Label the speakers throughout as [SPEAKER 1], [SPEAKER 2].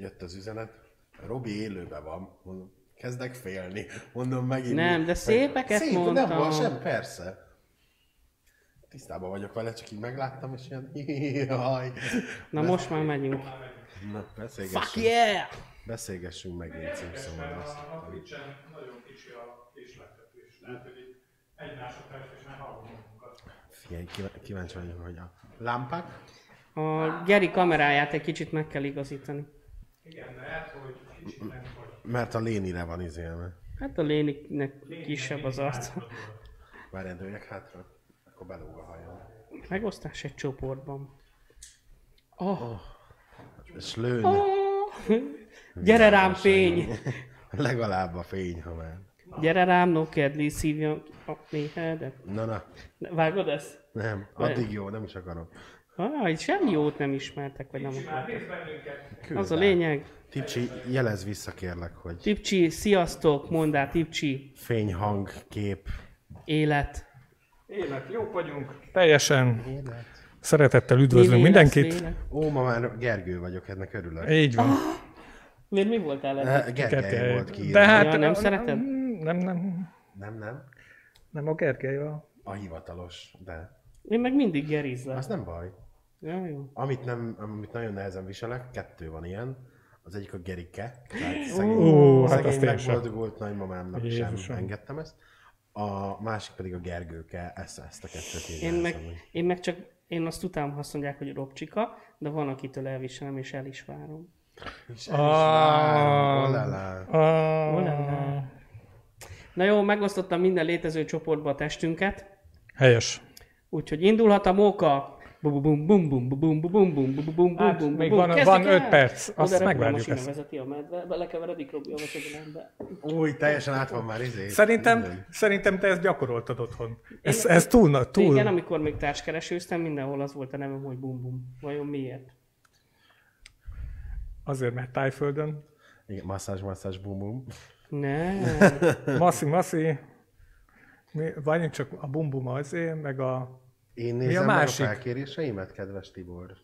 [SPEAKER 1] jött az üzenet, Robi élőben van, mondom, kezdek félni. Mondom megint.
[SPEAKER 2] Nem, de szépeket
[SPEAKER 1] Szép, nem
[SPEAKER 2] mondtam.
[SPEAKER 1] van sem, persze. Tisztában vagyok vele, csak így megláttam, és ilyen, jaj.
[SPEAKER 2] Na most már megyünk.
[SPEAKER 1] Na, beszélgessünk,
[SPEAKER 2] Fuck yeah!
[SPEAKER 1] beszélgessünk megint Simpsonról. azt.
[SPEAKER 3] A, Twitch-en nagyon kicsi a késleltetés. Lehet, hogy így egy másodperc, és már hallom.
[SPEAKER 1] Figyelj, kíváncsi vagyok, hogy a lámpák,
[SPEAKER 2] A Geri kameráját egy kicsit meg kell igazítani.
[SPEAKER 3] Igen, lehet, hogy kicsit nem vagy.
[SPEAKER 1] mert a Lénire van izélve.
[SPEAKER 2] Hát a Léniknek kisebb az arca.
[SPEAKER 1] Várjál, dőljek hátra, akkor belóg a hajam.
[SPEAKER 2] Megosztás egy csoportban. Oh.
[SPEAKER 1] És lőn,
[SPEAKER 2] Oh. Gyere rám fény!
[SPEAKER 1] legalább a fény, ha már.
[SPEAKER 2] Gyere rám, no kedli, szívjam a méhedet.
[SPEAKER 1] Na, na,
[SPEAKER 2] Vágod ezt?
[SPEAKER 1] nem, addig jó, nem is akarom.
[SPEAKER 2] Ah, itt semmi jót nem ismertek, vagy nem
[SPEAKER 3] Már
[SPEAKER 2] akartak.
[SPEAKER 3] nézd bennünket.
[SPEAKER 1] Küld
[SPEAKER 2] Az a lényeg.
[SPEAKER 1] Tipcsi, jelez vissza kérlek, hogy
[SPEAKER 2] Tipcsi, sziasztok, mondd át, Tipcsi,
[SPEAKER 1] fény, hang, kép.
[SPEAKER 2] élet.
[SPEAKER 3] Élet, jók vagyunk. Teljesen
[SPEAKER 1] Élet.
[SPEAKER 3] szeretettel
[SPEAKER 2] Mi
[SPEAKER 3] üdvözlünk mindenkit.
[SPEAKER 2] vélet?
[SPEAKER 1] Ó, ma már Gergő vagyok, ennek örülök.
[SPEAKER 3] Így van.
[SPEAKER 2] Miért mi voltál eddig?
[SPEAKER 1] Eh, Gergely
[SPEAKER 3] Gergely.
[SPEAKER 1] volt ki.
[SPEAKER 3] De hát
[SPEAKER 2] Ja, nem szereted?
[SPEAKER 3] Nem, nem.
[SPEAKER 1] Nem, nem.
[SPEAKER 3] Nem a Gergely van.
[SPEAKER 1] A hivatalos, de
[SPEAKER 2] Én meg mindig gerizlek.
[SPEAKER 1] az nem baj.
[SPEAKER 2] Ja, jó.
[SPEAKER 1] Amit, nem, amit nagyon nehezen viselek, kettő van ilyen. Az egyik a Gerike. Tehát szegény,
[SPEAKER 3] Ó, hát
[SPEAKER 1] szegény
[SPEAKER 3] sem.
[SPEAKER 1] megboldogult nagymamámnak sem
[SPEAKER 3] Jézusom.
[SPEAKER 1] engedtem ezt. A másik pedig a Gergőke, ezt, ezt a kettőt így
[SPEAKER 2] Én meg, én meg csak, én azt utálom, ha azt mondják, hogy robcsika, de van, akitől elviselem, és el is várom.
[SPEAKER 1] És el is várom, olala.
[SPEAKER 3] Ah,
[SPEAKER 2] Olala. Na jó, megosztottam minden létező csoportba a testünket,
[SPEAKER 3] Helyes.
[SPEAKER 2] úgyhogy indulhat a móka. Bum bum bum bum bum bum bum bum bum bum
[SPEAKER 3] Hát,
[SPEAKER 2] bum
[SPEAKER 3] még
[SPEAKER 2] bum.
[SPEAKER 3] van- van
[SPEAKER 2] el?
[SPEAKER 3] öt perc,
[SPEAKER 2] Oda
[SPEAKER 3] azt megvárjuk ezt.
[SPEAKER 2] vezeti a medve, belekeveredik Robi a vasedolembe.
[SPEAKER 1] Új, teljesen át van már izé.
[SPEAKER 3] Szerintem, szerintem te ezt gyakoroltad otthon. Ez, ez túl, na- túl.
[SPEAKER 2] Igen, amikor még társkeresőztem, mindenhol az volt a nevem, hogy bum bum. Vajon miért?
[SPEAKER 3] Azért, mert tájföldön.
[SPEAKER 1] Igen, masszázs, masszázs, bum bum.
[SPEAKER 2] Nem.
[SPEAKER 3] Massi, massi. Mi, csak a bumbum azért, meg a...
[SPEAKER 1] Én
[SPEAKER 3] a
[SPEAKER 1] nézem meg a
[SPEAKER 3] másik?
[SPEAKER 1] felkéréseimet, kedves Tibor.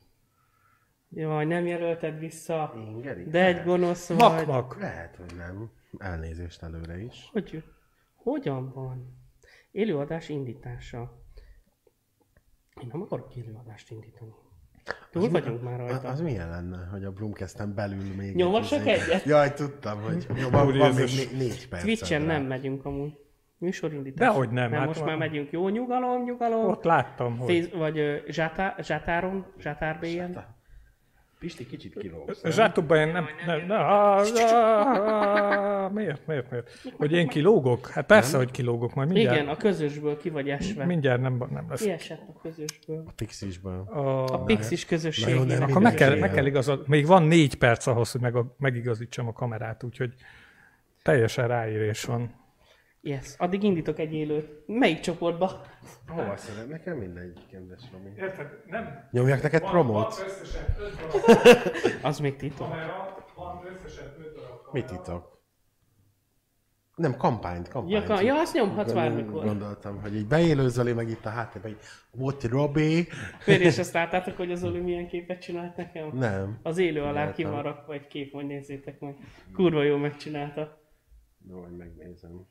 [SPEAKER 2] Jaj, nem jelölted vissza.
[SPEAKER 1] Én, Geri?
[SPEAKER 2] De egy gonosz vagy.
[SPEAKER 3] Mak-mak.
[SPEAKER 1] Lehet, hogy nem. Elnézést előre is.
[SPEAKER 2] Hogy, hogyan van? Élőadás indítása. Én nem akarok élőadást indítani. Túl vagyunk már
[SPEAKER 1] Az,
[SPEAKER 2] rajta.
[SPEAKER 1] az milyen lenne, hogy a Broomcast-en belül még...
[SPEAKER 2] Nyomossak
[SPEAKER 1] egy-
[SPEAKER 2] egyet?
[SPEAKER 1] Jaj, tudtam, hogy jó, van, van még né- négy perc.
[SPEAKER 2] Twitchen nem megyünk amúgy. Műsorindítás.
[SPEAKER 3] Dehogy nem,
[SPEAKER 2] Nem,
[SPEAKER 3] hát
[SPEAKER 2] most
[SPEAKER 3] van.
[SPEAKER 2] már megyünk. Jó, nyugalom, nyugalom.
[SPEAKER 3] Ott láttam, hogy...
[SPEAKER 2] Fész, vagy ö, zsátá, zsátáron, zsátár BN.
[SPEAKER 1] Pisti, kicsit kilógsz.
[SPEAKER 3] Zsátokban én nem... nem, nem ah, ah, miért, miért, miért? Hogy én kilógok? Hát persze, hogy kilógok, majd mindjárt,
[SPEAKER 2] Igen, a közösből ki vagy esve.
[SPEAKER 3] mindjárt nem, nem lesz.
[SPEAKER 2] Ki esett a közösből?
[SPEAKER 1] Pixisből.
[SPEAKER 3] A,
[SPEAKER 2] A Pixis
[SPEAKER 1] nem
[SPEAKER 3] akkor meg kell, meg kell igazod, még van négy perc ahhoz, hogy meg, megigazítsam a kamerát, úgyhogy teljesen ráírés van.
[SPEAKER 2] Yes, addig indítok egy élőt. Melyik csoportba?
[SPEAKER 1] Hova szeret? Nekem mindegy, kedves Romi.
[SPEAKER 3] Érted? Nem.
[SPEAKER 1] Nyomjak neked promót?
[SPEAKER 3] összesen öt darab
[SPEAKER 2] Az még titok.
[SPEAKER 3] kamera, van összesen öt darab kamera.
[SPEAKER 1] Mit titok? Nem, kampányt,
[SPEAKER 2] Ja,
[SPEAKER 1] kampányt.
[SPEAKER 2] ka- ja, azt nyomhatsz bármikor.
[SPEAKER 1] Gondoltam, hogy így beélő Zoli, meg itt a háttérben, hogy what Robi?
[SPEAKER 2] Férj, és azt láttátok, hogy az Oli milyen képet csinált nekem?
[SPEAKER 1] Nem.
[SPEAKER 2] Az élő alá ki van rakva egy kép, hogy nézzétek meg. Kurva jó megcsinálta.
[SPEAKER 1] Jó, hogy megnézem.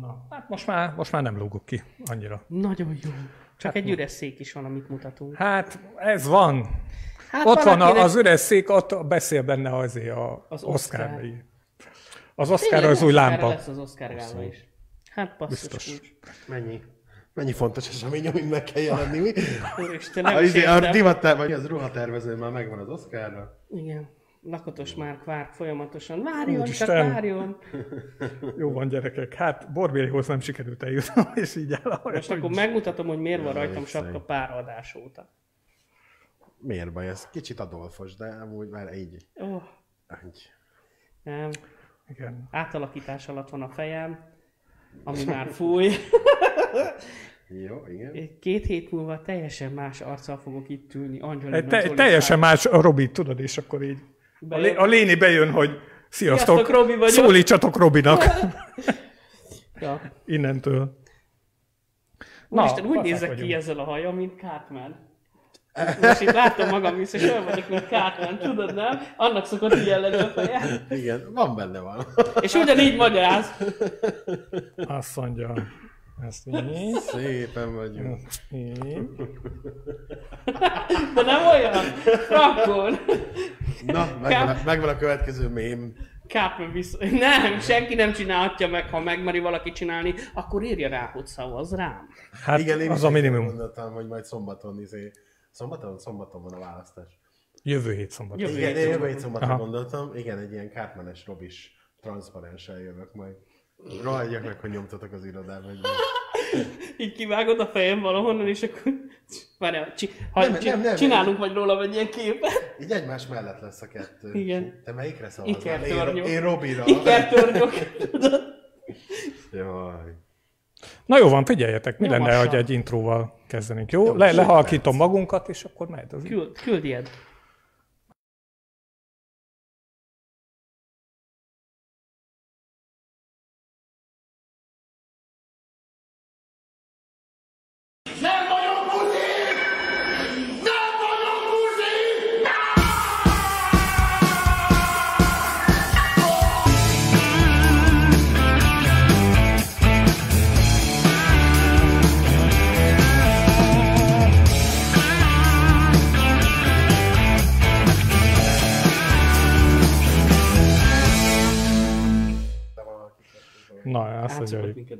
[SPEAKER 3] Na, hát most már, most már nem lógok ki annyira.
[SPEAKER 2] Nagyon jó. Csak egy üres szék is van, amit mutatunk.
[SPEAKER 3] Hát ez van.
[SPEAKER 2] Hát
[SPEAKER 3] Ott van a, az üres szék, ott beszél benne azért a,
[SPEAKER 2] Az
[SPEAKER 3] az Oscar.
[SPEAKER 2] Oscar.
[SPEAKER 3] Az Oscar
[SPEAKER 2] Tényleg
[SPEAKER 3] az új lámpa.
[SPEAKER 2] lesz az Oscar gála is. Hát basszus
[SPEAKER 3] Biztos.
[SPEAKER 1] Mennyi? Mennyi fontos esemény, amit meg kell jelenni, mi?
[SPEAKER 2] Úristen,
[SPEAKER 1] A,
[SPEAKER 2] nem
[SPEAKER 1] izé, a
[SPEAKER 2] értem.
[SPEAKER 1] divatterv, vagy az ruhatervező már megvan az Oscarra.
[SPEAKER 2] Igen. Lakatos már vár folyamatosan. Várjon,
[SPEAKER 3] Úristen.
[SPEAKER 2] csak várjon.
[SPEAKER 3] Jó van gyerekek, hát Borbélihoz nem sikerült eljutnom, és így el.
[SPEAKER 2] Most akkor megmutatom, hogy miért van rajtam sapka pár adás óta.
[SPEAKER 1] Miért baj? Ez kicsit adolfos, de amúgy már így.
[SPEAKER 2] Oh,
[SPEAKER 1] így.
[SPEAKER 2] nem.
[SPEAKER 3] Igen.
[SPEAKER 2] Átalakítás alatt van a fejem, ami már fúj.
[SPEAKER 1] Jó, igen.
[SPEAKER 2] Két hét múlva teljesen más arccal fogok itt ülni. Angelina
[SPEAKER 3] te, teljesen más a Robi, tudod, és akkor így. A,
[SPEAKER 2] Bejön.
[SPEAKER 3] a Léni bejön, hogy sziasztok,
[SPEAKER 2] Sziasztok, Robi vagyok.
[SPEAKER 3] szólítsatok Robinak
[SPEAKER 2] Ja.
[SPEAKER 3] innentől.
[SPEAKER 2] Na, Úristen, úgy nézek
[SPEAKER 3] vagyunk.
[SPEAKER 2] ki ezzel a hajam, mint Cartman. Most itt látom magam vissza, és olyan vagyok, mint Cartman, tudod, nem? Annak szokott ilyen lenni a feje.
[SPEAKER 1] Igen, van benne van.
[SPEAKER 2] És ugyanígy magyaráz.
[SPEAKER 3] Azt mondja, ezt így,
[SPEAKER 1] Szépen vagyunk.
[SPEAKER 3] így.
[SPEAKER 2] De nem olyan. Frankon.
[SPEAKER 1] Na, megvan a, megvan a következő mém.
[SPEAKER 2] Cartman vissza. Nem, senki nem csinálhatja meg, ha megmeri valaki csinálni, akkor írja rá, hogy szavaz rám.
[SPEAKER 3] Hát
[SPEAKER 1] Igen, én
[SPEAKER 3] az a minimum.
[SPEAKER 1] Gondoltam, hogy majd szombaton izé... Szombaton? Szombaton van a választás.
[SPEAKER 3] Jövő hét szombat.
[SPEAKER 2] Jövő
[SPEAKER 1] Igen, én jövő hét szombaton
[SPEAKER 3] Aha.
[SPEAKER 1] gondoltam. Igen, egy ilyen kártmenes robis transzparenssel jövök majd. Rohadjak meg, hogy nyomtatok az irodába.
[SPEAKER 2] Így kivágod a fejem valahonnan, és akkor... Várjál, csi... ha
[SPEAKER 1] Nem,
[SPEAKER 2] csi...
[SPEAKER 1] nem, nem.
[SPEAKER 2] csinálunk majd róla egy ilyen képet.
[SPEAKER 1] így egymás mellett lesz a kettő.
[SPEAKER 2] Igen.
[SPEAKER 1] Te melyikre szavazol? Én, én Robira.
[SPEAKER 2] Ikertörnyok.
[SPEAKER 1] Jaj.
[SPEAKER 3] Na jó van, figyeljetek, mi lenne,
[SPEAKER 2] Nyomassam.
[SPEAKER 3] hogy egy intróval kezdenénk, jó?
[SPEAKER 1] Jó,
[SPEAKER 3] Le, lehalkítom magunkat, és akkor megy az
[SPEAKER 2] Küld, küld ilyet.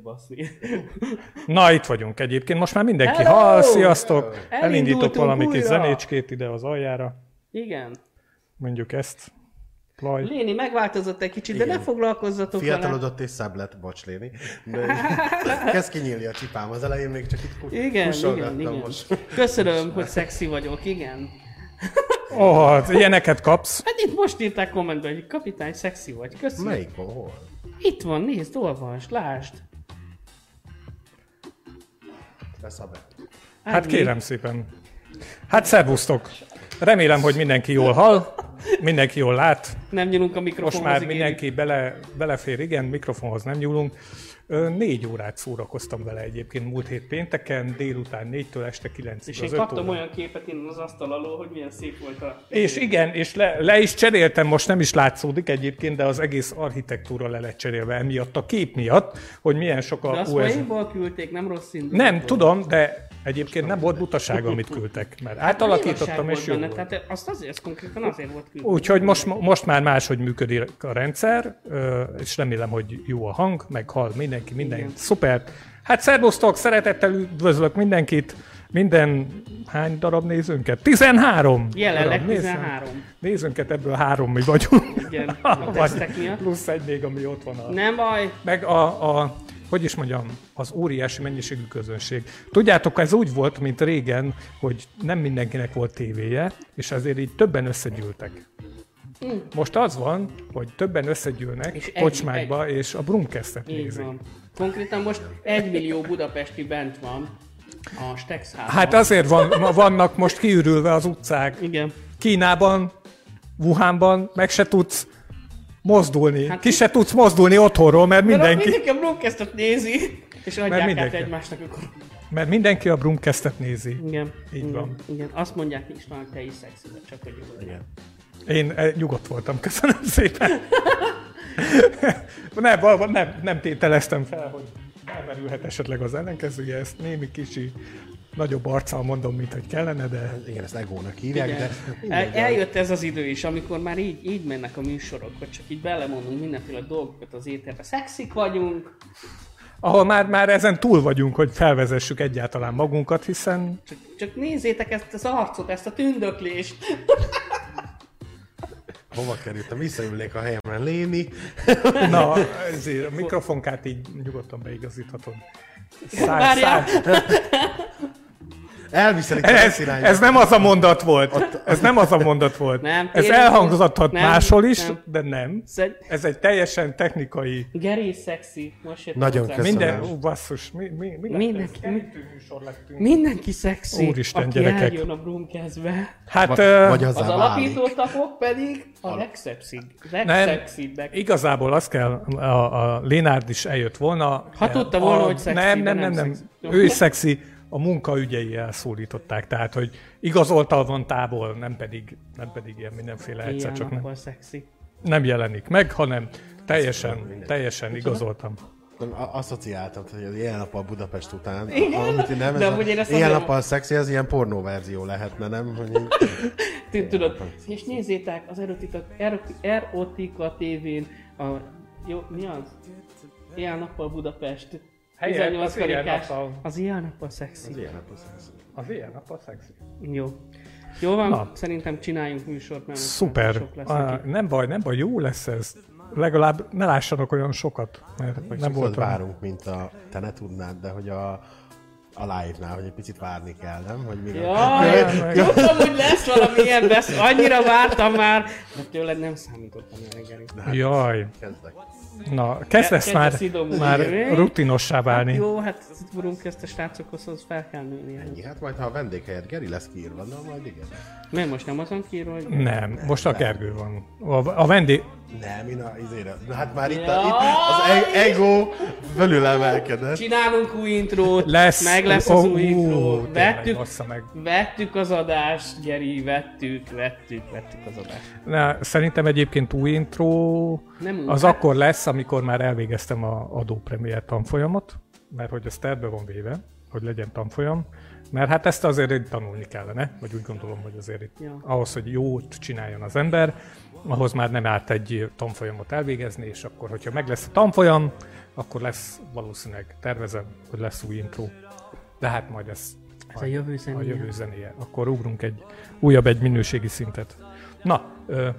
[SPEAKER 2] Baszni.
[SPEAKER 3] Na, itt vagyunk egyébként. Most már mindenki
[SPEAKER 2] Hello!
[SPEAKER 3] hall, sziasztok! Elindítok
[SPEAKER 2] Elindultunk
[SPEAKER 3] valami kis zenécskét ide az aljára.
[SPEAKER 2] Igen.
[SPEAKER 3] Mondjuk ezt. Plaj.
[SPEAKER 2] Léni megváltozott egy kicsit, de
[SPEAKER 1] Igen.
[SPEAKER 2] ne foglalkozzatok vele.
[SPEAKER 1] Fiatalodott és szebb lett, bocs Léni. De kezd kinyílni a csipám az elején, még csak itt
[SPEAKER 2] Igen, igen, igen.
[SPEAKER 1] most.
[SPEAKER 2] Köszönöm, hogy szexi vagyok, igen.
[SPEAKER 3] Ó, oh, ilyeneket kapsz.
[SPEAKER 2] Hát itt most írták kommentbe, hogy kapitány szexi vagy. Köszönöm.
[SPEAKER 1] Melyik van, hol?
[SPEAKER 2] Itt van, nézd, olvasd, lásd.
[SPEAKER 1] Lesz a be.
[SPEAKER 3] Hát kérem szépen. Hát szervusztok. Remélem, hogy mindenki jól hall, mindenki jól lát.
[SPEAKER 2] Nem nyúlunk a mikrofonhoz.
[SPEAKER 3] Most már
[SPEAKER 2] ígérjük.
[SPEAKER 3] mindenki bele, belefér, igen, mikrofonhoz nem nyúlunk. Négy órát szórakoztam vele egyébként múlt hét pénteken, délután négytől este kilencig.
[SPEAKER 2] És én kaptam
[SPEAKER 3] óra.
[SPEAKER 2] olyan képet innen az asztal alól, hogy milyen szép volt a...
[SPEAKER 3] És igen, és le, le is cseréltem, most nem is látszódik egyébként, de az egész architektúra le lett cserélve emiatt, a kép miatt, hogy milyen sok
[SPEAKER 2] De
[SPEAKER 3] a
[SPEAKER 2] azt
[SPEAKER 3] USB.
[SPEAKER 2] küldték, nem rossz indulat
[SPEAKER 3] Nem, tudom, de egyébként nem volt butaság, amit küldtek, mert
[SPEAKER 2] Hát
[SPEAKER 3] átalakítottam,
[SPEAKER 2] Igazság
[SPEAKER 3] és jó
[SPEAKER 2] benne, Tehát azt azért, ez konkrétan azért volt küldve.
[SPEAKER 3] Úgyhogy most, most már máshogy működik a rendszer, és remélem, hogy jó a hang, meg hall mindenki, minden
[SPEAKER 2] Igen.
[SPEAKER 3] szuper. Hát szervusztok, szeretettel üdvözlök mindenkit, minden, hány darab nézőnket? 13!
[SPEAKER 2] Jelenleg
[SPEAKER 3] darab néző-
[SPEAKER 2] 13.
[SPEAKER 3] Nézőnket ebből három mi vagyunk.
[SPEAKER 2] Igen, a miatt.
[SPEAKER 3] Plusz egy még, ami ott van. A...
[SPEAKER 2] Nem baj,
[SPEAKER 3] Meg a, a, hogy is mondjam, az óriási mennyiségű közönség. Tudjátok, ez úgy volt, mint régen, hogy nem mindenkinek volt tévéje, és ezért így többen összegyűltek. Most az van, hogy többen összegyűlnek
[SPEAKER 2] És
[SPEAKER 3] és
[SPEAKER 2] egy-
[SPEAKER 3] kocsmákba, és a Brumkesztet
[SPEAKER 2] így
[SPEAKER 3] nézik.
[SPEAKER 2] van. Konkrétan most egy millió budapesti bent van a Stex házban.
[SPEAKER 3] Hát azért van, vannak most kiürülve az utcák.
[SPEAKER 2] Igen.
[SPEAKER 3] Kínában, Wuhanban meg se tudsz mozdulni.
[SPEAKER 2] Hát
[SPEAKER 3] Ki se tudsz mozdulni otthonról, mert
[SPEAKER 2] Mindenki,
[SPEAKER 3] mindenki,
[SPEAKER 2] mindenki a broadcastot nézi, és adják át
[SPEAKER 3] mindenki.
[SPEAKER 2] egymásnak akkor.
[SPEAKER 3] mert mindenki a Brumkesztet nézi.
[SPEAKER 2] Igen.
[SPEAKER 3] Így
[SPEAKER 2] igen,
[SPEAKER 3] van.
[SPEAKER 2] Igen. Azt mondják István, hogy te is szexi csak hogy jó.
[SPEAKER 1] Igen.
[SPEAKER 3] Én eh, nyugodt voltam, köszönöm szépen. nem, nem, nem tételeztem fel, hogy elmerülhet esetleg az ellenkezője, ezt némi kicsi nagyobb arccal mondom, mint hogy kellene, de
[SPEAKER 1] Igen, ezt egónak hívják,
[SPEAKER 2] Igen.
[SPEAKER 1] de mindegy,
[SPEAKER 2] eljött ez az idő is, amikor már így, így mennek a műsorok, hogy csak így belemondunk mindenféle dolgokat az éterbe. Szexik vagyunk,
[SPEAKER 3] ahol már, már ezen túl vagyunk, hogy felvezessük egyáltalán magunkat, hiszen
[SPEAKER 2] csak, csak nézzétek ezt az arcot, ezt a tündöklést.
[SPEAKER 1] hova kerültem? Visszaülnék a helyemre léni.
[SPEAKER 3] na, ezért a mikrofonkát így nyugodtan beigazíthatod. Száll,
[SPEAKER 2] Várjál.
[SPEAKER 3] Száll.
[SPEAKER 1] Elviszelik a
[SPEAKER 3] Ez,
[SPEAKER 1] irányba.
[SPEAKER 3] ez nem az a mondat volt. Ez nem az a mondat volt.
[SPEAKER 2] Nem,
[SPEAKER 3] ez
[SPEAKER 2] tényleg
[SPEAKER 3] elhangzhathat
[SPEAKER 2] nem,
[SPEAKER 3] máshol is,
[SPEAKER 2] nem.
[SPEAKER 3] de nem. Ez egy teljesen technikai
[SPEAKER 2] Geri szexi. Most jött
[SPEAKER 1] Nagyon
[SPEAKER 2] hozzá.
[SPEAKER 1] köszönöm.
[SPEAKER 3] Minden, ó, basszus, mi, mi, mi
[SPEAKER 2] Mindenki-. Mindenki szexi,
[SPEAKER 3] Úristen,
[SPEAKER 2] aki
[SPEAKER 3] gyerekek.
[SPEAKER 2] eljön a Brumkezbe.
[SPEAKER 3] Hát
[SPEAKER 1] Vagy,
[SPEAKER 3] ö,
[SPEAKER 1] vagy
[SPEAKER 2] Az
[SPEAKER 1] azzá
[SPEAKER 2] alapító tagok pedig a legszexig, legszexibbek.
[SPEAKER 3] igazából az kell, a, a Lénárd is eljött volna.
[SPEAKER 2] Ha tudta volna,
[SPEAKER 3] a,
[SPEAKER 2] hogy szexi,
[SPEAKER 3] Nem, nem, nem,
[SPEAKER 2] nem
[SPEAKER 3] nem. Ő is szexi. A munkaügyei elszólították. Tehát, hogy igazoltal van távol, nem pedig, nem pedig ilyen mindenféle egyszer csak nem,
[SPEAKER 2] szexi.
[SPEAKER 3] nem jelenik meg, hanem teljesen, teljesen igazoltam.
[SPEAKER 1] A- Asszociáltam, hogy az ilyen nappal Budapest után,
[SPEAKER 2] Igen,
[SPEAKER 1] amit én nem,
[SPEAKER 2] de
[SPEAKER 1] ez
[SPEAKER 2] amúgy én
[SPEAKER 1] a,
[SPEAKER 2] ezt
[SPEAKER 1] ilyen
[SPEAKER 2] azért-
[SPEAKER 1] nappal szexi, ez ilyen pornó verzió lehetne, nem? Hogy így,
[SPEAKER 2] Tudod, és nézzétek az Erotika, Erotika, tévén a... Jó, mi az? Éjjel-nappal Budapest.
[SPEAKER 3] Helyett,
[SPEAKER 2] 18
[SPEAKER 3] az
[SPEAKER 2] karikás. Az éjjel-nappal szexi.
[SPEAKER 1] az ilyen nappal szexi.
[SPEAKER 3] Az ilyen nap a szexi.
[SPEAKER 2] Jó. Jó van,
[SPEAKER 3] Na.
[SPEAKER 2] szerintem csináljunk műsort, mert
[SPEAKER 3] Szuper.
[SPEAKER 2] Sok lesz neki.
[SPEAKER 3] nem baj, nem baj, jó lesz ez. Legalább ne lássanak olyan sokat, mert
[SPEAKER 1] Meg
[SPEAKER 3] nem volt
[SPEAKER 1] várunk, mint a, te ne tudnád, de hogy a, a live-nál, hogy egy picit várni kell, nem? Hogy mire...
[SPEAKER 2] Jaj, tudtam, hogy lesz valami ilyen besz... Annyira vártam már, de tőled nem számítottam ilyen reggeli.
[SPEAKER 3] Jaj,
[SPEAKER 1] Kezdek.
[SPEAKER 3] Na, kezd lesz
[SPEAKER 2] Kezd
[SPEAKER 3] már, már rutinossá válni.
[SPEAKER 2] Jó, hát burunk ezt a srácokhoz, az fel kell nőni.
[SPEAKER 1] Ennyi, hát majd ha a vendéghelyet Geri lesz kiírva, na majd igen.
[SPEAKER 2] Mert most nem azon kírva, hogy...
[SPEAKER 3] Nem, most a Gergő van. A, a vendég...
[SPEAKER 1] Nem, én a izére. Na, hát már itt, a, itt az e- ego fölül emelkedett.
[SPEAKER 2] Csinálunk új intrót,
[SPEAKER 3] Lesz.
[SPEAKER 2] meg lesz az új
[SPEAKER 3] ú,
[SPEAKER 2] intro.
[SPEAKER 3] tényleg,
[SPEAKER 2] Vettük,
[SPEAKER 3] meg.
[SPEAKER 2] vettük az adást, Geri, vettük, vettük, vettük az adást.
[SPEAKER 3] Na, szerintem egyébként új intro
[SPEAKER 2] Nem új,
[SPEAKER 3] az
[SPEAKER 2] hát-
[SPEAKER 3] akkor lesz, amikor már elvégeztem a Adobe Premiere tanfolyamot, mert hogy ez terve van véve, hogy legyen tanfolyam, mert hát ezt azért itt tanulni kellene, vagy úgy gondolom, hogy azért itt
[SPEAKER 2] Ja.
[SPEAKER 3] ahhoz, hogy jót csináljon az ember, ahhoz már nem árt egy tanfolyamot elvégezni, és akkor, hogyha meg lesz a tanfolyam, akkor lesz valószínűleg, tervezem, hogy lesz új intro. De hát majd ez
[SPEAKER 2] Ez a jövő
[SPEAKER 3] a jövő zenéje. Akkor ugrunk egy újabb, egy minőségi szintet. Na, ö,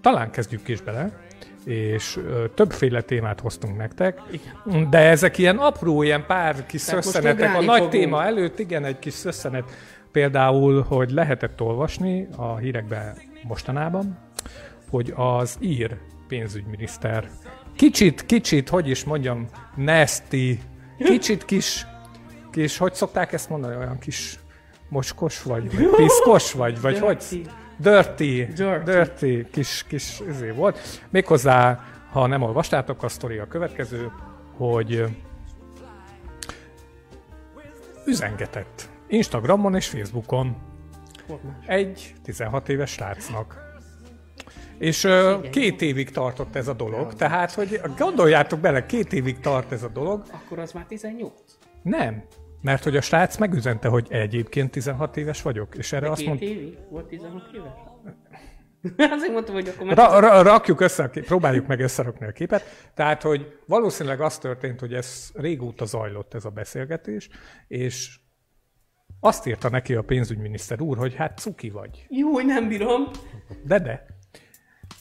[SPEAKER 3] talán kezdjük is bele, és ö, többféle témát hoztunk nektek,
[SPEAKER 2] Igen.
[SPEAKER 3] de ezek ilyen apró, ilyen pár kis
[SPEAKER 2] Tehát
[SPEAKER 3] szösszenetek. A nagy
[SPEAKER 2] fogunk.
[SPEAKER 3] téma előtt, igen, egy kis szösszenet. Például, hogy lehetett olvasni a hírekben mostanában, hogy az ír pénzügyminiszter kicsit, kicsit, hogy is mondjam, nasty, kicsit kis, kis, hogy szokták ezt mondani, olyan kis mocskos vagy, vagy piszkos vagy, vagy hogy?
[SPEAKER 2] Dirty.
[SPEAKER 3] Dirty,
[SPEAKER 2] Dirty.
[SPEAKER 3] dirty, kis, kis izé volt. Méghozzá, ha nem olvastátok, a sztori a következő, hogy üzengetett Instagramon és Facebookon egy 16 éves srácnak. És ö, két évig tartott ez a dolog, tehát, hogy gondoljátok bele, két évig tart ez a dolog.
[SPEAKER 2] Akkor az már 18.
[SPEAKER 3] Nem, mert hogy a srác megüzente, hogy egyébként 16 éves vagyok, és erre
[SPEAKER 2] De
[SPEAKER 3] azt
[SPEAKER 2] két
[SPEAKER 3] mondta,
[SPEAKER 2] évig? Volt 16 éves? Azért mondtam, hogy akkor már...
[SPEAKER 3] Ra, ra, rakjuk össze, kép- próbáljuk meg összerakni a képet. Tehát, hogy valószínűleg az történt, hogy ez régóta zajlott ez a beszélgetés, és azt írta neki a pénzügyminiszter úr, hogy hát cuki vagy.
[SPEAKER 2] Jó, nem bírom.
[SPEAKER 3] De de.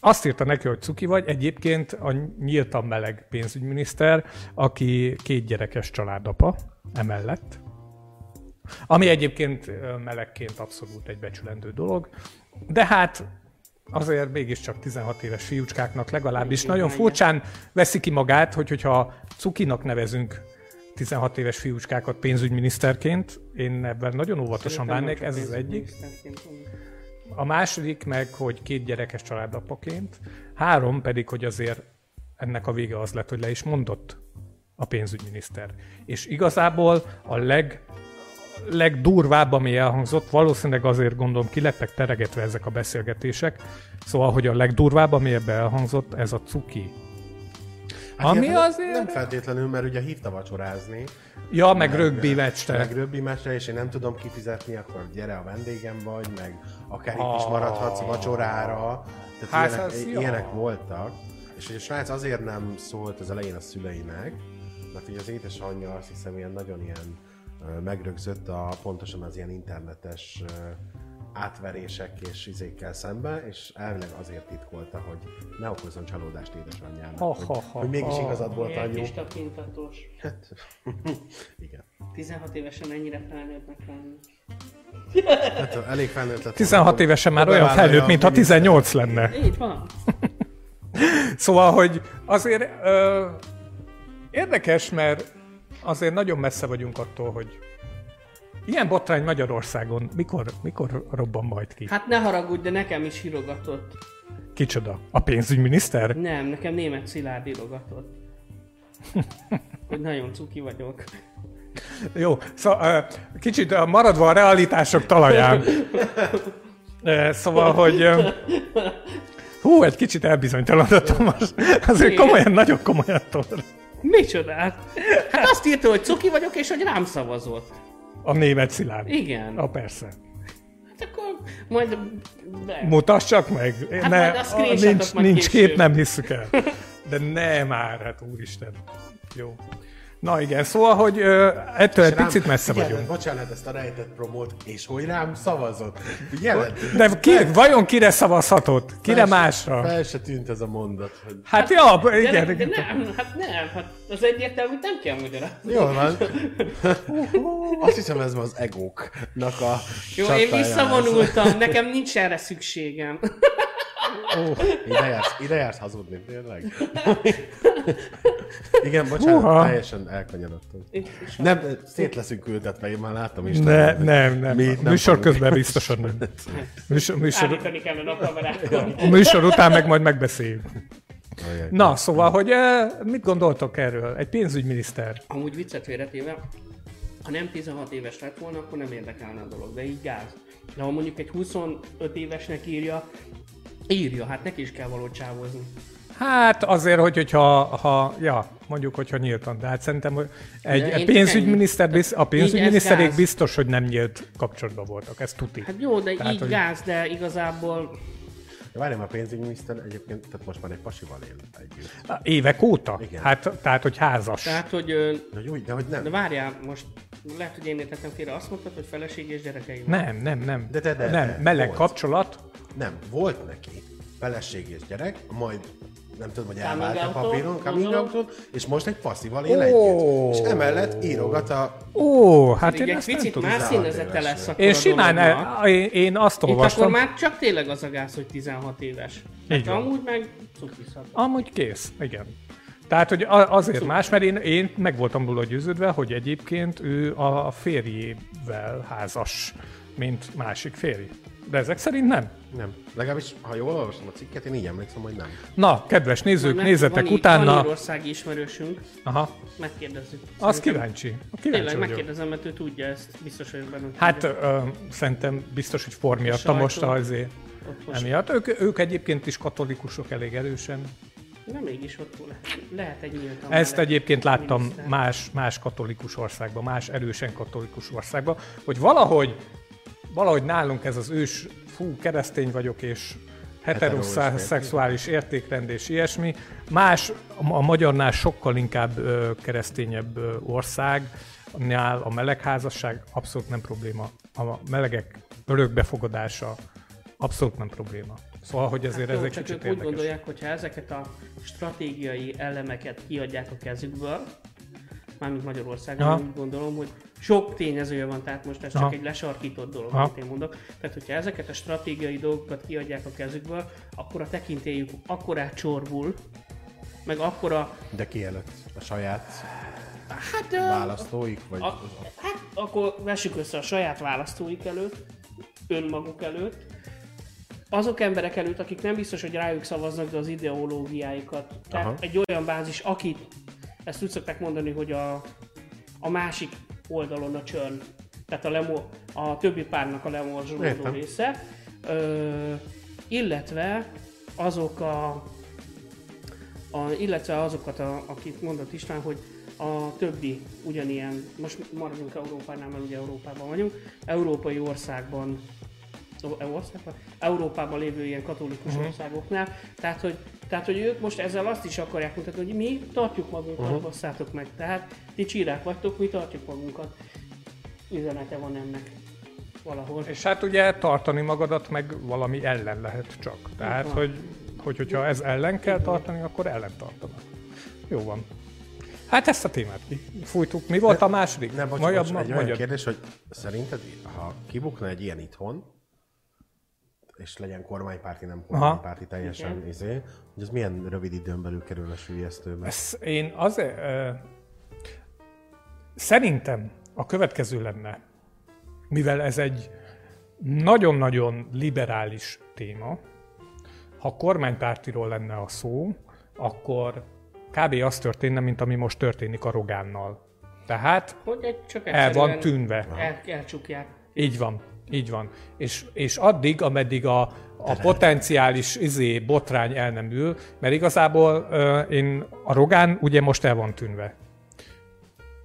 [SPEAKER 3] Azt írta neki, hogy cuki vagy. Egyébként a nyíltan meleg pénzügyminiszter, aki két gyerekes családapa emellett. Ami egyébként melegként abszolút egy becsülendő dolog. De hát azért mégiscsak 16 éves fiúcskáknak legalábbis nagyon furcsán veszi ki magát, hogy hogyha cukinak nevezünk 16 éves fiúcskákat pénzügyminiszterként, én ebben nagyon óvatosan bánnék, ez az egyik. A második meg, hogy két gyerekes családapaként, három pedig, hogy azért ennek a vége az lett, hogy le is mondott a pénzügyminiszter. És igazából a leg, legdurvább, ami elhangzott, valószínűleg azért gondolom ki lettek teregetve ezek a beszélgetések, szóval, hogy a legdurvább, ami ebbe elhangzott, ez a cuki. Ami
[SPEAKER 1] ilyen
[SPEAKER 3] azért-
[SPEAKER 1] Nem feltétlenül, mert ugye hívta vacsorázni,
[SPEAKER 3] Ja, meg rögbi meccsre.
[SPEAKER 1] meg röbbi meccsre, és én nem tudom kifizetni, akkor gyere a vendégem vagy, meg akár itt is maradhatsz vacsorára. Tehát
[SPEAKER 3] Hát
[SPEAKER 1] ilyenek,
[SPEAKER 3] jó.
[SPEAKER 1] ilyenek voltak. És hogy a srác azért nem szólt az elején a szüleinek, mert ugye az édesanyja azt hiszem ilyen nagyon ilyen megrögzött a, pontosan az ilyen internetes átverések és izékkel szembe, és elvileg azért titkolta, hogy ne okozzon csalódást édesanyjának.
[SPEAKER 3] Ha,
[SPEAKER 1] hogy,
[SPEAKER 3] ha, ha,
[SPEAKER 1] hogy mégis
[SPEAKER 3] ha.
[SPEAKER 1] igazad volt
[SPEAKER 2] kis tapintatós.
[SPEAKER 1] Hát, igen.
[SPEAKER 2] 16 évesen ennyire felnőttnek lenni.
[SPEAKER 1] Hát elég felnőtt lett.
[SPEAKER 3] 16 évesen már olyan felnőtt, mintha
[SPEAKER 1] miniszter.
[SPEAKER 3] 18 lenne.
[SPEAKER 2] Így van.
[SPEAKER 3] Szóval, hogy azért ö, érdekes, mert azért nagyon messze vagyunk attól, hogy ilyen botrány Magyarországon mikor, mikor robban majd ki?
[SPEAKER 2] Hát ne haragudj, de nekem is írogatott.
[SPEAKER 3] Kicsoda? A pénzügyminiszter?
[SPEAKER 2] Nem, nekem német Szilárd írogatott. hogy nagyon cuki vagyok.
[SPEAKER 3] Jó, szóval kicsit maradva a realitások talaján. Szóval, hogy... Hú, egy kicsit elbizonytalanodtam most. Azért komolyan, nagyon komolyan tol.
[SPEAKER 2] Micsodát? Hát azt írta, hogy cuki vagyok, és hogy rám szavazott.
[SPEAKER 3] A német szilárd.
[SPEAKER 2] Igen.
[SPEAKER 3] A persze.
[SPEAKER 2] Hát akkor majd... De.
[SPEAKER 3] Mutass csak meg.
[SPEAKER 2] Hát majd a
[SPEAKER 3] nincs,
[SPEAKER 2] majd
[SPEAKER 3] nincs
[SPEAKER 2] később.
[SPEAKER 3] kép, nem hiszük el. De ne már, hát úristen. Jó. Na igen, szóval, hogy ö, ettől egy picit messze
[SPEAKER 1] Figyelj,
[SPEAKER 3] vagyunk.
[SPEAKER 1] Bocsánat, ezt a rejtett promót, és hogy rám szavazott. Figyeled?
[SPEAKER 3] De ki, vajon kire szavazhatott? Kire
[SPEAKER 1] Fel se-
[SPEAKER 3] másra?
[SPEAKER 1] Fel se tűnt ez a mondat. Hogy...
[SPEAKER 3] Hát ja,
[SPEAKER 2] De,
[SPEAKER 3] igen.
[SPEAKER 2] de, de nem, hát nem, hát az egyértelmű, nem kell magyarázni.
[SPEAKER 1] Jól van. Azt hiszem ez az egóknak a
[SPEAKER 2] Jó, én visszavonultam, nekem nincs erre szükségem.
[SPEAKER 1] Ide jársz, ide jársz hazudni, tényleg? Igen, bocsánat,
[SPEAKER 3] Húha.
[SPEAKER 1] teljesen elkanyarodtam. Nem, szét leszünk ültetve, én már látom is.
[SPEAKER 3] Ne, nem, nem.
[SPEAKER 1] Mi
[SPEAKER 3] A műsor közben biztosan nem. Műsor, műsor,
[SPEAKER 2] a
[SPEAKER 3] műsor után meg majd megbeszéljük. Na, szóval, hogy eh, mit gondoltok erről? Egy pénzügyminiszter.
[SPEAKER 2] Amúgy viccet félretéve, ha nem 16 éves lett volna, akkor nem érdekelne a dolog, de így gáz. De ha mondjuk egy 25 évesnek írja, írja, hát neki is kell valót csávozni.
[SPEAKER 3] Hát azért, hogy, hogyha, ha, ja, mondjuk, hogyha nyíltan, de hát szerintem hogy egy,
[SPEAKER 2] én
[SPEAKER 3] pénzügyminiszter, biz, a pénzügyminiszterék biztos, hogy nem nyílt kapcsolatban voltak, ez tuti.
[SPEAKER 2] Hát jó, de
[SPEAKER 3] Tehát,
[SPEAKER 2] így
[SPEAKER 3] hogy-
[SPEAKER 2] gáz, de igazából
[SPEAKER 1] De Várjál, a pénzügyminiszter egyébként, tehát most már egy pasival él együtt.
[SPEAKER 3] Évek óta?
[SPEAKER 1] Igen.
[SPEAKER 3] Hát, tehát, hogy házas.
[SPEAKER 2] Tehát, hogy... ö,
[SPEAKER 1] De úgy, de hogy nem.
[SPEAKER 2] De várjál, most lehet, hogy én értettem félre. Azt mondtad, hogy feleség és gyerekei van.
[SPEAKER 3] Nem, nem, nem.
[SPEAKER 1] De, de, de,
[SPEAKER 3] nem,
[SPEAKER 1] de,
[SPEAKER 3] meleg
[SPEAKER 1] volt.
[SPEAKER 3] kapcsolat.
[SPEAKER 1] Nem, volt neki feleség és gyerek, majd nem tudom, hogy elvált a papíron, coming out és most egy passzival él
[SPEAKER 3] Ó.
[SPEAKER 1] együtt. És emellett írogat a...
[SPEAKER 3] Ó, hát
[SPEAKER 2] Pedig
[SPEAKER 3] én ezt nem
[SPEAKER 2] picit más
[SPEAKER 1] 16
[SPEAKER 2] színezete lesz akkor
[SPEAKER 3] Én
[SPEAKER 2] a
[SPEAKER 3] simán, el, én, én azt
[SPEAKER 2] Itt akkor
[SPEAKER 3] olvastam.
[SPEAKER 2] már csak tényleg az a gáz, hogy 16 éves. Hát
[SPEAKER 3] van.
[SPEAKER 2] amúgy meg cukizhat.
[SPEAKER 3] Amúgy kész, igen. Tehát, hogy azért más, mert én, én meg voltam róla győződve, hogy egyébként ő a férjével házas, mint másik férj. De ezek szerint nem.
[SPEAKER 1] Nem. Legalábbis, ha jól olvasom a cikket, én így emlékszem, hogy nem.
[SPEAKER 3] Na, kedves nézők,
[SPEAKER 2] Mert
[SPEAKER 3] nézzetek
[SPEAKER 2] van
[SPEAKER 3] utána.
[SPEAKER 2] Van írországi ismerősünk,
[SPEAKER 3] Aha,
[SPEAKER 2] megkérdezzük.
[SPEAKER 3] az kíváncsi. Kíváncsi
[SPEAKER 2] Tényleg
[SPEAKER 3] vagyok.
[SPEAKER 2] megkérdezem, mert ő tudja ezt, biztos vagyok benne.
[SPEAKER 3] Hát ö, szerintem biztos, hogy for miatt a
[SPEAKER 2] sajtó.
[SPEAKER 3] most azért. Emiatt. Ők, ők egyébként is katolikusok elég erősen.
[SPEAKER 2] nem mégis ott le- lehet egy nyíltan.
[SPEAKER 3] Ezt egyébként láttam
[SPEAKER 2] miniszter.
[SPEAKER 3] más, más katolikus országban, más erősen katolikus országban, hogy valahogy, valahogy nálunk ez az ős, fú, keresztény vagyok, és heteroszexuális értékrend és ilyesmi. Más, a magyarnál sokkal inkább ö, keresztényebb ö, országnál a melegházasság abszolút nem probléma. A melegek örökbefogadása abszolút nem probléma. Szóval, hogy ezért
[SPEAKER 2] Hát
[SPEAKER 3] ez
[SPEAKER 2] jó,
[SPEAKER 3] egy
[SPEAKER 2] csak
[SPEAKER 3] kicsit
[SPEAKER 2] ők úgy
[SPEAKER 3] érdekes.
[SPEAKER 2] gondolják, hogy ha ezeket a stratégiai elemeket kiadják a kezükből, mármint Magyarországon,
[SPEAKER 3] Aha.
[SPEAKER 2] én úgy gondolom, hogy sok tényezője van, tehát most ez csak
[SPEAKER 3] Aha.
[SPEAKER 2] egy lesarkított dolog,
[SPEAKER 3] Aha.
[SPEAKER 2] amit én mondok. Tehát, hogyha ezeket a stratégiai dolgokat kiadják a kezükből, akkor a tekintélyük akkorát csorbul, meg akkora,
[SPEAKER 1] De ki előtt? A saját
[SPEAKER 2] hát,
[SPEAKER 1] választóik? Vagy...
[SPEAKER 2] a, hát akkor vessük össze a saját választóik előtt, önmaguk előtt, azok emberek előtt, akik nem biztos, hogy rájuk szavaznak, de az ideológiáikat. Tehát
[SPEAKER 1] Aha.
[SPEAKER 2] egy olyan bázis, akit, ezt úgy szokták mondani, hogy a, a másik oldalon a csörn, tehát a, lemo, a többi párnak a lemorzsolódó része, ö, illetve azok a, a, illetve azokat, a, akik mondott István, hogy a többi ugyanilyen, most maradjunk Európánál, mert ugye Európában vagyunk, európai országban, országban? Európában lévő ilyen katolikus uh-huh. országoknál, tehát hogy, tehát hogy ők most ezzel azt is akarják mutatni, hogy mi tartjuk magunkat,
[SPEAKER 3] Mhm.
[SPEAKER 2] uh-huh. basszátok meg, tehát ti csírák vagytok, mi tartjuk magunkat. Üzenete van ennek valahol.
[SPEAKER 3] És hát ugye tartani magadat meg valami ellen lehet csak. Tehát, hogy, hogy hogyha ez ellen kell tartani, akkor ellen tartanak. Jó van. Hát ezt a témát fújtuk. Mi volt a második?
[SPEAKER 1] Nem, bocs, bocs, egy olyan kérdés, hogy szerinted, ha kibukna egy ilyen itthon, és legyen kormánypárti, nem kormánypárti, teljesen
[SPEAKER 2] Igen.
[SPEAKER 1] izé, hogy az milyen rövid időn belül kerül a sülyeztőbe?
[SPEAKER 3] Ez én azért... Ö, szerintem a következő lenne, mivel ez egy nagyon-nagyon liberális téma, ha kormánypártiról lenne a szó, akkor kb. az történne, mint ami most történik a Rogánnal. Tehát
[SPEAKER 2] Hogy egy csak
[SPEAKER 3] el van tűnve.
[SPEAKER 2] El, elcsukják.
[SPEAKER 3] Így van, így van. És, és addig, ameddig a, a potenciális izé, botrány el nem ül, mert igazából uh, én a Rogán ugye most el van tűnve.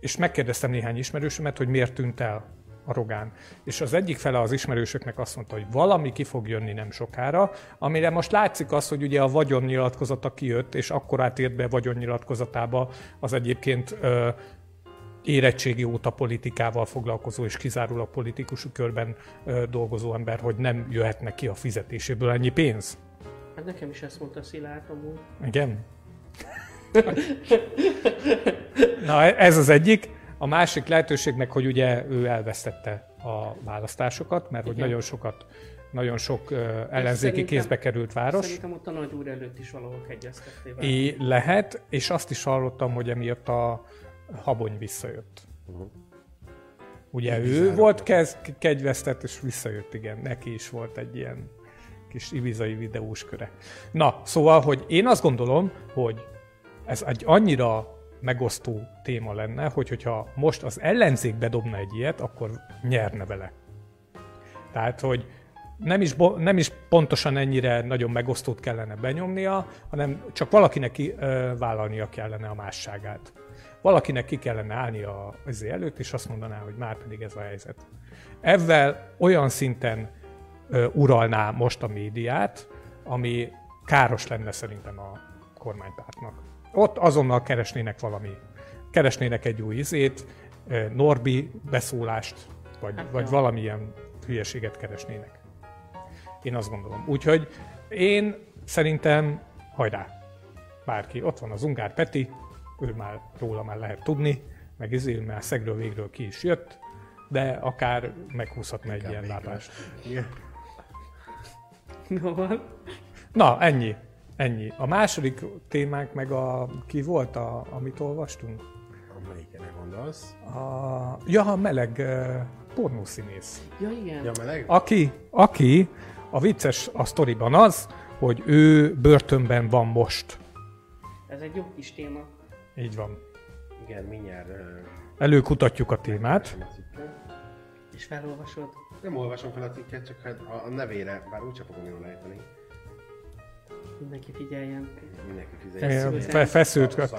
[SPEAKER 3] És megkérdeztem néhány ismerősömet, hogy miért tűnt el a Rogán. És az egyik fele az ismerősöknek azt mondta, hogy valami ki fog jönni nem sokára, amire most látszik az, hogy ugye a vagyonnyilatkozata kijött, és akkor átért be vagyonnyilatkozatába az egyébként ö, érettségi óta politikával foglalkozó és kizárólag politikusú körben dolgozó ember, hogy nem jöhetne ki a fizetéséből ennyi pénz.
[SPEAKER 2] Hát nekem is ezt mondta Szilárd amúgy.
[SPEAKER 3] Igen? Na, ez az egyik. A másik lehetőség meg, hogy ugye ő elvesztette a választásokat, mert hogy
[SPEAKER 2] Igen.
[SPEAKER 3] nagyon sokat, nagyon sok ö, ellenzéki kézbe került város.
[SPEAKER 2] Szerintem ott a nagy úr előtt is valahol.
[SPEAKER 3] É, lehet, és azt is hallottam, hogy emiatt a habony visszajött. Ugye ő
[SPEAKER 1] Ibizára
[SPEAKER 3] volt
[SPEAKER 1] volt.
[SPEAKER 3] kez, kegyvesztett, és visszajött, igen. Neki is volt egy ilyen kis ibizai videós köre. Na, szóval, hogy én azt gondolom, hogy ez egy annyira megosztó téma lenne, hogy hogyha most az ellenzék bedobna egy ilyet, akkor nyerne vele. Tehát, hogy nem is, nem is pontosan ennyire nagyon megosztót kellene benyomnia, hanem csak valakinek ki, ö, vállalnia kellene a másságát. Valakinek ki kellene állni a ezé előtt, és azt mondaná, hogy már pedig ez a helyzet. Ezzel olyan szinten ö, uralná most a médiát, ami káros lenne szerintem a kormánypártnak. Ott azonnal keresnének valami, keresnének egy új izét, Norbi beszólást, vagy,
[SPEAKER 2] Hát
[SPEAKER 3] vagy
[SPEAKER 2] jó.
[SPEAKER 3] valamilyen hülyeséget keresnének. Én azt gondolom. Úgyhogy én szerintem hajrá, bárki. Ott van az Ungár Peti, ő már róla már lehet tudni, meg izé, már szegről végről ki is jött, de akár meghúzhatna egy ilyen lábást.
[SPEAKER 1] Igen.
[SPEAKER 2] Van.
[SPEAKER 3] Na, ennyi. Ennyi. A második témánk meg a... Ki volt, a, amit olvastunk?
[SPEAKER 1] Amelyikre gondolsz?
[SPEAKER 3] A, ja, a meleg uh, pornószínész.
[SPEAKER 2] Ja, igen.
[SPEAKER 1] Ja, meleg?
[SPEAKER 3] Aki, aki a vicces a sztoriban az, hogy ő börtönben van most.
[SPEAKER 2] Ez egy jó kis téma.
[SPEAKER 3] Így van.
[SPEAKER 1] Igen, mindjárt... ö,
[SPEAKER 3] Előkutatjuk a témát.
[SPEAKER 1] a.
[SPEAKER 2] És felolvasod.
[SPEAKER 1] Nem olvasom fel a cikket, csak hát a, a nevére, bár úgyse fogom jól ejteni.
[SPEAKER 2] Mindenki figyeljen.
[SPEAKER 1] Mindenki fizet.
[SPEAKER 3] fe- feszült.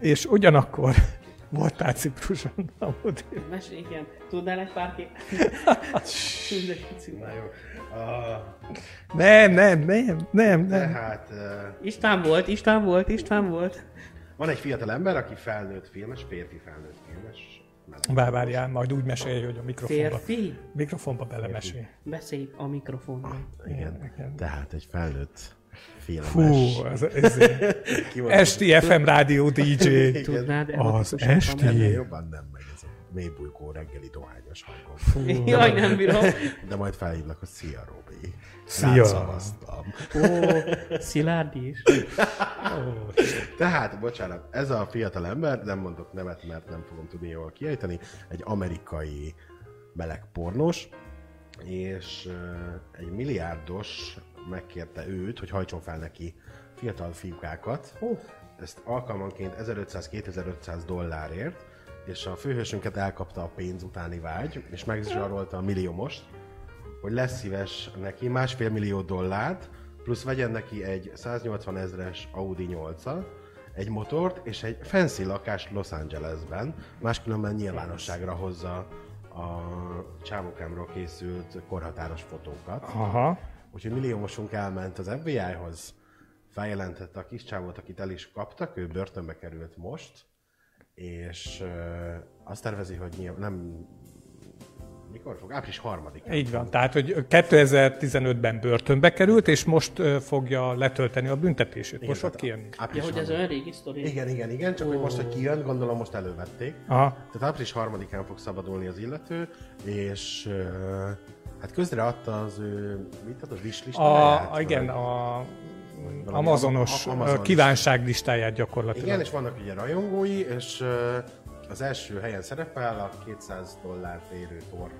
[SPEAKER 3] És ugyanakkor voltál Cipruson. amúgy.
[SPEAKER 2] Mes, igen. Tudnál egy pár kép?
[SPEAKER 1] Na jó. Uh,
[SPEAKER 3] Nem, nem, nem, nem, nem.
[SPEAKER 1] tehát uh,
[SPEAKER 2] István volt, István volt, István volt.
[SPEAKER 1] Van egy fiatal ember, aki felnőtt filmes, férfi felnőtt filmes.
[SPEAKER 3] Vár, várjál, majd úgy mesélj, hogy a mikrofonba,
[SPEAKER 2] Férfi?
[SPEAKER 3] mikrofonba belemesél.
[SPEAKER 2] Beszélj a mikrofonba.
[SPEAKER 1] Igen.
[SPEAKER 3] igen.
[SPEAKER 1] Tehát egy felnőtt filmes.
[SPEAKER 3] Fú, ez, ez
[SPEAKER 1] volt
[SPEAKER 3] esti FM rádió DJ.
[SPEAKER 1] Igen.
[SPEAKER 2] Tudnád
[SPEAKER 3] Az esti.
[SPEAKER 1] Ennél jobban nem megy ez a mélybújkó reggeli dohányos hangom.
[SPEAKER 2] Jaj, nem bírom.
[SPEAKER 1] De majd felhívlak, hogy szia, Robi.
[SPEAKER 3] Szia.
[SPEAKER 1] Szavaztam.
[SPEAKER 2] Ó, Szilárd is.
[SPEAKER 1] Tehát, bocsánat, ez a fiatal ember, nem mondok nevet, mert nem fogom tudni jól kiejteni, egy amerikai meleg pornos, és egy milliárdos megkérte őt, hogy hajtson fel neki fiatal fiúkákat. Ezt alkalmanként 1500-2500 dollárért, és a főhősünket elkapta a pénz utáni vágy, és megzsarolta a milliómost, hogy lesz szíves neki másfél millió dollárt, plusz vegyen neki egy 180 ezres Audi 8 egy motort és egy fancy lakást Los Angelesben, máskülönben nyilvánosságra hozza a csávókámról készült korhatáros fotókat.
[SPEAKER 3] Aha.
[SPEAKER 1] Úgyhogy milliómosunk elment az FBI-hoz, feljelentette a kis csávót, akit el is kaptak, ő börtönbe került most, és azt tervezi, hogy nyilv- nem... Mikor fog? Április harmadikán.
[SPEAKER 3] Így van. Tehát, hogy 2015-ben börtönbe került, és most fogja letölteni a büntetését. Most fog kijönni.
[SPEAKER 2] Ja,
[SPEAKER 1] április
[SPEAKER 2] hogy ez
[SPEAKER 1] harmadik-
[SPEAKER 2] olyan régi sztori.
[SPEAKER 1] Igen, igen, igen, csak hogy most, hogy kijön, gondolom most elővették.
[SPEAKER 3] Aha.
[SPEAKER 1] Tehát április harmadikán fog szabadulni az illető, és hát közre adta az ő, mit ad, a wishlist
[SPEAKER 3] A, igen, a Amazonos
[SPEAKER 1] Am-
[SPEAKER 3] Amazon
[SPEAKER 1] Amazon
[SPEAKER 3] kívánságlistáját gyakorlatilag.
[SPEAKER 1] Igen, és vannak ugye rajongói, és az első helyen szerepel a 200 dollárt érő tor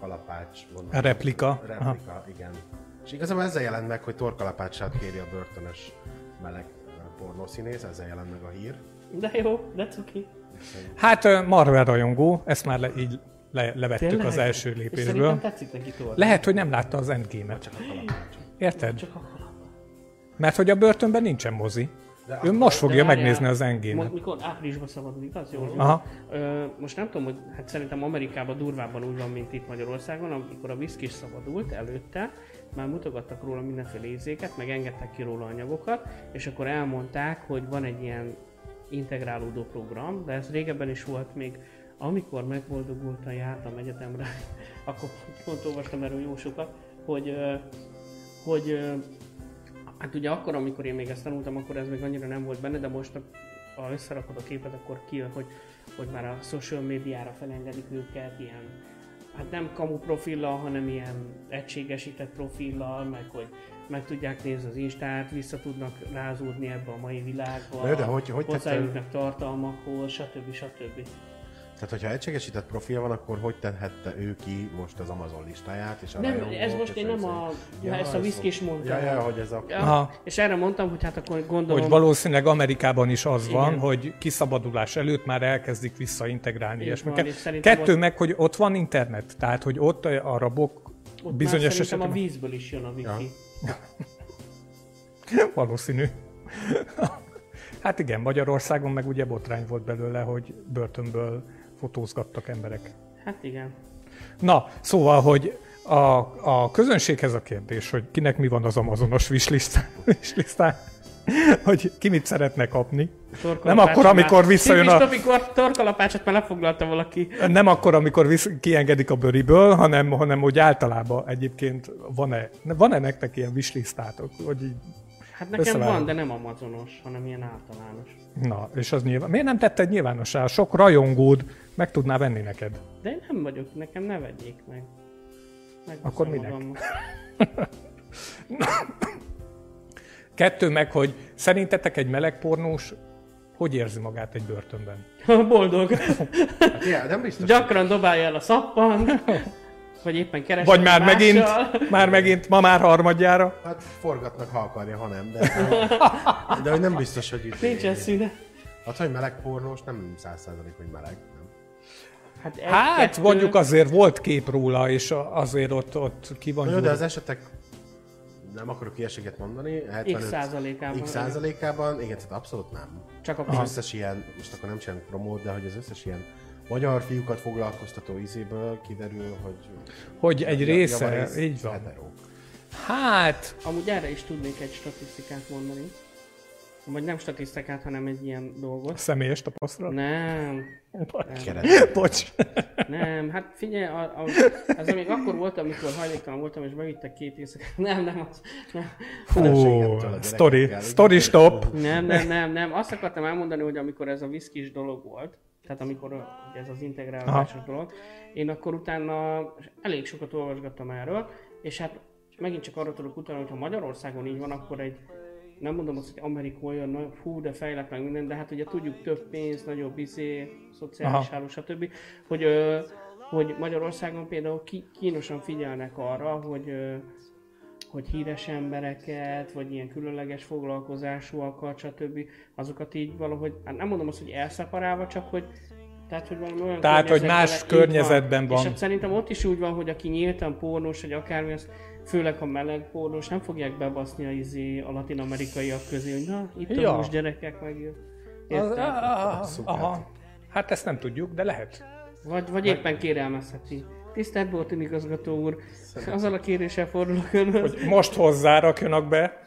[SPEAKER 1] kalapács. Gondolom.
[SPEAKER 3] A replika.
[SPEAKER 1] Replika, igen. És igazából ezzel jelent meg, hogy torkalapácsát kéri a börtönös meleg ö, pornószínész, ezzel jelent meg a hír.
[SPEAKER 2] De jó, that's okay.
[SPEAKER 3] Hát ö, Marvel rajongó, ezt már le, így le, levettük
[SPEAKER 2] Tényleg?
[SPEAKER 3] az első
[SPEAKER 2] És
[SPEAKER 3] lépésből.
[SPEAKER 2] tetszik neki.
[SPEAKER 3] Lehet, hogy nem látta az Endgame-et.
[SPEAKER 1] Csak a kalapácsot.
[SPEAKER 3] Érted?
[SPEAKER 2] Csak akkor.
[SPEAKER 3] Mert hogy a börtönben nincsen mozi.
[SPEAKER 1] De akkor-
[SPEAKER 3] most fogja megnézni az Endgame-et.
[SPEAKER 2] mo- Mikor áprilisban szabadul, igaz? Jól.
[SPEAKER 3] Aha.
[SPEAKER 2] Ö, most nem tudom, hogy hát szerintem Amerikában durvábban úgy van, mint itt Magyarországon, amikor a whisky is szabadult előtte, már mutogattak róla mindenféle ízéket, meg engedtek ki róla anyagokat, és akkor elmondták, hogy van egy ilyen integrálódó program, de ez régebben is volt még, amikor megboldogultan jártam egyetemre, akkor pont olvastam erről jó sokat, hogy, hogy Hát ugye akkor, amikor én még ezt tanultam, akkor ez még annyira nem volt benne, de most, a- ha összerakod a képet, akkor kijön, hogy, hogy már a social médiára felengedik őket, ilyen, hát nem kamu profillal, hanem ilyen egységesített profillal, meg hogy meg tudják nézni az Instát, vissza tudnak rázódni ebbe a mai világba,
[SPEAKER 1] jó, de hogy- hogy
[SPEAKER 2] hozzájutnak tartalmakhoz, stb. stb.
[SPEAKER 1] Tehát, hogyha egységesített profil van, akkor hogy tehette ő ki most az Amazon listáját? És a
[SPEAKER 2] Nem,
[SPEAKER 1] rajongók,
[SPEAKER 2] ez most én nem a, ja, ezt a
[SPEAKER 1] ez
[SPEAKER 2] whisky is
[SPEAKER 1] fog-
[SPEAKER 2] mondta.
[SPEAKER 1] Ja, ja, hogy ez a...
[SPEAKER 2] Ja,
[SPEAKER 3] Aha.
[SPEAKER 2] és erre mondtam, hogy hát akkor gondolom...
[SPEAKER 3] Hogy valószínűleg Amerikában is az van,
[SPEAKER 2] Igen.
[SPEAKER 3] hogy kiszabadulás előtt már elkezdik visszaintegrálni ilyesmiket.
[SPEAKER 2] van,
[SPEAKER 3] Kettő
[SPEAKER 2] ott-
[SPEAKER 3] meg, hogy ott van internet, tehát hogy ott a rabok
[SPEAKER 2] Ott
[SPEAKER 3] bizonyos
[SPEAKER 2] szerintem a
[SPEAKER 3] esetben
[SPEAKER 2] vízből is jön a wifi.
[SPEAKER 1] Ja.
[SPEAKER 3] valószínű. hát igen, Magyarországon meg ugye botrány volt belőle, hogy börtönből fotózgattak emberek.
[SPEAKER 2] Hát igen.
[SPEAKER 3] Na, szóval, hogy a, a közönséghez a kérdés, hogy kinek mi van az Amazonos wishlist- wishlistán, hogy ki mit szeretne kapni. Nem akkor, amikor visszajön a...
[SPEAKER 2] amikor torkalapácsot már lefoglalta valaki.
[SPEAKER 3] Nem akkor, amikor visz, kiengedik a bőriből, hanem, hanem hogy általában egyébként van-e, van-e nektek ilyen wishlistátok, hogy így,
[SPEAKER 2] Hát nekem
[SPEAKER 3] Összevágom.
[SPEAKER 2] van, de nem amazonos, hanem ilyen általános.
[SPEAKER 3] na, és az nyilván, miért nem tetted nyilvánossá? Sok rajongód meg tudná venni neked.
[SPEAKER 2] De én nem vagyok, nekem ne vegyék meg. Megveszem
[SPEAKER 3] Akkor minek? Kettő meg, hogy szerintetek egy meleg pornós hogy érzi magát egy börtönben?
[SPEAKER 2] Boldog.
[SPEAKER 1] Hát, ja, nem biztos,
[SPEAKER 2] Gyakran dobálja el a szappan. Vagy éppen keres.
[SPEAKER 3] Vagy már megint, már megint, ma már harmadjára?
[SPEAKER 1] Hát forgatnak, ha akarja, ha nem, de, de hogy nem biztos, hogy itt...
[SPEAKER 2] Nincsen szüne.
[SPEAKER 1] Hát, hogy meleg pornós, nem száz százalék, hogy meleg. Nem.
[SPEAKER 2] Hát, egy,
[SPEAKER 3] Hát
[SPEAKER 2] kettő,
[SPEAKER 3] mondjuk azért volt kép róla, és azért ott, ott ki van
[SPEAKER 1] jó, de az esetek nem akarok ilyeséget mondani, 75
[SPEAKER 2] X százalékában.
[SPEAKER 1] X százalékában, igen, tehát abszolút nem.
[SPEAKER 2] Csak a
[SPEAKER 1] Az összes ilyen, most akkor nem csinálunk promót, de hogy az összes ilyen magyar fiúkat foglalkoztató izéből kiderül, hogy...
[SPEAKER 3] Hogy egy része,
[SPEAKER 1] javarész
[SPEAKER 3] így van.
[SPEAKER 1] Hetero.
[SPEAKER 3] Hát,
[SPEAKER 2] Amúgy erre is tudnék egy statisztikát mondani. Vagy nem statisztikát, hanem egy ilyen dolgot.
[SPEAKER 3] személyes tapasztalat?
[SPEAKER 2] Nem,
[SPEAKER 1] Keret.
[SPEAKER 3] Bocs.
[SPEAKER 2] nem, hát figyelj, a, a, ez még akkor volt, amikor hajléktalan voltam, és bevittek két éjszakát. Nem, nem, az, nem,
[SPEAKER 1] a
[SPEAKER 3] story, story stop.
[SPEAKER 2] nem, nem, nem, nem. Azt akartam elmondani, hogy amikor ez a viszkis dolog volt, tehát amikor ugye ez az integrálásos dolog, én akkor utána elég sokat olvasgattam erről, és hát megint csak arra tudok utalni, hogy ha Magyarországon így van, akkor egy nem mondom azt, hogy Amerika olyan, na, hú, de fejlett meg minden, de hát ugye tudjuk több pénz, nagyobb izé, szociális háló, stb. Hogy, hogy Magyarországon például ki, kínosan figyelnek arra, hogy hogy híres embereket, vagy ilyen különleges foglalkozásúakat, stb. azokat így valahogy, hát nem mondom azt, hogy elszeparálva, csak hogy tehát, hogy valami olyan
[SPEAKER 3] Tehát, hogy más környezetben van.
[SPEAKER 2] És hát szerintem ott is úgy van, hogy aki nyíltan pornós, vagy akármi, azt főleg a meleg pornós, nem fogják bebaszni a, izé, a latin-amerikaiak közé, hogy na, itt
[SPEAKER 3] Ja.
[SPEAKER 2] a most gyerekek meg
[SPEAKER 3] Az,
[SPEAKER 2] Érted?
[SPEAKER 1] Szuper.
[SPEAKER 3] aha. Hát ezt nem tudjuk, de lehet.
[SPEAKER 2] Vagy, vagy éppen kérelmezheti. Tisztelt Bolton igazgató úr, azzal a kéréssel fordulok önhöz.
[SPEAKER 3] Hogy most hozzá rakjanak be,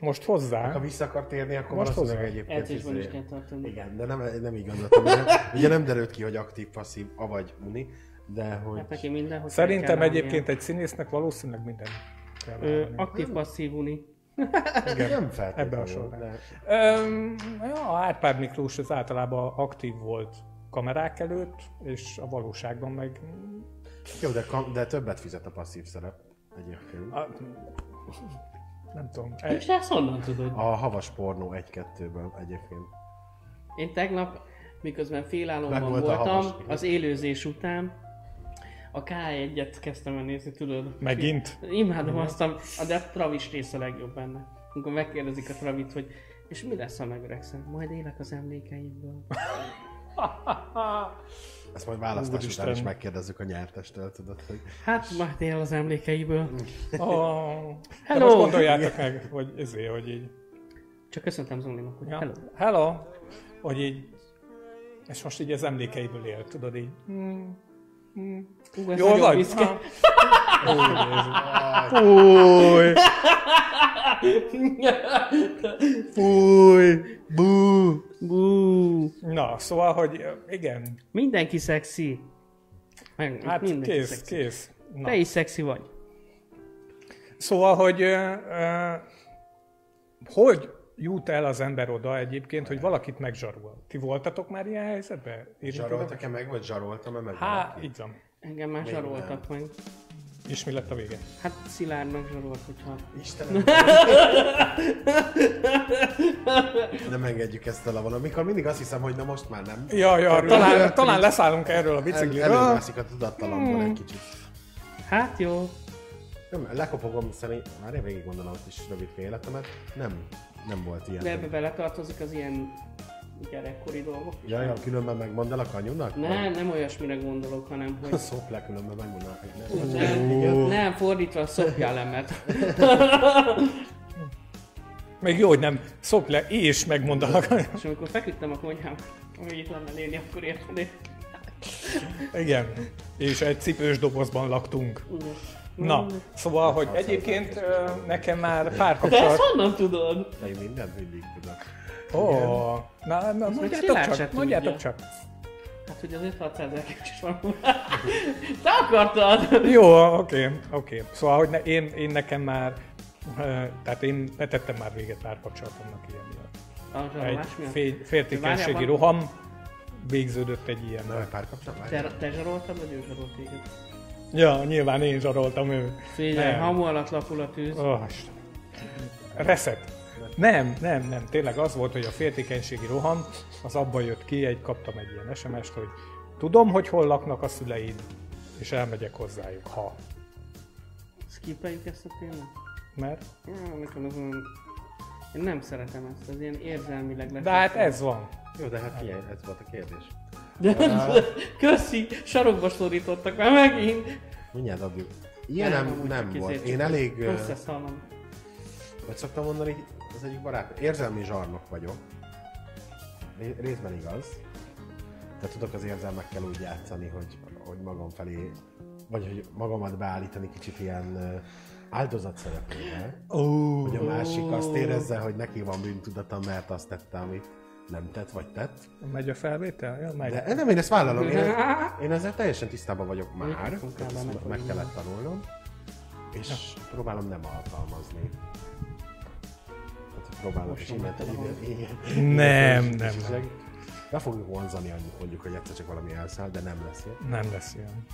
[SPEAKER 3] most hozzá.
[SPEAKER 1] Ha vissza akar térni, akkor
[SPEAKER 3] Most
[SPEAKER 1] valószínűleg
[SPEAKER 3] hozzá.
[SPEAKER 1] egyébként...
[SPEAKER 2] Edzésben is kell tartani.
[SPEAKER 1] Igen, de nem, nem így gondoltam. Ugye, nem derült ki, hogy aktív, passzív, avagy uni, de hogy...
[SPEAKER 2] Hát neki minden, hogy
[SPEAKER 3] Szerintem
[SPEAKER 2] kell
[SPEAKER 3] egyébként egy színésznek valószínűleg minden
[SPEAKER 2] Ö, aktív passzív uni.
[SPEAKER 1] Igen, nem
[SPEAKER 3] Ebbe a
[SPEAKER 1] feltétlenül.
[SPEAKER 3] sorban. Öm, ja, Árpád Miklós az általában aktív volt kamerák előtt, és a valóságban meg...
[SPEAKER 1] Jó, de, kam- de többet fizet a passzív szerep egyébként.
[SPEAKER 3] A, nem tudom. E,
[SPEAKER 2] És ezt honnan tudod?
[SPEAKER 1] A havas pornó egy-kettőből egyébként.
[SPEAKER 2] Én tegnap, miközben félállomban
[SPEAKER 1] Meg volt a
[SPEAKER 2] voltam,
[SPEAKER 1] havas.
[SPEAKER 2] az élőzés után a K1-et kezdtem el nézni, tudod?
[SPEAKER 3] Megint?
[SPEAKER 2] Imádom azt, a, a de Travis rész a legjobb benne. amikor megkérdezik a Travit, hogy és mi lesz, ha megöregszem? Majd élek az emlékeimből.
[SPEAKER 1] Ezt majd választás
[SPEAKER 3] Úristen.
[SPEAKER 1] után is megkérdezzük a nyertestől, tudod, hogy
[SPEAKER 2] Hát majd él az emlékeiből.
[SPEAKER 3] Oh, de
[SPEAKER 2] Hello!
[SPEAKER 3] most gondoljátok meg, hogy ezért, hogy így...
[SPEAKER 2] Csak köszöntem Zolinak, hogy
[SPEAKER 3] Ja.
[SPEAKER 2] hello.
[SPEAKER 3] Hello! Hogy így... És most így az emlékeiből él, tudod így.
[SPEAKER 2] Ú, ez
[SPEAKER 3] Jól
[SPEAKER 2] nagyon
[SPEAKER 3] vagy?
[SPEAKER 2] büszke.
[SPEAKER 3] Ah. Fúj! Bú!
[SPEAKER 2] Bú.
[SPEAKER 3] Na, szóval, hogy igen,
[SPEAKER 2] Mindenki szexi. Meg,
[SPEAKER 3] hát
[SPEAKER 2] mindenki
[SPEAKER 3] kész,
[SPEAKER 2] szexi.
[SPEAKER 3] kész. Na.
[SPEAKER 2] Te is szexi vagy.
[SPEAKER 3] Szóval, hogy ö, hogy jut el az ember oda egyébként, hogy valakit megzsarol? Ti voltatok már ilyen helyzetben?
[SPEAKER 1] Zsaroltak-e meg, vagy zsaroltam-e meg?
[SPEAKER 3] Há,
[SPEAKER 1] valaki?
[SPEAKER 3] így van.
[SPEAKER 2] Engem már
[SPEAKER 1] Még
[SPEAKER 2] zsaroltak meg.
[SPEAKER 3] És mi lett a vége?
[SPEAKER 2] Hát Szilárdnak zsarolt, hogyha...
[SPEAKER 1] Istenem. nem engedjük ezt el a vonal. Mikor mindig azt hiszem, hogy na most már nem.
[SPEAKER 3] Ja, ja, talán, talán
[SPEAKER 1] így
[SPEAKER 3] leszállunk erről a
[SPEAKER 1] El,
[SPEAKER 3] bicikliről.
[SPEAKER 1] előmászik a tudattalamból egy kicsit.
[SPEAKER 2] Hát jó.
[SPEAKER 1] Nem, lekopogom, szerint, már én végig gondolom is rövid életemet. Nem, nem volt ilyen.
[SPEAKER 2] De ebbe beletartozik az ilyen gyerekkori dolgok is.
[SPEAKER 1] Ja, ja, különben megmondanak anyunak?
[SPEAKER 2] Nem, nem olyasmire gondolok, hanem hogy...
[SPEAKER 1] Szop le, különben megmondanak.
[SPEAKER 2] Nem,
[SPEAKER 1] Igen.
[SPEAKER 2] nem, fordítva a szopjelemet.
[SPEAKER 3] Még jó, hogy nem szop le, és megmondanak.
[SPEAKER 2] És amikor feküdtem a konyhám, hogy itt lenne léni, akkor érted.
[SPEAKER 3] Igen. És egy cipős dobozban laktunk. Na, szóval, hogy egyébként nekem már pár
[SPEAKER 2] De ezt
[SPEAKER 3] kapcsolat...
[SPEAKER 2] honnan tudod?
[SPEAKER 1] Én mindent mindig tudok.
[SPEAKER 3] Ó, na, na, mondjátok
[SPEAKER 2] se
[SPEAKER 3] csak, mondjátok
[SPEAKER 2] tudja.
[SPEAKER 3] csak.
[SPEAKER 2] Hát, hogy azért 600 ezer is van. Te akartad!
[SPEAKER 3] Jó, oké, oké. Szóval, hogy ne, én, én nekem már, tehát én betettem már véget párkapcsolatomnak ilyen miatt. Egy fél, féltékenységi roham végződött egy ilyen.
[SPEAKER 1] Nem, párkapcsolat?
[SPEAKER 2] Te, te zsaroltad, vagy ő zsarolt téged?
[SPEAKER 3] Ja, nyilván én zsaroltam ő.
[SPEAKER 2] Figyelj, hamu alatt lapul a tűz.
[SPEAKER 3] Oh. Reset. Nem, nem, nem. Tényleg az volt, hogy a féltékenységi roham az abban jött ki, egy kaptam egy ilyen SMS-t, hogy tudom, hogy hol laknak a szüleid, és elmegyek hozzájuk, ha.
[SPEAKER 2] Skippeljük ezt a témát?
[SPEAKER 3] Mert?
[SPEAKER 2] Ah, nekem az olyan... Én nem szeretem ezt, az ilyen érzelmileg
[SPEAKER 3] De hát ez van.
[SPEAKER 1] Jó, de hát figyelj, ez volt a kérdés.
[SPEAKER 2] De, köszi, sarokba szorítottak már megint.
[SPEAKER 1] Mindjárt adjuk. Ilyen nem, nem
[SPEAKER 2] csak
[SPEAKER 1] volt. Én elég,
[SPEAKER 2] Összeszalom.
[SPEAKER 1] hogy szoktam mondani, az egyik barát, érzelmi zsarnok vagyok. Ré- Részben igaz. Tehát tudok az érzelmekkel úgy játszani, hogy, hogy magam felé, vagy hogy magamat beállítani kicsit ilyen áldozat szerepébe.
[SPEAKER 3] Ó,
[SPEAKER 1] Hogy a másik azt érezze, hogy neki van bűntudata, mert azt tette, amit nem tett, vagy tett.
[SPEAKER 3] megy a felvétel? Ja, megy.
[SPEAKER 1] De nem, én ezt vállalom. Én, én ezzel teljesen tisztában vagyok már. Ezt
[SPEAKER 2] meg
[SPEAKER 1] kellett tanulnom. És próbálom nem alkalmazni. Innen
[SPEAKER 2] nyomod
[SPEAKER 1] igen,
[SPEAKER 3] Nem, nem, nem.
[SPEAKER 1] Be fogjuk vonzani annyit mondjuk, hogy egyszer csak valami elszáll, de nem lesz ilyen.
[SPEAKER 3] Nem lesz ilyen.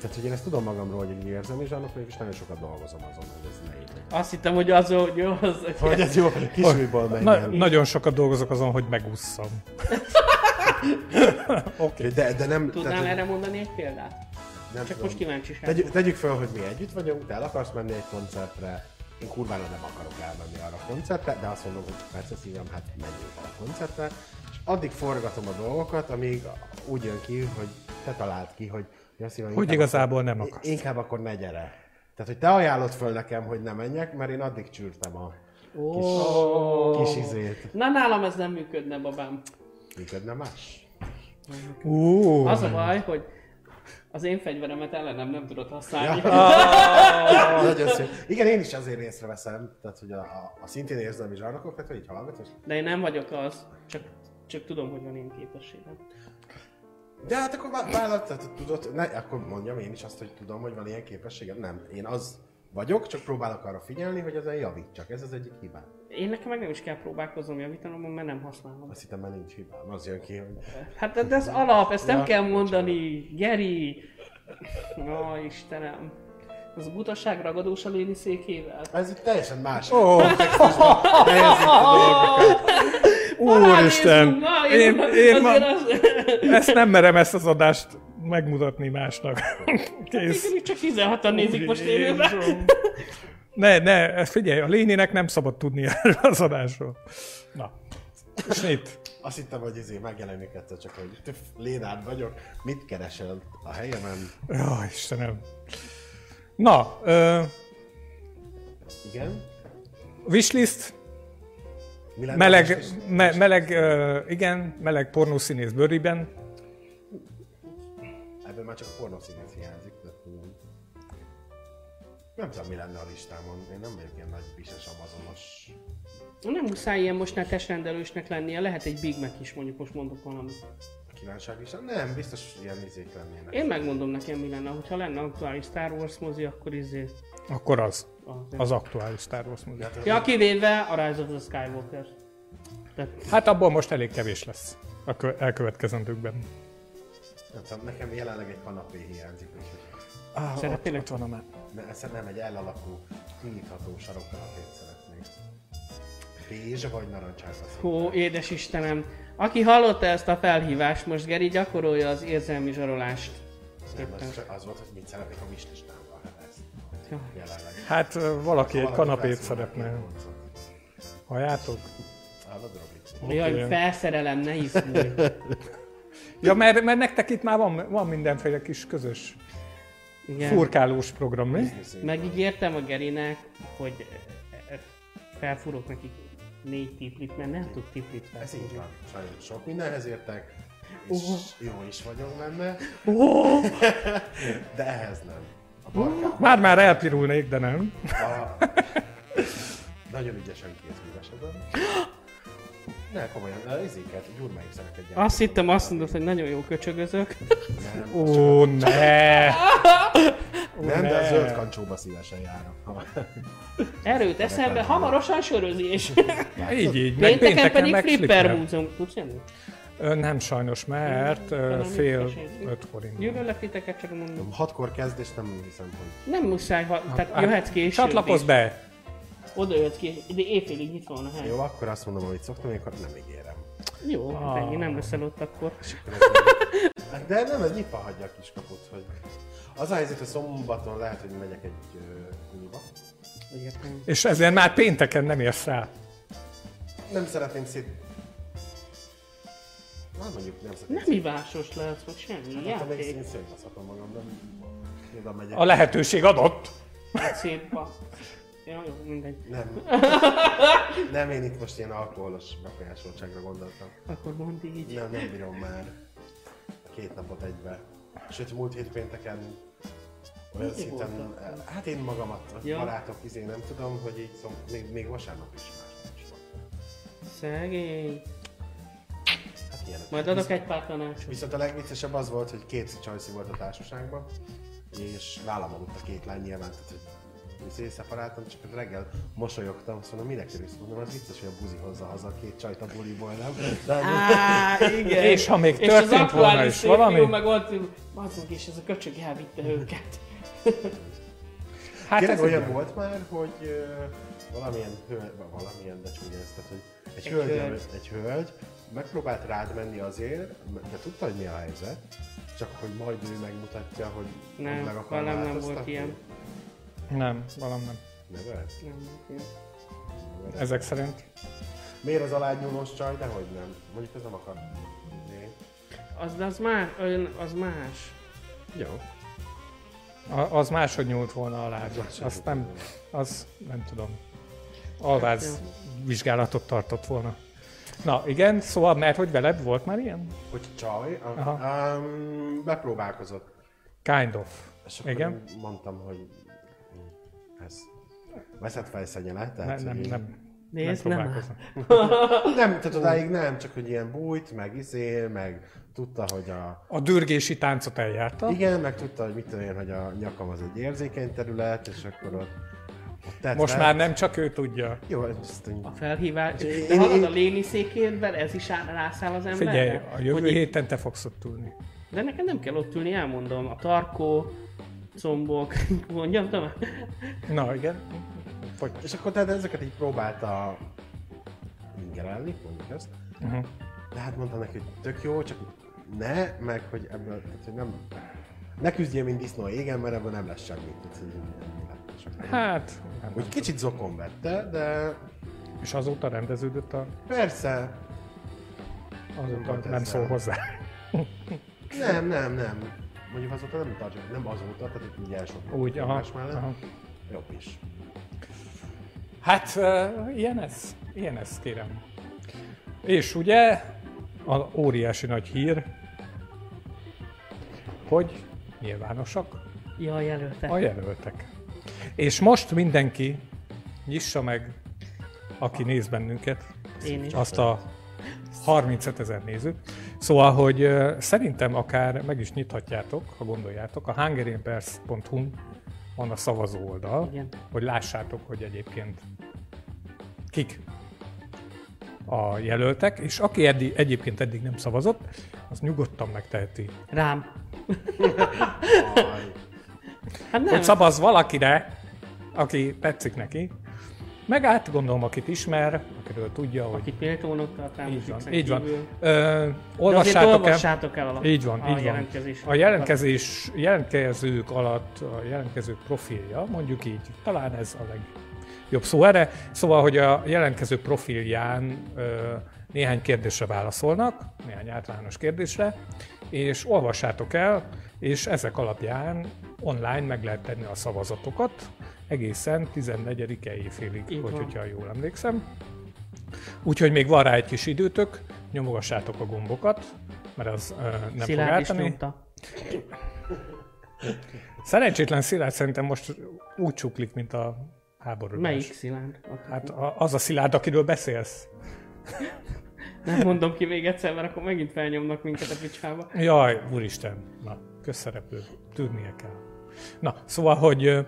[SPEAKER 1] Tehát, hogy én ezt tudom magamról, hogy érzem, és annak és nagyon sokat dolgozom azon, hogy ez ne így.
[SPEAKER 2] Azt hittem, hogy az, hogy jó, az,
[SPEAKER 1] Hogy ez jó, kisújból
[SPEAKER 3] Na, nagyon sokat dolgozok azon, hogy megússzam. Oké.
[SPEAKER 1] De, de nem...
[SPEAKER 2] Tudnál
[SPEAKER 1] tehát,
[SPEAKER 2] erre mondani egy példát?
[SPEAKER 1] nem
[SPEAKER 2] Csak
[SPEAKER 1] tudom.
[SPEAKER 2] most kíváncsiság.
[SPEAKER 1] Tegyük, tegyük fel, hogy mi együtt vagyunk, te el akarsz menni egy koncertre, én kurvára nem akarok elmenni arra a koncertre, de azt mondom, hogy persze szívem, hát menjünk el a koncertre, és addig forgatom a dolgokat, amíg úgy jön ki, hogy te találd ki, hogy ja, szívem,
[SPEAKER 3] Hogy igazából nem
[SPEAKER 1] akkor,
[SPEAKER 3] akarsz.
[SPEAKER 1] Inkább akkor ne gyere. Tehát, hogy te ajánlod föl nekem, hogy ne menjek, mert én addig csűrtem a
[SPEAKER 2] Ó.
[SPEAKER 1] kis izét.
[SPEAKER 2] Na nálam ez nem működne, babám.
[SPEAKER 1] Működne más?
[SPEAKER 3] Ú,
[SPEAKER 2] Az a baj, hogy az én fegyveremet ellenem nem tudod használni.
[SPEAKER 1] Ja. Nagyon szép. Igen, én is azért észreveszem, tehát hogy a, a, szintén érzelmi zsarnokokat, hogy így hallgatsz, és
[SPEAKER 2] De én nem vagyok az, csak, csak tudom, hogy van én képességem.
[SPEAKER 1] De hát akkor vá- vállalt, tehát tudod, ne, akkor mondjam én is azt, hogy tudom, hogy van ilyen képességem. Nem, én az vagyok, csak próbálok arra figyelni, hogy ezen javítsak. Ez az egyik hibám.
[SPEAKER 2] Én nekem meg nem is kell próbálkoznom javítanom, mert nem használom.
[SPEAKER 1] Azt hittem már nincs hibám. Az jön ki, hogy...
[SPEAKER 2] Hát de- ez alap, ezt nem
[SPEAKER 1] Ja,
[SPEAKER 2] kell mondani. Geri! Na Istenem. Az a butaság ragadós a léni székével.
[SPEAKER 1] Ez itt teljesen más.
[SPEAKER 3] Ó,
[SPEAKER 1] dolgokat.
[SPEAKER 3] úristen! Én, én ma, ezt nem merem ezt az adást megmutatni másnak. Kész.
[SPEAKER 2] Még csak 16-an nézik most élőben.
[SPEAKER 3] Ne, ne, figyelj, a lényének nem szabad tudni erről az adásról. Na, Snit.
[SPEAKER 1] Azt hittem, hogy izé megjelenik egyszer, csak hogy Lénád vagyok, mit keresel a helyemen?
[SPEAKER 3] Jó, Istenem. Na, ö,
[SPEAKER 1] Igen?
[SPEAKER 3] wishlist, meleg, me, meleg, ö, igen, meleg pornószínész bőriben.
[SPEAKER 1] Ebből már csak a pornószínész hiányzik, de. Nem tudom, mi lenne a listámon. Én nem vagyok ilyen nagy bises amazonos.
[SPEAKER 2] Nem muszáj ilyen most netes rendelősnek lennie, lehet egy Big Mac is, mondjuk most mondok valamit.
[SPEAKER 1] Kívánság lista? Nem, biztos ilyen izék lennének.
[SPEAKER 2] Én megmondom nekem, mi lenne, hogyha lenne aktuális Star Wars mozi, akkor izé...
[SPEAKER 3] Akkor az.
[SPEAKER 2] Az,
[SPEAKER 3] Az aktuális Star Wars mozi.
[SPEAKER 1] Hát,
[SPEAKER 2] Ja, kivéve a Rise of the Skywalker. Tehát
[SPEAKER 3] Hát abból most elég kevés lesz a kö- elkövetkezendőkben.
[SPEAKER 1] Nem nekem jelenleg egy kanapé hiányzik, úgyhogy
[SPEAKER 3] Ah, van a már.
[SPEAKER 1] ne, ezt nem egy elalakú, kinyitható sarokkanapét szeretnék. Bézs vagy narancsárga szín?
[SPEAKER 2] Hó, édes Istenem. Aki hallotta ezt a felhívást, most Geri gyakorolja az érzelmi zsarolást.
[SPEAKER 1] Nem, az, az volt, hogy mit szeretnék a wislistámban. Hát ez
[SPEAKER 2] Ja.
[SPEAKER 1] jelenleg.
[SPEAKER 3] Hát valaki egy kanapét szeretne. Halljátok?
[SPEAKER 1] Hallod, Robi?
[SPEAKER 2] Jaj, felszerelem, ne izgulj.
[SPEAKER 3] Ja, mert, mert nektek itt már van, van mindenféle kis közös
[SPEAKER 2] Igen.
[SPEAKER 3] furkálós program, mi?
[SPEAKER 2] Megígértem a Gerinek, hogy felfúrok nekik négy tiplit, mert nem tud tiplit
[SPEAKER 1] Ez így
[SPEAKER 2] felfúrni.
[SPEAKER 1] van. Sajnos sok mindenhez értek, és jó is vagyok benne, de ehhez nem.
[SPEAKER 3] Már-már elpirulnék, de nem.
[SPEAKER 1] a... Nagyon ügyesen kézművesedem. Ne, komolyan, de izéket, gyurmáiszereket gyártok.
[SPEAKER 2] Azt hittem, azt mondod, hogy nagyon jó köcsögözök.
[SPEAKER 1] Nem,
[SPEAKER 3] Ó, ne!
[SPEAKER 1] nem, de a zöld kancsóba szívesen járok.
[SPEAKER 2] Erőt eszembe, hamarosan sörözés.
[SPEAKER 3] Így, így. Meg
[SPEAKER 2] Pénteken pedig
[SPEAKER 3] meg
[SPEAKER 2] flipper múzeum. Tudsz jönni?
[SPEAKER 3] Nem sajnos, mert
[SPEAKER 2] Valami
[SPEAKER 3] fél öt forint.
[SPEAKER 2] Jövőleg titeket csak mondom.
[SPEAKER 1] Hatkor kezd, és nem hiszem, hogy...
[SPEAKER 2] Nem muszáj, ha, tehát
[SPEAKER 3] Hát,
[SPEAKER 2] jöhetsz később
[SPEAKER 3] Csatlakozz
[SPEAKER 2] is.
[SPEAKER 3] be!
[SPEAKER 2] Oda jöhetsz később, de éjfélig nyitva van a hely.
[SPEAKER 1] Jó, akkor azt mondom, amit szoktam, akkor nem ígérem.
[SPEAKER 2] Jó,
[SPEAKER 3] Ah.
[SPEAKER 2] hát ennyi, nem leszel ott akkor.
[SPEAKER 1] De nem, ez nyitva hagyja a kiskaput, hogy... Az a helyzet, hogy szombaton lehet, hogy megyek egy uniba.
[SPEAKER 2] Értem.
[SPEAKER 3] És ezért már pénteken nem érsz rá.
[SPEAKER 1] Nem szeretném szét... Na, mondjuk nem szeretném
[SPEAKER 2] Nem ivásos lehet, vagy semmi.
[SPEAKER 1] Hát, még
[SPEAKER 2] Játék.
[SPEAKER 1] én szétbaszhatom magam, de oda megyek.
[SPEAKER 3] A lehetőség adott.
[SPEAKER 2] Hát szétba. Ja, jó, mindegy.
[SPEAKER 1] Nem. nem, én itt most ilyen alkoholos befolyásoltságra gondoltam.
[SPEAKER 2] Akkor mondd így.
[SPEAKER 1] Nem, nem bírom már két napot egybe. Sőt, múlt hét pénteken olyan szinten, hát én magamat,
[SPEAKER 2] Ja.
[SPEAKER 1] barátok izé, nem tudom, hogy így szom, még, még vasárnap is más is.
[SPEAKER 2] Szegény.
[SPEAKER 1] Hát ilyenek.
[SPEAKER 2] Majd adok egy pár tanácsot.
[SPEAKER 1] Viszont a legviccesebb az volt, hogy két csajszi volt a társaságban, és vállam aludt a két lány nyilván, tehát hogy izé szeparáltam, csak reggel mosolyogtam, azt mondom, minek örülsz? Mondom, az vicces, hogy a buzi hozza haza a két csajt a buliból, nem? De
[SPEAKER 2] Á, igen.
[SPEAKER 3] És ha még
[SPEAKER 2] És az
[SPEAKER 3] történt volna
[SPEAKER 2] aktuális
[SPEAKER 3] is valami?
[SPEAKER 2] Fiú, meg ott, bazzunk, és ez a köcsög elvitte őket.
[SPEAKER 3] Hát
[SPEAKER 1] Tényleg
[SPEAKER 3] ez
[SPEAKER 1] olyan volt már, hogy ö, valamilyen hölgy, valamilyen, de csúnya ez, tehát, hogy egy,
[SPEAKER 2] Egy
[SPEAKER 1] hölgy,
[SPEAKER 2] hölgy.
[SPEAKER 1] egy hölgy megpróbált rád menni azért, de tudta, hogy mi a helyzet, csak hogy majd ő megmutatja, hogy
[SPEAKER 2] Nem,
[SPEAKER 1] meg akar
[SPEAKER 2] nem
[SPEAKER 1] változtatni.
[SPEAKER 2] volt ilyen.
[SPEAKER 3] Nem, valam nem.
[SPEAKER 1] Nevet?
[SPEAKER 2] Nem.
[SPEAKER 1] Nevet.
[SPEAKER 3] Ezek szerint.
[SPEAKER 1] Miért az alágynyúlós csaj, de hogy nem. Mondjuk ez nem akar. Né.
[SPEAKER 2] Az, de az más, olyan, az más.
[SPEAKER 1] Jó.
[SPEAKER 3] A- Az máshogy nyúlt volna alá.
[SPEAKER 1] máshogy
[SPEAKER 3] Azt nem, az nem tudom. Alváz vizsgálatot tartott volna. Na igen, szóval mert hogy veled volt már ilyen?
[SPEAKER 1] Hogy csaj,
[SPEAKER 3] Aha.
[SPEAKER 1] um, bepróbálkozott.
[SPEAKER 3] Kind of.
[SPEAKER 1] És akkor
[SPEAKER 3] Igen?
[SPEAKER 1] mondtam, hogy veszett fejszenye le, tehát
[SPEAKER 3] nem,
[SPEAKER 1] én-
[SPEAKER 3] nem.
[SPEAKER 2] Nézd,
[SPEAKER 3] nem
[SPEAKER 2] nem.
[SPEAKER 1] Nem, tehát odáig nem, csak hogy ilyen bújt, meg izé, meg tudta, hogy a...
[SPEAKER 3] A dürgési táncot eljárta.
[SPEAKER 1] Igen, meg tudta, hogy mit tudom én, hogy a nyakam az egy érzékeny terület, és akkor ott, tett
[SPEAKER 3] Most
[SPEAKER 1] fel.
[SPEAKER 3] már nem csak ő tudja.
[SPEAKER 1] Jó, ezt így...
[SPEAKER 2] A felhívás.
[SPEAKER 1] Én-
[SPEAKER 2] De
[SPEAKER 1] én-
[SPEAKER 2] hallod,
[SPEAKER 1] én-
[SPEAKER 2] a léni székédben ez is áll- rászáll az emberre?
[SPEAKER 3] Figyelj, a jövő
[SPEAKER 2] Hogy-
[SPEAKER 3] héten te fogsz ott ülni.
[SPEAKER 2] De nekem nem kell ott ülni, elmondom. A tarkó, combok, mondjam tovább?
[SPEAKER 3] Na igen. Fogy.
[SPEAKER 1] És akkor tehát ezeket így próbálta ingerelni, mondjuk ezt.
[SPEAKER 3] Uh-huh.
[SPEAKER 1] De hát mondtam neki, hogy tök jó, csak ne, meg hogy ebből, tehát, hogy nem... Ne küzdjél, mint disznó égen, mert ebből nem lesz semmi. Nem.
[SPEAKER 3] Hát, nem,
[SPEAKER 1] Úgy
[SPEAKER 3] nem
[SPEAKER 1] kicsit zokon vette, de.
[SPEAKER 3] És azóta rendeződött a...
[SPEAKER 1] persze,
[SPEAKER 3] Azóta nem
[SPEAKER 1] ezzel.
[SPEAKER 3] szól hozzá.
[SPEAKER 1] nem, nem, nem. Mondjuk azóta nem tartja, nem azóta, tehát itt ugye sok
[SPEAKER 3] Úgy, aha,
[SPEAKER 1] mellett.
[SPEAKER 3] aha.
[SPEAKER 1] Jobb is.
[SPEAKER 3] Hát, uh, ilyen ez. Ilyen ez, kérem. És ugye a óriási nagy hír, hogy nyilvánosak
[SPEAKER 2] Ja, a jelöltek.
[SPEAKER 3] a jelöltek. És most mindenki nyissa meg, aki néz bennünket,
[SPEAKER 2] Én is.
[SPEAKER 3] azt a 35 ezer nézőt. Szóval, hogy szerintem akár meg is nyithatjátok, ha gondoljátok, a hungarianpers.hu van a szavazó oldal,
[SPEAKER 2] Igen.
[SPEAKER 3] hogy lássátok, hogy egyébként kik a jelöltek, és aki eddig, egyébként eddig nem szavazott, az nyugodtan megteheti.
[SPEAKER 2] Rám. Hát nem,
[SPEAKER 3] Hogy szavaz valakire, aki tetszik neki, meg át gondolom, akit ismer, akiről tudja, hogy
[SPEAKER 2] akit méltónak tart rám,
[SPEAKER 3] így van. Így van. Ö,
[SPEAKER 2] azért
[SPEAKER 3] olvassátok el.
[SPEAKER 2] olvassátok el a,
[SPEAKER 3] Így van,
[SPEAKER 2] a
[SPEAKER 3] így van.
[SPEAKER 2] jelentkezés.
[SPEAKER 3] A jelentkezés, jelentkezők alatt, a jelentkezők profilja, mondjuk így, talán ez a legjobb szó erre. Szóval, hogy a jelentkező profilján ö, néhány kérdésre válaszolnak, néhány általános kérdésre, és olvassátok el, és ezek alapján online meg lehet tenni a szavazatokat egészen 14-e éjfélig,
[SPEAKER 2] Így
[SPEAKER 3] hogy, hogyha jól emlékszem. Úgyhogy még van rá egy kis időtök, nyomogassátok a gombokat, mert az ö, nem fog
[SPEAKER 2] Szilárd is
[SPEAKER 3] ártani.
[SPEAKER 2] nyomta.
[SPEAKER 3] Szerencsétlen Szilárd szerintem most úgy csuklik, mint a háborús.
[SPEAKER 2] Melyik Szilárd?
[SPEAKER 3] Hát az a Szilárd, akiről beszélsz.
[SPEAKER 2] Nem mondom ki még egyszer, mert akkor megint felnyomnak minket a picsába.
[SPEAKER 3] Jaj, úristen. Na, közszereplő. Tudnia kell. Na, szóval, hogy ö,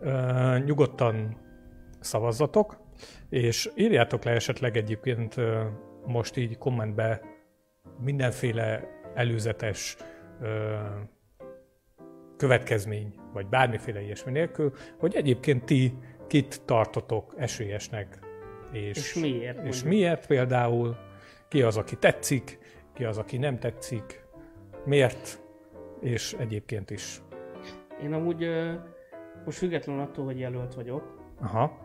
[SPEAKER 3] ö, nyugodtan szavazzatok, és írjátok le esetleg egyébként ö, most így kommentbe mindenféle előzetes ö, következmény, vagy bármiféle ilyesmi nélkül, hogy egyébként ti kit tartotok esélyesnek, és,
[SPEAKER 2] És miért,
[SPEAKER 3] És
[SPEAKER 2] mondjuk.
[SPEAKER 3] miért például, ki az, aki tetszik, ki az, aki nem tetszik, miért, és egyébként is.
[SPEAKER 2] Én amúgy most függetlenül attól, hogy jelölt vagyok,
[SPEAKER 3] Aha,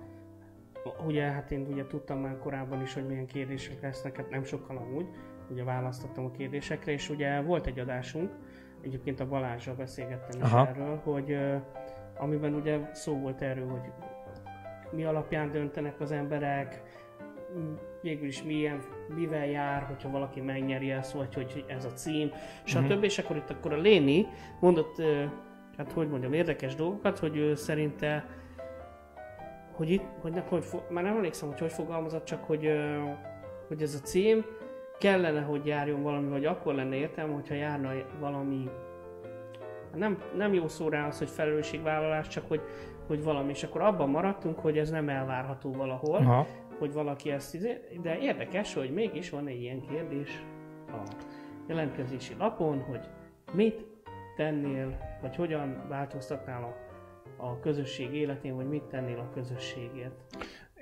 [SPEAKER 2] ugye hát én ugye tudtam már korábban is, hogy milyen kérdések lesznek, hát nem sokkal amúgy, ugye választottam a kérdésekre, és ugye volt egy adásunk, egyébként a Balázsral beszélgettem is
[SPEAKER 3] Aha.
[SPEAKER 2] erről, hogy amiben ugye szó volt erről, hogy mi alapján döntenek az emberek, végül is milyen, mivel jár, hogyha valaki megnyeri ezt, vagy hogy ez a cím, stb.
[SPEAKER 3] Mhm.
[SPEAKER 2] És akkor itt akkor a Léni mondott, hát hogy mondjam, érdekes dolgokat, hogy ő szerinte hogy itt, hogy, ne, hogy fo- már nem emlékszem, hogy hogy fogalmazott, csak hogy, hogy ez a cím kellene, hogy járjon valami, vagy akkor lenne értelme, hogyha járna valami, nem, nem jó szó rá az, hogy felelősségvállalás, csak hogy, hogy valami, és akkor abban maradtunk, hogy ez nem elvárható valahol,
[SPEAKER 3] aha.
[SPEAKER 2] Hogy valaki ezt izé, de érdekes, hogy mégis van egy ilyen kérdés a jelentkezési lapon, hogy mit tennél, vagy hogyan változtatnál a, a közösség életén, vagy mit tennél a közösségért.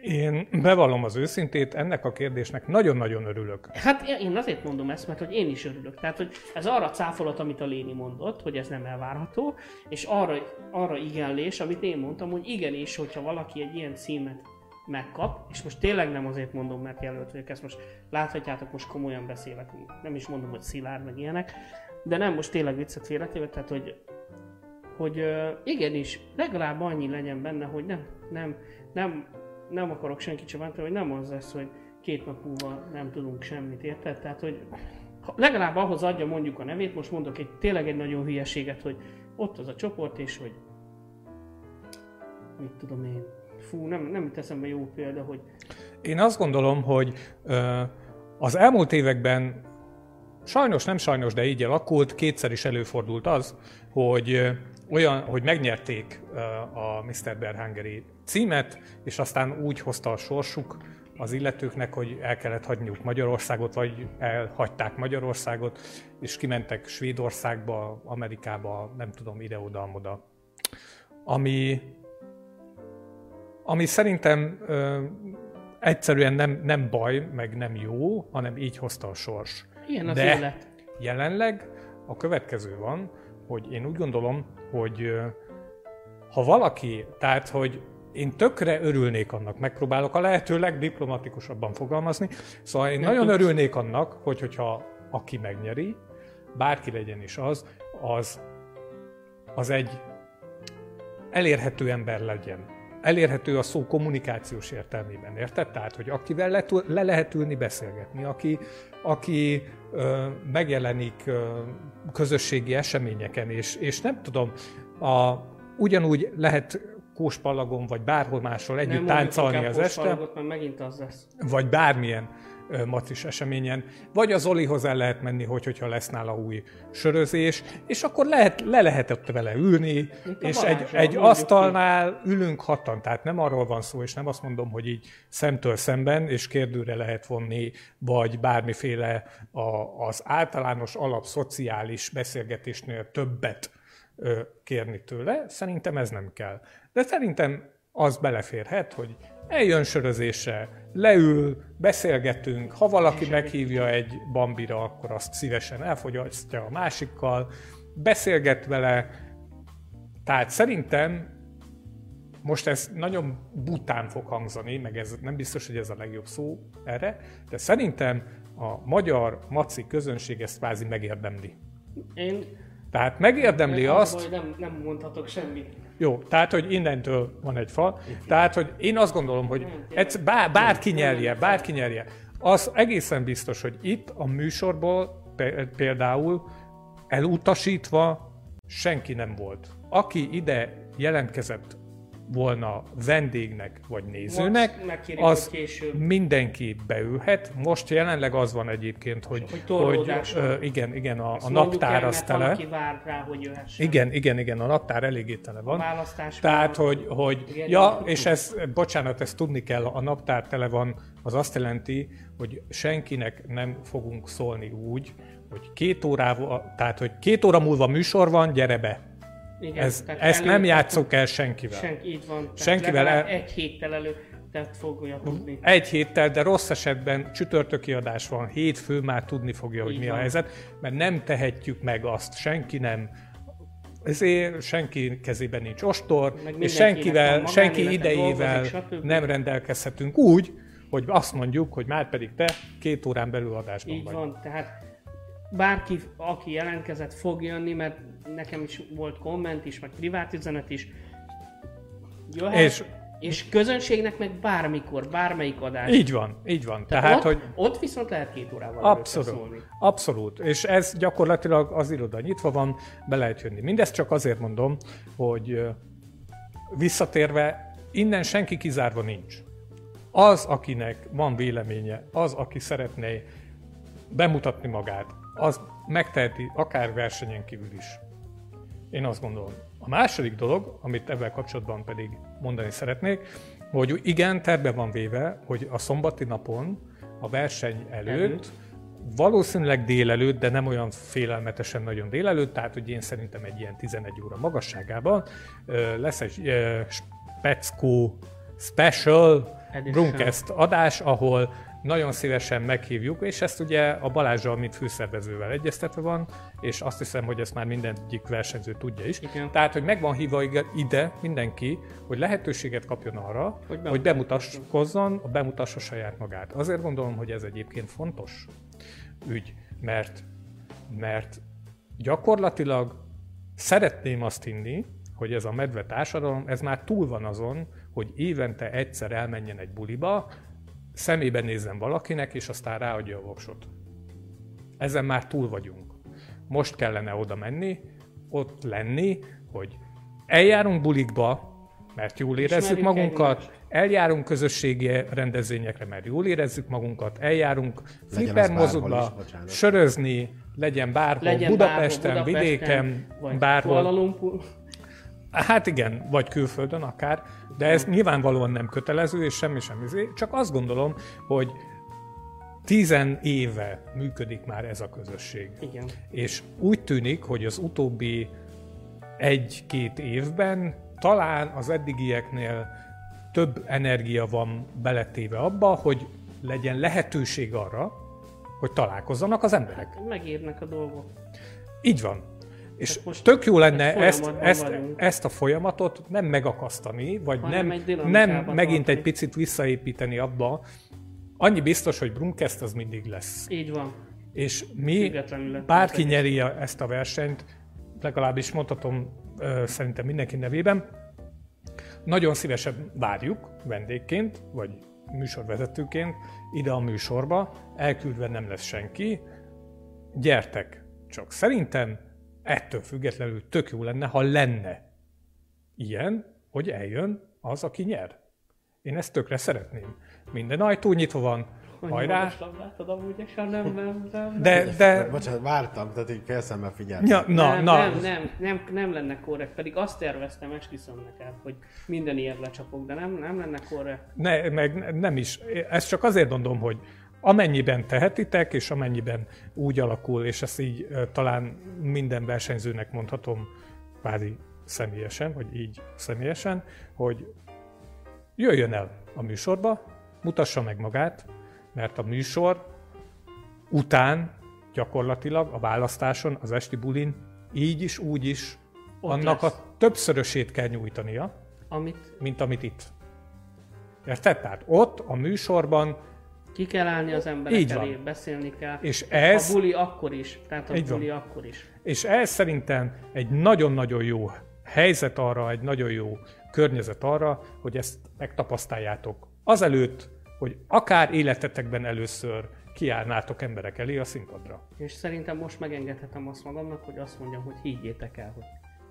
[SPEAKER 3] Én bevallom az őszintét, ennek a kérdésnek nagyon-nagyon örülök.
[SPEAKER 2] Hát én azért mondom ezt, mert hogy én is örülök. Tehát, hogy ez arra cáfolat, amit a Léni mondott, hogy ez nem elvárható, és arra, arra igenlés, amit én mondtam, hogy igenis, hogyha valaki egy ilyen címet megkap, és most tényleg nem azért mondom, mert jelölt vagyok, ezt most láthatjátok, most komolyan beszélek, nem is mondom, hogy szilárd, meg ilyenek, de nem most tényleg viccet félretéve, tehát hogy, hogy igenis, legalább annyi legyen benne, hogy nem, nem, nem, nem akarok senkit sem bántani, hogy nem az lesz, hogy két nap múlva nem tudunk semmit, érted? Tehát, hogy legalább ahhoz adja mondjuk a nevét, most mondok egy tényleg egy nagyon hülyeséget, hogy ott az a csoport, és hogy mit tudom én, fú, nem, nem jut eszembe jó példa, hogy
[SPEAKER 3] Én azt gondolom, hogy ö, az elmúlt években sajnos, nem sajnos, de így alakult, kétszer is előfordult az, hogy olyan, hogy megnyerték a Mr. Bear címet, és aztán úgy hozta a sorsuk az illetőknek, hogy el kellett hagyniuk Magyarországot, vagy elhagyták Magyarországot, és kimentek Svédországba, Amerikába, nem tudom, ide-oda-amoda. Ami, ami szerintem ö, egyszerűen nem, nem baj, meg nem jó, hanem így hozta a sors.
[SPEAKER 2] ilyen az
[SPEAKER 3] De
[SPEAKER 2] élet.
[SPEAKER 3] jelenleg a következő van, hogy én úgy gondolom, hogy ö, ha valaki, tehát hogy én tökre örülnék annak, megpróbálok a lehető legdiplomatikusabban fogalmazni, szóval én
[SPEAKER 2] Nem
[SPEAKER 3] nagyon
[SPEAKER 2] tudsz.
[SPEAKER 3] örülnék annak, hogy, hogyha aki megnyeri, bárki legyen is az, az, az egy elérhető ember legyen. Elérhető a szó kommunikációs értelmében, érted? Tehát, hogy akivel le, le lehet ülni, beszélgetni, aki, aki ö, megjelenik ö, közösségi eseményeken, és, és nem tudom, a, ugyanúgy lehet kóspallagon, vagy bárhol máshol együtt
[SPEAKER 2] mondjuk
[SPEAKER 3] táncolni az este,
[SPEAKER 2] mert megint az lesz.
[SPEAKER 3] vagy bármilyen macis eseményen, vagy az Olihoz el lehet menni, hogy, hogyha lesz nála új sörözés, és akkor lehet, le lehetett vele ülni,
[SPEAKER 2] a
[SPEAKER 3] és egy, egy asztalnál ülünk hatan, tehát nem arról van szó, és nem azt mondom, hogy így szemtől szemben, és kérdőre lehet vonni, vagy bármiféle a, az általános alap szociális beszélgetésnél többet ö, kérni tőle, szerintem ez nem kell. De szerintem az beleférhet, hogy eljön sörözésre, leül, beszélgetünk, ha valaki meghívja egy bambira, akkor azt szívesen elfogyasztja a másikkal, beszélget vele, tehát szerintem most ez nagyon bután fog hangzani, meg ez nem biztos, hogy ez a legjobb szó erre, de szerintem a magyar maci közönség ezt kvázi megérdemli.
[SPEAKER 2] Én
[SPEAKER 3] Tehát megérdemli
[SPEAKER 2] a
[SPEAKER 3] azt,
[SPEAKER 2] baj, nem, nem mondhatok semmit.
[SPEAKER 3] Jó, tehát, hogy innentől van egy fal. Tehát, hogy én azt gondolom, hogy ez bár, bárki nyerje, bárki nyerje. Az egészen biztos, hogy itt a műsorból például elutasítva senki nem volt. Aki ide jelentkezett volna vendégnek vagy nézőnek,
[SPEAKER 2] Most megkérjük,
[SPEAKER 3] az
[SPEAKER 2] később.
[SPEAKER 3] mindenki beülhet. Most jelenleg az van egyébként, hogy,
[SPEAKER 2] Hogy
[SPEAKER 3] hogy
[SPEAKER 2] torlódás
[SPEAKER 3] ö, igen, igen, a, a
[SPEAKER 2] Ezt mondjuk
[SPEAKER 3] naptár
[SPEAKER 2] el,
[SPEAKER 3] az tele.
[SPEAKER 2] vár rá, hogy jöhessen.
[SPEAKER 3] Igen, igen, igen, a naptár eléggé tele van.
[SPEAKER 2] választás
[SPEAKER 3] Tehát, hogy, hogy
[SPEAKER 2] Igen,
[SPEAKER 3] ja, és ez, bocsánat, ezt tudni kell, a naptár tele van, az azt jelenti, hogy senkinek nem fogunk szólni úgy, hogy két órával, tehát, hogy két óra múlva műsor van, gyere be.
[SPEAKER 2] Igen,
[SPEAKER 3] Ez,
[SPEAKER 2] tehát
[SPEAKER 3] ezt nem
[SPEAKER 2] elő-
[SPEAKER 3] játszuk el senkivel.
[SPEAKER 2] Senki, így van. Tehát
[SPEAKER 3] Senkivel el-
[SPEAKER 2] egy héttel előtt fogja tudni.
[SPEAKER 3] Egy héttel, de rossz esetben csütörtöki adás van, hétfő már tudni fogja, hogy
[SPEAKER 2] Így
[SPEAKER 3] mi a
[SPEAKER 2] van.
[SPEAKER 3] helyzet, mert nem tehetjük meg azt, senki nem ezért senki kezében nincs ostor, és senkivel, senki idejével
[SPEAKER 2] dolgozik,
[SPEAKER 3] nem rendelkezhetünk úgy, hogy azt mondjuk, hogy már pedig te két órán belül adásban
[SPEAKER 2] Így
[SPEAKER 3] vagy.
[SPEAKER 2] van, tehát bárki, aki jelentkezett, fog jönni, mert nekem is volt komment is, meg privát üzenet is. Jöhet,
[SPEAKER 3] És-
[SPEAKER 2] és, közönségnek meg bármikor, bármelyik adás.
[SPEAKER 3] Így van, így van.
[SPEAKER 2] Tehát
[SPEAKER 3] Tehát,
[SPEAKER 2] ott,
[SPEAKER 3] hogy
[SPEAKER 2] ott viszont lehet két órával
[SPEAKER 3] Abszolút.
[SPEAKER 2] szólni.
[SPEAKER 3] Abszolút. És ez gyakorlatilag az iroda nyitva van, be lehet jönni. Mindezt csak azért mondom, hogy visszatérve, innen senki kizárva nincs. Az, akinek van véleménye, az, aki szeretné bemutatni magát, az megteheti akár versenyen kívül is. Én azt gondolom. A második dolog, amit ebben kapcsolatban pedig mondani szeretnék, hogy igen, terve van véve, hogy a szombati napon, a verseny előtt,
[SPEAKER 2] Előtt.
[SPEAKER 3] valószínűleg délelőtt, de nem olyan félelmetesen nagyon délelőtt, tehát hogy én szerintem egy ilyen 11 óra magasságában lesz egy speckó special. Brunkest adás, ahol nagyon szívesen meghívjuk, és ezt ugye a Balázsral, mint főszervezővel egyeztetve van, és azt hiszem, hogy ezt már mindegyik versenyző tudja is.
[SPEAKER 2] Igen.
[SPEAKER 3] Tehát, hogy meg van hívva ide mindenki, hogy lehetőséget kapjon arra, Hogy
[SPEAKER 2] hogy
[SPEAKER 3] bemutatkozzon, bemutassa saját magát. Azért gondolom, hogy ez egyébként fontos ügy, mert, mert gyakorlatilag szeretném azt hinni, hogy ez a medve társadalom, ez már túl van azon, hogy évente egyszer elmenjen egy buliba, szemébe nézzen valakinek, és aztán ráadja a voksot. Ezen már túl vagyunk. Most kellene oda menni, ott lenni, hogy eljárunk bulikba, mert jól érezzük
[SPEAKER 2] Ismerjük
[SPEAKER 3] magunkat,
[SPEAKER 2] egymást.
[SPEAKER 3] eljárunk közösségi rendezvényekre, mert jól érezzük magunkat, eljárunk
[SPEAKER 1] az
[SPEAKER 3] flipper
[SPEAKER 1] bárhol
[SPEAKER 3] mozutba,
[SPEAKER 1] is, bocsánat.
[SPEAKER 3] sörözni, legyen bárhol,
[SPEAKER 2] Legyen
[SPEAKER 3] Budapesten,
[SPEAKER 2] bárhol,
[SPEAKER 3] vidéken,
[SPEAKER 2] vagy
[SPEAKER 3] bárhol. Hát igen, vagy külföldön akár, de ez nyilvánvalóan nem kötelező, és semmi sem izé. Csak azt gondolom, hogy tizen éve működik már ez a közösség.
[SPEAKER 2] Igen.
[SPEAKER 3] És úgy tűnik, hogy az utóbbi egy-két évben talán az eddigieknél több energia van beletéve abba, hogy legyen lehetőség arra, hogy találkozzanak az emberek.
[SPEAKER 2] Megérnek a dolgok.
[SPEAKER 3] Így van. És
[SPEAKER 2] most
[SPEAKER 3] tök jó lenne ezt, ezt,
[SPEAKER 2] vagyunk.
[SPEAKER 3] ezt a folyamatot nem megakasztani, vagy
[SPEAKER 2] Hanem
[SPEAKER 3] nem, nem megint egy picit visszaépíteni abba. Annyi biztos, hogy Brunkest az mindig lesz.
[SPEAKER 2] Így van.
[SPEAKER 3] És mi, bárki nyeri ezt a versenyt, legalábbis mondhatom szerintem mindenki nevében, nagyon szívesen várjuk vendégként, vagy műsorvezetőként ide a műsorba, elküldve nem lesz senki, gyertek. Csak szerintem ettől függetlenül tök jó lenne, ha lenne ilyen, hogy eljön az, aki nyer. Én ezt tökre szeretném. Minden ajtó nyitva van, hajrá,
[SPEAKER 2] labdát amúgy, és nem, nem, nem.
[SPEAKER 3] de, de,
[SPEAKER 1] Bocsánat, vártam, tehát így félszemmel figyeltem.
[SPEAKER 3] ja, na,
[SPEAKER 2] nem,
[SPEAKER 3] na,
[SPEAKER 2] nem, nem, nem, nem lenne korrekt, pedig azt terveztem, esküszöm neked, hogy minden ilyet lecsapok, de nem, nem lenne korrekt.
[SPEAKER 3] Ne, meg nem is. Ezt csak azért mondom, hogy amennyiben tehetitek, és amennyiben úgy alakul, és ezt így talán minden versenyzőnek mondhatom, kvázi személyesen, vagy így személyesen, hogy jöjjön el a műsorba, mutassa meg magát, mert a műsor után gyakorlatilag a választáson, az esti bulin így is, úgy is
[SPEAKER 2] Ott
[SPEAKER 3] annak
[SPEAKER 2] lesz.
[SPEAKER 3] a többszörösét kell nyújtania,
[SPEAKER 2] Amit
[SPEAKER 3] mint amit itt. Érted? Tehát ott a műsorban,
[SPEAKER 2] ki kell állni az emberek
[SPEAKER 3] Így van.
[SPEAKER 2] elé, beszélni kell.
[SPEAKER 3] és ez,
[SPEAKER 2] A buli akkor is, tehát a
[SPEAKER 3] Így van.
[SPEAKER 2] buli akkor is.
[SPEAKER 3] és ez szerintem egy nagyon-nagyon jó helyzet arra, egy nagyon jó környezet arra, hogy ezt megtapasztaljátok. Azelőtt, hogy akár életetekben először kiállnátok emberek elé a színpadra.
[SPEAKER 2] És szerintem most megengedhetem azt magamnak, hogy azt mondjam, hogy higgyétek el, hogy,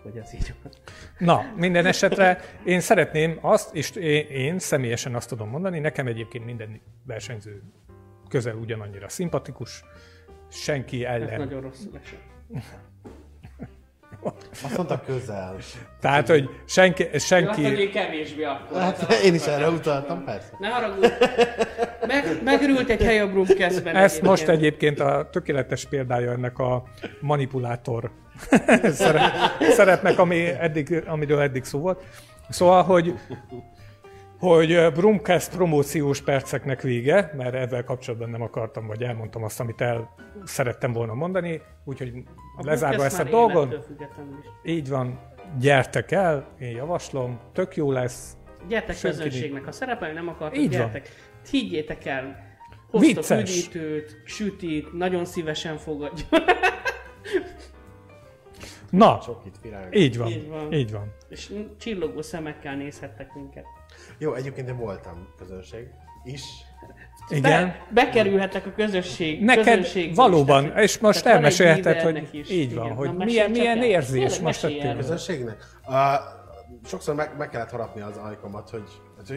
[SPEAKER 2] hogy ez így van.
[SPEAKER 3] Na, minden esetre én szeretném azt, és én, én személyesen azt tudom mondani, nekem egyébként minden versenyző közel ugyanannyira szimpatikus, senki
[SPEAKER 2] Ez
[SPEAKER 3] ellen.
[SPEAKER 2] nagyon rosszul esett.
[SPEAKER 1] Azt mondta közel.
[SPEAKER 3] Tehát, hogy senki, senki
[SPEAKER 2] hogy kevésbé akkor.
[SPEAKER 1] Hát én is erre utaltam, persze.
[SPEAKER 2] Ne haragudj! Meg, megörült egy hely a Brumkeszben.
[SPEAKER 3] ezt most egyébként a tökéletes példája ennek a manipulátor szerep, szerepnek, ami eddig, amiről eddig szó volt. Szóval, hogy hogy Brumcast promóciós perceknek vége, mert ezzel kapcsolatban nem akartam, vagy elmondtam azt, amit el szerettem volna mondani, úgyhogy lezárva ezt a dolgot, így van, gyertek el, én javaslom, tök jó lesz,
[SPEAKER 2] Gyertek
[SPEAKER 3] Senki
[SPEAKER 2] közönségnek, ha szerepelni nem akartok,
[SPEAKER 3] Így van.
[SPEAKER 2] gyertek. Higgyétek el, hoztok
[SPEAKER 3] Vicces.
[SPEAKER 2] üdítőt, sütit, nagyon szívesen fogadjuk.
[SPEAKER 3] Na,
[SPEAKER 1] virág.
[SPEAKER 3] így van,
[SPEAKER 2] Így van.
[SPEAKER 3] így van.
[SPEAKER 2] És csillogó szemekkel nézhettek minket.
[SPEAKER 1] Jó, egyébként én voltam közönség is.
[SPEAKER 3] Igen.
[SPEAKER 2] Be, bekerülhetek a közösség.
[SPEAKER 3] Neked
[SPEAKER 2] közönségbe
[SPEAKER 3] valóban,
[SPEAKER 2] is, tehát-
[SPEAKER 3] és most
[SPEAKER 2] tehát
[SPEAKER 3] elmesélheted, hogy
[SPEAKER 2] is.
[SPEAKER 3] így van,
[SPEAKER 2] Igen.
[SPEAKER 3] hogy
[SPEAKER 2] Na,
[SPEAKER 3] milyen, milyen
[SPEAKER 2] el.
[SPEAKER 3] érzés
[SPEAKER 2] Tényleg,
[SPEAKER 3] most
[SPEAKER 2] erről.
[SPEAKER 1] Közönségnek? Uh, sokszor meg, meg kellett harapni az ajkomat, hogy,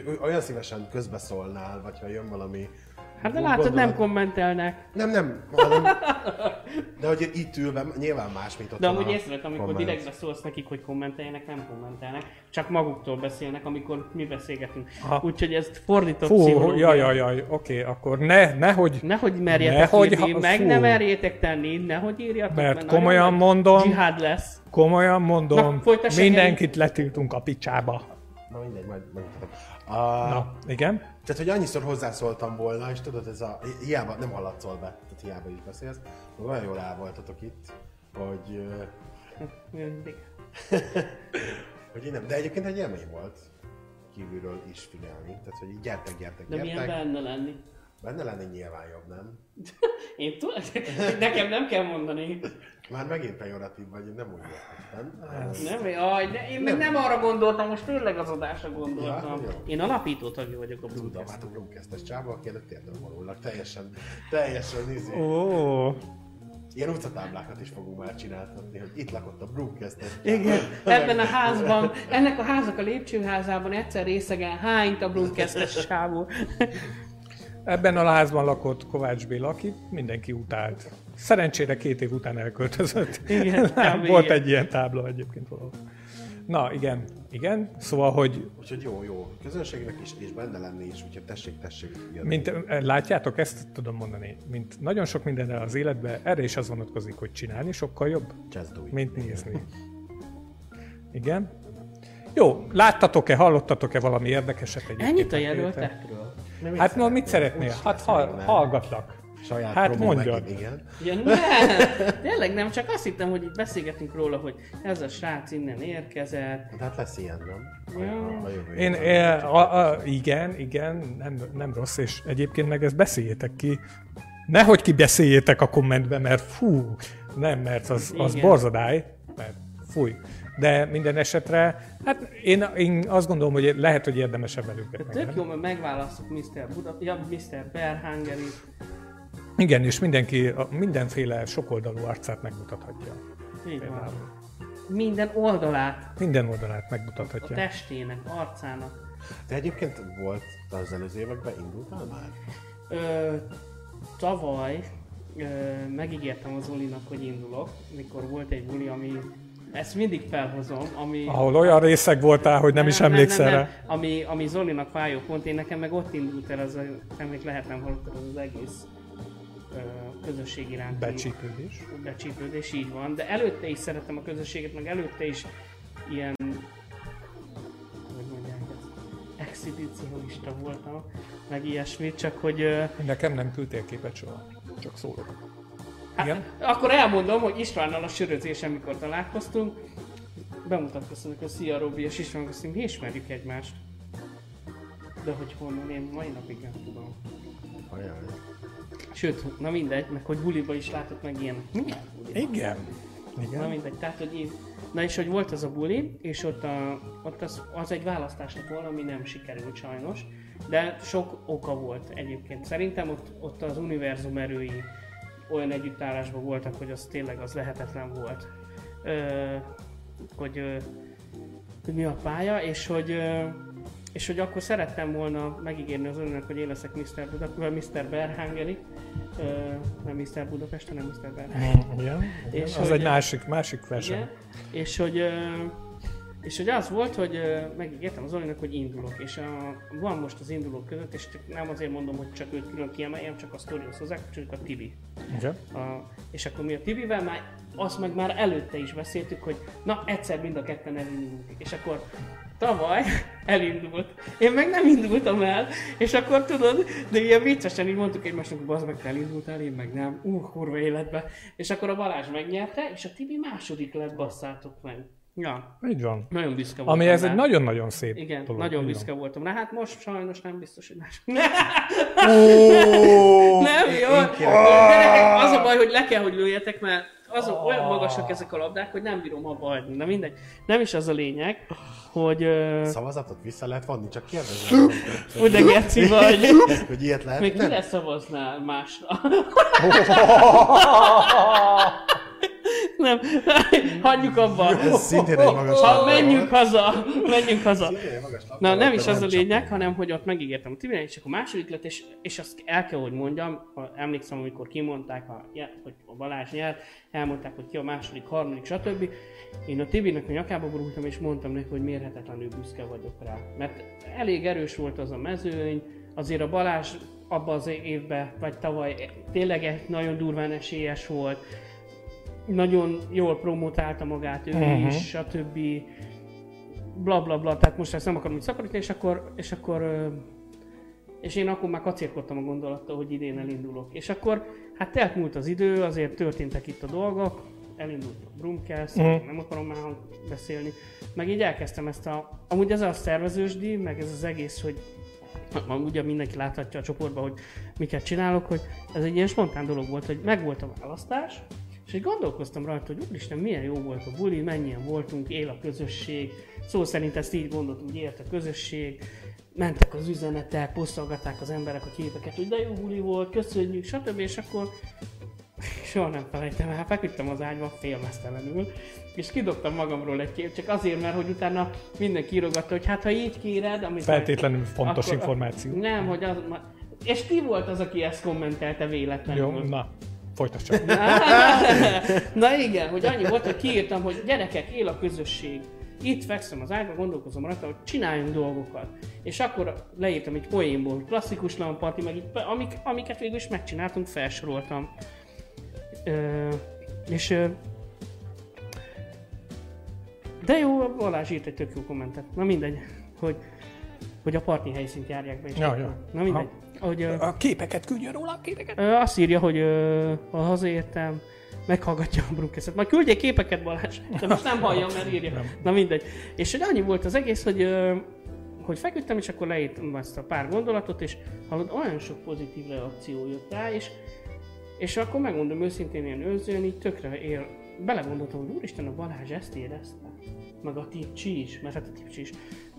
[SPEAKER 1] hogy olyan szívesen közbeszólnál, vagy ha jön valami
[SPEAKER 2] Hát de látod,
[SPEAKER 1] gondolat-
[SPEAKER 2] nem kommentelnek.
[SPEAKER 1] Nem, nem, hanem, de hogy itt ülve nyilván más, mint ott
[SPEAKER 2] De amúgy
[SPEAKER 1] a
[SPEAKER 2] észrevett, amikor
[SPEAKER 1] komment.
[SPEAKER 2] direktbe szólsz nekik, hogy kommenteljenek, nem kommentelnek. Csak maguktól beszélnek, amikor mi beszélgetünk. Úgyhogy ez fordított
[SPEAKER 3] Fú,
[SPEAKER 2] pszichológia.
[SPEAKER 3] jaj, jaj, jaj, oké, akkor ne, nehogy,
[SPEAKER 2] Nehogy merjetek
[SPEAKER 3] Nehogy,
[SPEAKER 2] írni,
[SPEAKER 3] ha-
[SPEAKER 2] meg
[SPEAKER 3] fú.
[SPEAKER 2] ne merjétek tenni, nehogy írjatok.
[SPEAKER 3] Mert
[SPEAKER 2] nagyon
[SPEAKER 3] komolyan
[SPEAKER 2] nagy
[SPEAKER 3] mondom-
[SPEAKER 2] Dzsihád lesz.
[SPEAKER 3] komolyan mondom,
[SPEAKER 2] Na,
[SPEAKER 3] mindenkit letiltunk a picsába.
[SPEAKER 1] Na mindegy, majd megmutatom. Uh,
[SPEAKER 3] Na, igen.
[SPEAKER 1] Tehát, hogy annyiszor hozzászóltam volna, és tudod, ez a... Hiába nem hallatszol be, tehát hiába így beszélsz. Olyan jól el voltatok itt, hogy...
[SPEAKER 2] Mindig.
[SPEAKER 1] hogy én nem, de egyébként egy élmény volt kívülről is figyelni. Tehát, hogy így gyertek, gyertek,
[SPEAKER 2] De milyen
[SPEAKER 1] gyertek.
[SPEAKER 2] benne lenni?
[SPEAKER 1] Benne lenni nyilván jobb, nem?
[SPEAKER 2] Én tudom, nekem nem kell mondani.
[SPEAKER 1] Már megint pejoratív vagy, nem úgy értettem.
[SPEAKER 2] Nem, jaj, de én meg nem arra gondoltam, most tényleg az adásra gondoltam.
[SPEAKER 1] Ja, jó.
[SPEAKER 2] Én alapító tagja vagyok a
[SPEAKER 1] Tudom,
[SPEAKER 2] Brumcast.
[SPEAKER 1] hát a Brumkesztes csába, aki előtt térden vonulnak. Teljesen, teljesen izé.
[SPEAKER 3] Ó,
[SPEAKER 1] Ilyen utcatáblákat is fogunk már csináltatni, hogy itt lakott a Brumkesztes
[SPEAKER 2] Igen, ebben a házban, ennek a házak a lépcsőházában egyszer részegen hányt a Blumkesztes sávú.
[SPEAKER 3] Ebben a házban lakott Kovács Béla, akit mindenki utált. Szerencsére két év után elköltözött.
[SPEAKER 2] Igen, kb.
[SPEAKER 3] Volt
[SPEAKER 2] igen.
[SPEAKER 3] egy ilyen tábla egyébként valahol. Na, igen, igen. Szóval, hogy
[SPEAKER 1] Úgyhogy jó, jó. Közönségnek is, és benne lenni is, úgyhogy tessék, tessék. jönni.
[SPEAKER 3] Mint, eh, látjátok, ezt tudom mondani, mint nagyon sok mindenre az életben, erre is az vonatkozik, hogy csinálni sokkal jobb, mint nézni. Igen. Jó, láttatok-e, hallottatok-e valami érdekeset egyébként?
[SPEAKER 2] Ennyit a
[SPEAKER 3] a
[SPEAKER 2] jelöltekről.
[SPEAKER 3] Hát no, mit szeretnél? Hát hall, hallgatlak.
[SPEAKER 1] Saját
[SPEAKER 3] Hát
[SPEAKER 1] megint, igen.
[SPEAKER 2] Ja, nem, tényleg nem, csak azt hittem, hogy itt beszélgetünk róla, hogy ez a srác innen érkezett.
[SPEAKER 1] De hát lesz ilyen, nem?
[SPEAKER 2] Ja.
[SPEAKER 1] a
[SPEAKER 3] Én, a, a, igen, igen, nem, nem rossz, és egyébként meg ezt beszéljétek ki. Nehogy ki beszéljétek a kommentbe, mert fú, nem, mert az, az
[SPEAKER 2] Igen.
[SPEAKER 3] borzadály, mert fúj. De minden esetre, hát én, én azt gondolom, hogy lehet, hogy érdemesebb velük.
[SPEAKER 2] De tök jó, mert megválasztjuk Mr. Buda, ja, Mr. Berhangeri.
[SPEAKER 3] Igen, és mindenki a mindenféle sokoldalú arcát megmutathatja.
[SPEAKER 2] Így van. Minden oldalát
[SPEAKER 3] Minden oldalát
[SPEAKER 2] a
[SPEAKER 3] megmutathatja.
[SPEAKER 2] testének, arcának.
[SPEAKER 1] Te egyébként volt az előző években indultál már?
[SPEAKER 2] Ö, tavaly ö, megígértem az Zolinak, hogy indulok, mikor volt egy buli, ami ezt mindig felhozom, ami...
[SPEAKER 3] Ahol olyan részeg voltál, hogy nem, is emlékszel rá.
[SPEAKER 2] Ami, ami Zolinak fájó pont, én nekem meg ott indult el az, nem még lehet nem hallottad, az, az egész ö, közösség iránti
[SPEAKER 3] Becsípődés.
[SPEAKER 2] becsípődés, így van. De előtte is szerettem a közösséget, meg előtte is ilyen, exhibicionista voltam, meg ilyesmi, csak hogy
[SPEAKER 3] Nekem nem küldtél képet soha. Csak szólok. Igen?
[SPEAKER 2] Hát, akkor elmondom, hogy Istvánnal a sörözésen, mikor találkoztunk, bemutatkoztunk, hogy szia Robi, és István azt mi ismerjük egymást. De hogy honnan, én mai napig nem tudom.
[SPEAKER 1] Ajaj.
[SPEAKER 2] Sőt, na mindegy, meg hogy buliba is látott meg ilyen. Milyen buli?
[SPEAKER 3] Igen.
[SPEAKER 2] Na
[SPEAKER 3] Igen.
[SPEAKER 2] mindegy, tehát hogy én... Na és hogy volt az a buli, és ott, a, ott az, az egy választás lett volna, ami nem sikerült sajnos, de sok oka volt egyébként. Szerintem ott, ott az univerzum erői olyan együttállásban voltak, hogy az tényleg az lehetetlen volt. Ö, hogy, ö, hogy mi a pálya, és hogy ö, és hogy akkor szerettem volna megígérni az önnek, hogy én leszek Mr. Buda, vagy Mr. Berhangeri, ö, nem Mr. Budapest, hanem Mr. Berhangeri.
[SPEAKER 3] Igen.
[SPEAKER 2] És
[SPEAKER 3] És az
[SPEAKER 2] hogy-
[SPEAKER 3] egy másik, másik verseny.
[SPEAKER 2] Igen, és hogy, ö, és hogy az volt, hogy megígértem az Olinak, hogy indulok, és a, van most az indulók között, és csak nem azért mondom, hogy csak őt külön kiemeljem, csak a sztorihoz hozzákapcsoljuk a Tibi. A, és akkor mi a Tibivel már azt meg már előtte is beszéltük, hogy na egyszer mind a ketten elindulunk. És akkor tavaly elindult. Én meg nem indultam el, és akkor tudod, de ilyen viccesen így mondtuk egymásnak, hogy bazd meg, te elindultál, én meg nem. Ú, uh, kurva életbe. És akkor a Balázs megnyerte, és a Tibi második lett, basszátok meg. Ja,
[SPEAKER 3] Így van.
[SPEAKER 2] nagyon büszke voltam
[SPEAKER 3] Ami ez
[SPEAKER 2] rá.
[SPEAKER 3] egy nagyon-nagyon szép
[SPEAKER 2] Igen,
[SPEAKER 3] dolog.
[SPEAKER 2] nagyon
[SPEAKER 3] Így
[SPEAKER 2] büszke
[SPEAKER 3] van.
[SPEAKER 2] voltam rá. Hát most sajnos nem biztos, hogy más.
[SPEAKER 1] Ó,
[SPEAKER 2] Nem, jó. Gyerekek, az a baj, hogy le kell, hogy lőjetek, mert azok olyan magasak ezek a labdák, hogy nem bírom abba hagyni. Na mindegy. Nem is az a lényeg, hogy...
[SPEAKER 1] Szavazatot vissza lehet vonni, csak kérdezem.
[SPEAKER 2] Hogy de geci vagy.
[SPEAKER 1] hogy ilyet lehet?
[SPEAKER 2] Még kire szavaznál másra? Nem, hagyjuk abba.
[SPEAKER 1] Ez szintén egy magas
[SPEAKER 2] Ha, menjünk haza, menjünk haza. Na nem is az a lényeg, hanem hogy ott megígértem a Tibinek, és akkor második lett, és, és azt el kell, hogy mondjam, ha emlékszem, amikor kimondták, a, hogy a Balázs nyert, elmondták, hogy ki a második, harmadik, stb. Én a Tibinek a nyakába borultam, és mondtam neki, hogy mérhetetlenül büszke vagyok rá. Mert elég erős volt az a mezőny, azért a Balázs abban az évben, vagy tavaly tényleg nagyon durván esélyes volt, nagyon jól promotálta magát ő uh-huh. is, stb. Bla bla bla, tehát most ezt nem akarom így szaporítani, és akkor, és akkor és én akkor már kacérkodtam a gondolattal, hogy idén elindulok. És akkor, hát telt múlt az idő, azért történtek itt a dolgok, elindult a Brumcast,
[SPEAKER 3] Mhm.
[SPEAKER 2] nem akarom már beszélni, meg így elkezdtem ezt a, amúgy ez a szervezősdi, meg ez az egész, hogy ugye mindenki láthatja a csoportban, hogy miket csinálok, hogy ez egy ilyen spontán dolog volt, hogy megvolt a választás, és így gondolkoztam rajta, hogy úristen, milyen jó volt a buli, mennyien voltunk, él a közösség, szó szerint ezt így gondoltam, hogy élt a közösség, mentek az üzenetek, posztolgatták az emberek a képeket, hogy de jó buli volt, köszönjük, stb. És akkor soha nem felejtem el, feküdtem az ágyba félmeztelenül, és kidobtam magamról egy kép, csak azért, mert hogy utána mindenki írogatta, hogy hát ha így kéred, amit
[SPEAKER 3] Feltétlenül fontos
[SPEAKER 2] akkor-
[SPEAKER 3] információ.
[SPEAKER 2] Nem, hogy az... És ki volt az, aki ezt kommentelte véletlenül?
[SPEAKER 3] Jó, na, folytasd csak.
[SPEAKER 2] Na igen, hogy annyi volt, hogy kiírtam, hogy gyerekek, él a közösség. Itt fekszem az ágyba, gondolkozom rajta, hogy csináljunk dolgokat. És akkor leírtam egy poénból, klasszikus lamparti, meg így, amik, amiket végül is megcsináltunk, felsoroltam. Ö, és ö, de jó, Balázs írt egy tök jó kommentet. Na mindegy, hogy, hogy a parti helyszínt járják be. És
[SPEAKER 3] Ja, ja.
[SPEAKER 2] Na mindegy. Hogy
[SPEAKER 3] A képeket küldjön róla, a képeket.
[SPEAKER 2] azt írja, hogy ha hazaértem, meghallgatja a Brunkeszet. Majd küldjék képeket Balázs, de most nem halljam, mert írja. Na mindegy. És hogy annyi volt az egész, hogy hogy feküdtem, és akkor leírtam ezt a pár gondolatot, és hallod, olyan sok pozitív reakció jött rá, és, és akkor megmondom őszintén, ilyen őzőn, így tökre ér, belegondoltam, hogy úristen, a Balázs ezt érezte, meg a tipcsi is, mert hát a tipcsi is,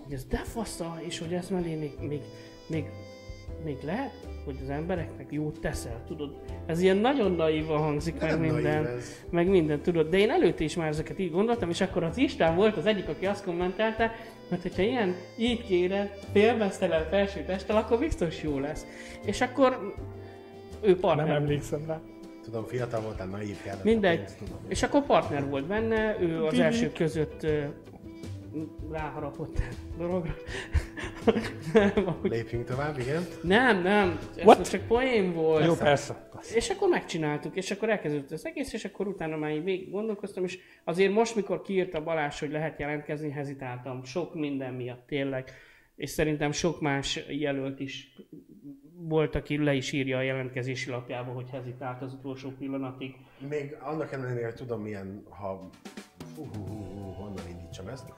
[SPEAKER 2] hogy ez de fasza, és hogy ez mellé még, még, még, még lehet, hogy az embereknek jót teszel, tudod? Ez ilyen nagyon naívan hangzik, meg
[SPEAKER 1] Nem
[SPEAKER 2] minden, meg minden, tudod? De én előtte is már ezeket így gondoltam, és akkor az István volt az egyik, aki azt kommentelte, hogy hogyha ilyen így kéred, félmeztelen felső testtel, akkor biztos jó lesz. És akkor ő partner.
[SPEAKER 3] Nem emlékszem rá.
[SPEAKER 1] Tudom, fiatal voltál, naív kellett.
[SPEAKER 2] Mindegy.
[SPEAKER 1] Tudom.
[SPEAKER 2] És akkor partner volt benne, ő az első között ráharapott a dologra. nem, ahogy-
[SPEAKER 1] Lépjünk tovább, igen.
[SPEAKER 2] nem, nem, ez
[SPEAKER 3] What?
[SPEAKER 2] most csak poén volt.
[SPEAKER 3] Jó, persze.
[SPEAKER 2] És akkor megcsináltuk, és akkor elkezdődött az egész, és akkor utána már így végig gondolkoztam, és azért most, mikor kiírta Balázs, hogy lehet jelentkezni, hezitáltam. Sok minden miatt tényleg. És szerintem sok más jelölt is volt, aki le is írja a jelentkezési lapjába, hogy hezitált az utolsó pillanatig.
[SPEAKER 1] Még annak ellenére, hogy tudom milyen, ha... Hú, hú, hú, hú, honnan indítsam ezt.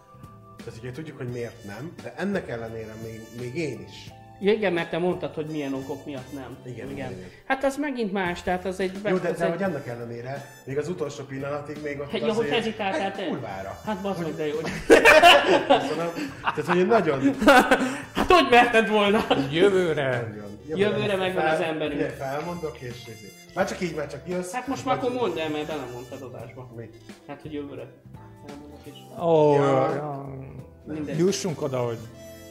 [SPEAKER 1] Tehát ugye tudjuk, hogy miért nem, de ennek ellenére még, még én is.
[SPEAKER 2] Ja, igen, mert te mondtad, hogy milyen okok miatt nem.
[SPEAKER 1] Igen, igen, igen.
[SPEAKER 2] Hát az megint más, tehát az egy...
[SPEAKER 1] Jó, de, de
[SPEAKER 2] egy...
[SPEAKER 1] hogy ennek ellenére, még az utolsó pillanatig még ott
[SPEAKER 2] ja, hogy
[SPEAKER 1] azért-
[SPEAKER 2] hezitáltál
[SPEAKER 1] Hát
[SPEAKER 2] te?
[SPEAKER 1] kurvára.
[SPEAKER 2] Hát bazd meg, de jó. hogy-
[SPEAKER 1] Köszönöm. Tehát, hogy én nagyon...
[SPEAKER 2] Hát hogy merted volna?
[SPEAKER 3] Jövőre.
[SPEAKER 1] nagyon
[SPEAKER 2] Jövőre megvan az emberünk.
[SPEAKER 1] Ugye, felmondok, és izé. Már csak így, már csak jössz.
[SPEAKER 2] Hát most már akkor mondd el, mert belemondtad adásba.
[SPEAKER 1] Mi?
[SPEAKER 2] Hát, hogy jövőre. Elmondok is.
[SPEAKER 3] Ó,
[SPEAKER 1] Ja.
[SPEAKER 3] ja.
[SPEAKER 2] Mindegy.
[SPEAKER 3] Jussunk oda, hogy